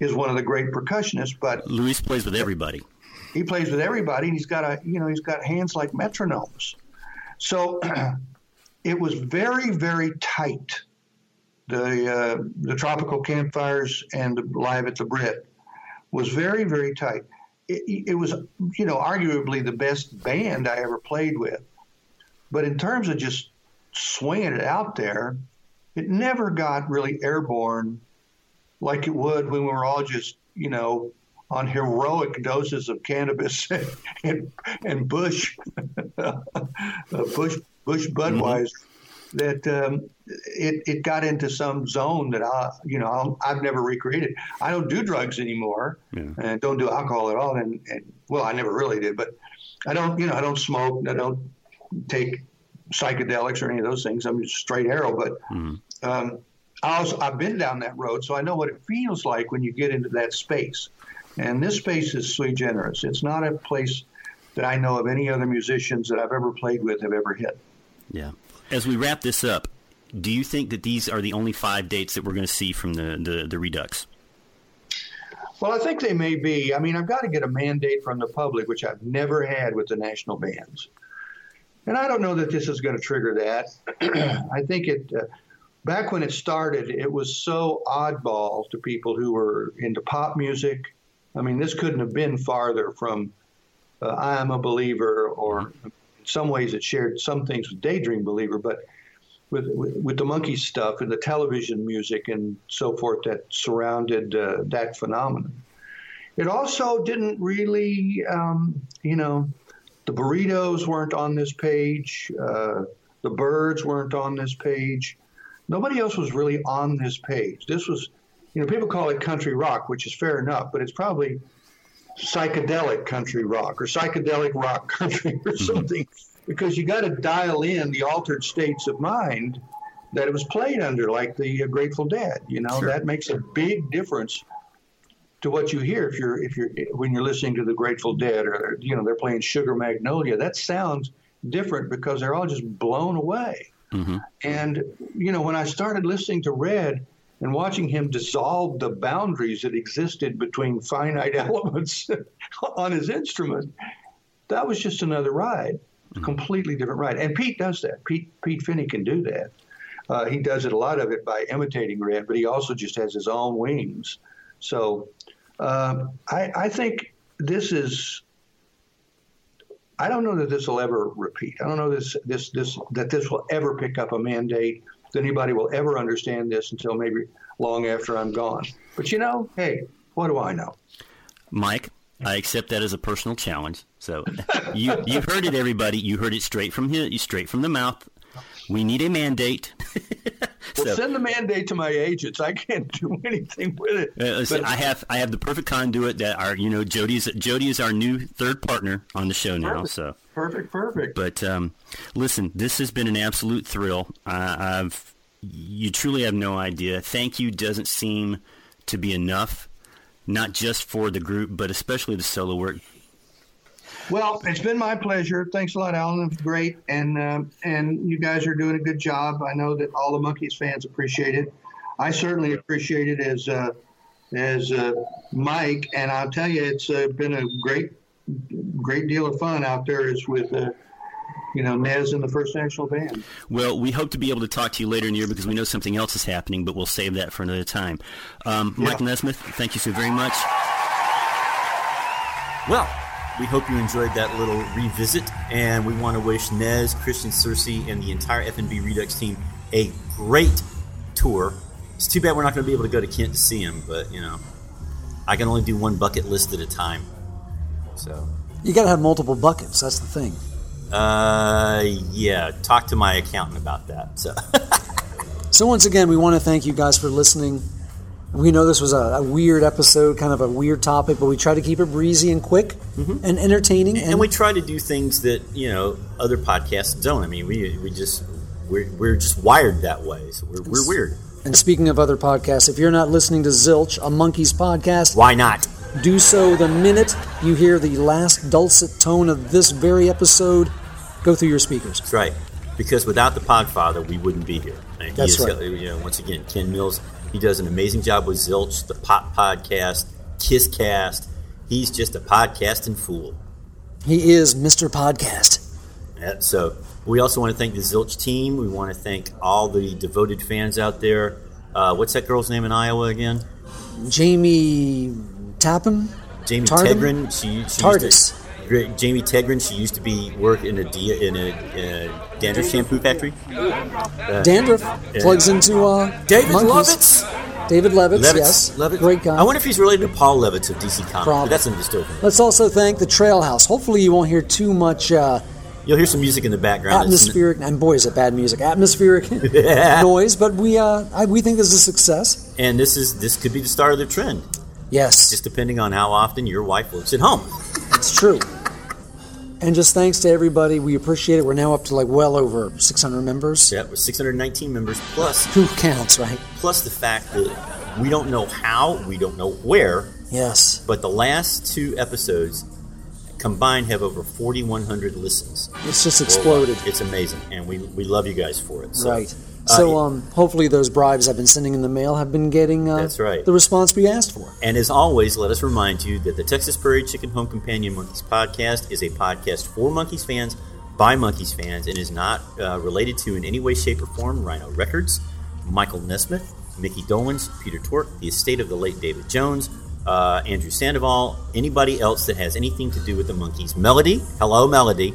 is one of the great percussionists. But Luis plays with everybody. he plays with everybody, and he's got a you know he's got hands like metronomes. So it was very very tight. The uh, the tropical campfires and the live at the Britt was very very tight. It, it was you know arguably the best band I ever played with, but in terms of just swinging it out there, it never got really airborne like it would when we were all just you know on heroic doses of cannabis and, and Bush, uh, Bush, Bush Budweiser, that um, it, it got into some zone that I, you know, I'll, I've never recreated. I don't do drugs anymore, and don't do alcohol at all. And, and well, I never really did, but I don't, you know, I don't smoke. I don't take psychedelics or any of those things. I'm just straight arrow. But um, I also, I've been down that road, so I know what it feels like when you get into that space. And this space is sui generis. It's not a place that I know of any other musicians that I've ever played with have ever hit. Yeah. As we wrap this up, do you think that these are the only five dates that we're going to see from the, the, the Redux? Well, I think they may be. I mean, I've got to get a mandate from the public, which I've never had with the national bands. And I don't know that this is going to trigger that. I think it, uh, back when it started, it was so oddball to people who were into pop music. I mean, this couldn't have been farther from uh, I Am a Believer, or in some ways it shared some things with Daydream Believer, but with, with, with the Monkee stuff and the television music and so forth that surrounded uh, that phenomenon. It also didn't really, um, you know, the burritos weren't on this page, uh, the Byrds weren't on this page. Nobody else was really on this page. This was, you know, people call it country rock, which is fair enough, but it's probably psychedelic country rock or psychedelic rock country or something because you got to dial in the altered states of mind that it was played under, like the uh, Grateful Dead. You know, Sure. that makes a big difference to what you hear if you're if you're when you're listening to the Grateful Dead or you know they're playing Sugar Magnolia. That sounds different because they're all just blown away. Mm-hmm. And you know, when I started listening to Red and watching him dissolve the boundaries that existed between finite elements on his instrument, that was just another ride, a completely different ride. And Pete does that. Pete Pete Finney can do that. Uh, he does it a lot of it by imitating Red, but he also just has his own wings. So um, I, I think this is. I don't know that this will ever repeat. I don't know this this this that this will ever pick up a mandate. That anybody will ever understand this until maybe long after I'm gone. But you know, hey, what do I know? Mike, I accept that as a personal challenge. So you you heard it, everybody. You heard it straight from his, straight from the mouth. We need a mandate. Well, send the mandate to my agents. I can't do anything with it. Uh, listen, But- I have I have the perfect conduit that are you know Jody's Jody is our new third partner on the show now. Perfect. So Perfect, perfect. But um, listen, this has been an absolute thrill. I, I've you truly have no idea. Thank you doesn't seem to be enough, not just for the group, but especially the solo work. Well, it's been my pleasure. Thanks a lot, Alan. It was great, and um, and you guys are doing a good job. I know that all the Monkees fans appreciate it. I certainly appreciate it as uh, as uh, Mike, and I'll tell you, it's uh, been a great great deal of fun out there. Is with uh, you know Nez and the First National Band. Well, we hope to be able to talk to you later in the year because we know something else is happening, but we'll save that for another time. Um, Mike Nesmith, thank you so very much. Well, we hope you enjoyed that little revisit, and we want to wish Nez, Christian Cersei, and the entire FNB Redux team a great tour. It's too bad we're not going to be able to go to Kent to see him, but you know, I can only do one bucket list at a time. So, You got to have multiple buckets. That's the thing. uh, yeah, talk to my accountant about that. So, So once again, we want to thank you guys for listening. We know this was a, a weird episode, kind of a weird topic, but we try to keep it breezy and quick mm-hmm. and entertaining. and we try to do things that you know other podcasts don't. I mean, we we just we're, we're just wired that way, so we're, we're weird. And speaking of other podcasts, if you're not listening to Zilch, a Monkees podcast, why not? Do so the minute you hear the last dulcet tone of this very episode go through your speakers. That's right. Because without the Podfather, we wouldn't be here. And he That's is, right. You know, once again, Ken Mills, he does an amazing job with Zilch, the Pop Podcast, Kisscast. He's just a podcasting fool. He is Mr. Podcast. Yeah, so we also want to thank the Zilch team. We want to thank all the devoted fans out there. Uh, what's that girl's name in Iowa again? Jamie Tappan? Jamie Tardam? Tegrin. She, she Tardis. Used to, Great- Jamie Tegren. She used to be work in a D- in a, dandruff shampoo factory. Uh, Dandruff yeah. plugs into uh, David monkeys. Lovitz. David Levitz, Levitz, yes. Levitz. Great guy. I wonder if he's related to Paul Levitz of DC Comics. Probably. that's another story. Let's also thank the Trail House. Hopefully, you won't hear too much uh, You'll hear some music in the background. Atmospheric, and boy, is it bad music, atmospheric noise, but we, uh, I, we think this is a success. and this is this could be the start of the trend. Yes. Just depending on how often your wife works at home. It's true. And just thanks to everybody. We appreciate it. We're now up to like well over 600 members. Yeah, with 619 members plus Who counts, right? plus the fact that we don't know how, we don't know where, Yes. But the last two episodes combined have over 4,100 listens. It's just exploded. Worldwide. It's amazing, and we, we love you guys for it. So, right. Uh, So um, hopefully those bribes I've been sending in the mail have been getting uh, That's right. the response we asked for. And as always, let us remind you that the Texas Prairie Chicken Home Companion Monkees podcast is a podcast for Monkees fans by Monkees fans and is not uh, related to in any way, shape, or form Rhino Records, Michael Nesmith, Mickey Dolenz, Peter Tork, the estate of the late David Jones, uh, Andrew Sandoval, anybody else that has anything to do with the Monkees. Melody, hello, Melody.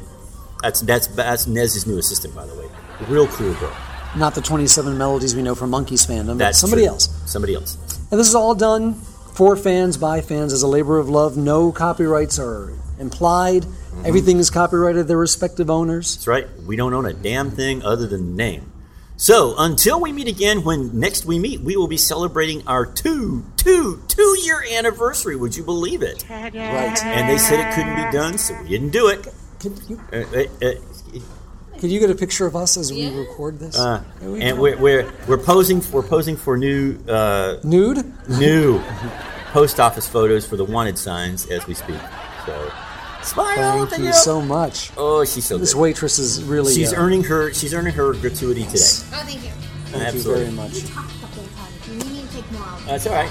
That's that's that's Nez's new assistant, by the way. Real cool girl. Not the 27 melodies we know from Monkees fandom, but That's somebody true. else. Somebody else. And this is all done for fans, by fans, as a labor of love. No copyrights are implied. Mm-hmm. Everything is copyrighted their respective owners. That's right. We don't own a damn thing other than the name. So until we meet again, when next we meet, we will be celebrating our two, two, two year anniversary. Would you believe it? Right. And they said it couldn't be done, so we didn't do it. Could you, Uh, uh, uh, could you get a picture of us as we record this? uh, we and go. we're, we're we're posing we're posing for new uh, nude new post office photos for the wanted signs as we speak. So smile. Thank you so much. Oh, she's so This good. waitress is really. She's uh, earning her she's earning her gratuity today. Oh, thank you. Thank Absolutely. you very much. You talk the whole time. You need to take more. That's all right.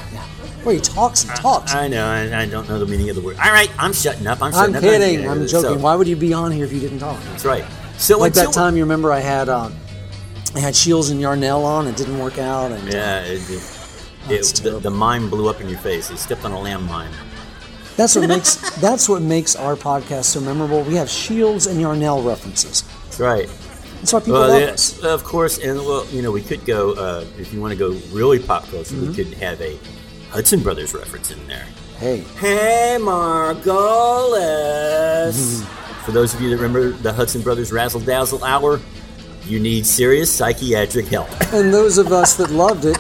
Well, he talks and talks. I know. I, I don't know the meaning of the word. All right, I'm shutting up. I'm shutting I'm up. kidding. Yeah, I'm so- joking. Why would you be on here if you didn't talk? That's right. So like that time you remember I had uh, I had Shields and Yarnell on. It didn't work out. And uh, Yeah, it, it, That's it, the, the mine blew up in your face. You stepped on a landmine. that's what makes that's what makes our podcast so memorable. We have Shields and Yarnell references. That's right. That's why people well, love yeah, us. Of course, and well, you know, we could go uh, if you want to go really pop culture. Mm-hmm. We could have a Hudson Brothers reference in there. Hey, Hey, Margolis. For those of you that remember the Hudson Brothers Razzle Dazzle Hour, you need serious psychiatric help. and those of us that loved it,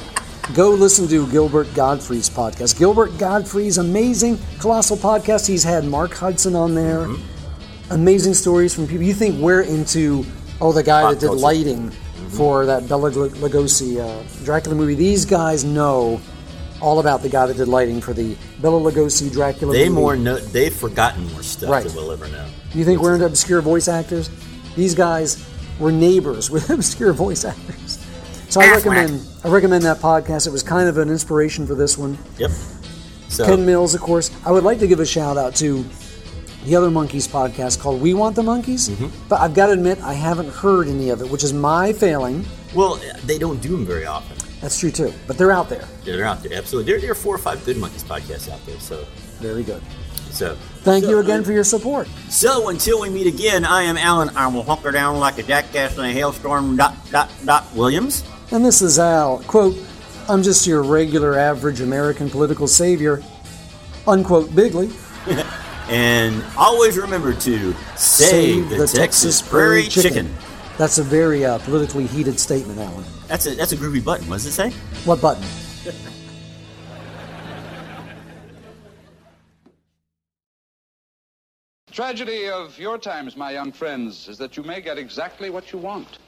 go listen to Gilbert Gottfried's podcast. Gilbert Gottfried's amazing, colossal podcast. He's had Mark Hudson on there. Mm-hmm. Amazing stories from people. You think we're into oh the guy Pop that did culture. lighting for that Bela Lugosi uh, Dracula movie. These guys know all about the guy that did lighting for the Bela Lugosi Dracula They movie. more know, they've forgotten more stuff Right. than we'll ever know. You think we're into obscure voice actors? These guys were neighbors with obscure voice actors. So I recommend I recommend that podcast. It was kind of an inspiration for this one. Yep. So Ken Mills, of course. I would like to give a shout out to the other Monkees podcast called We Want the Monkees. Mm-hmm. But I've got to admit, I haven't heard any of it, which is my failing. well, they don't do them very often. That's true too. But they're out there. They're out there, absolutely. There, there are four or five good Monkees podcasts out there. So, Very good. so Thank so, you again for your support. So until we meet again, I am Alan. I will hunker down like a jackass in a hailstorm. Dot dot dot. Williams. And this is Al. Quote, I'm just your regular average American political savior. Unquote Bigley. And always remember to save, the, Texas, Prairie chicken. That's a very uh, politically heated statement, Alan. That's a that's a groovy button. What does it say? What button? Tragedy of your times, my young friends, is that you may get exactly what you want.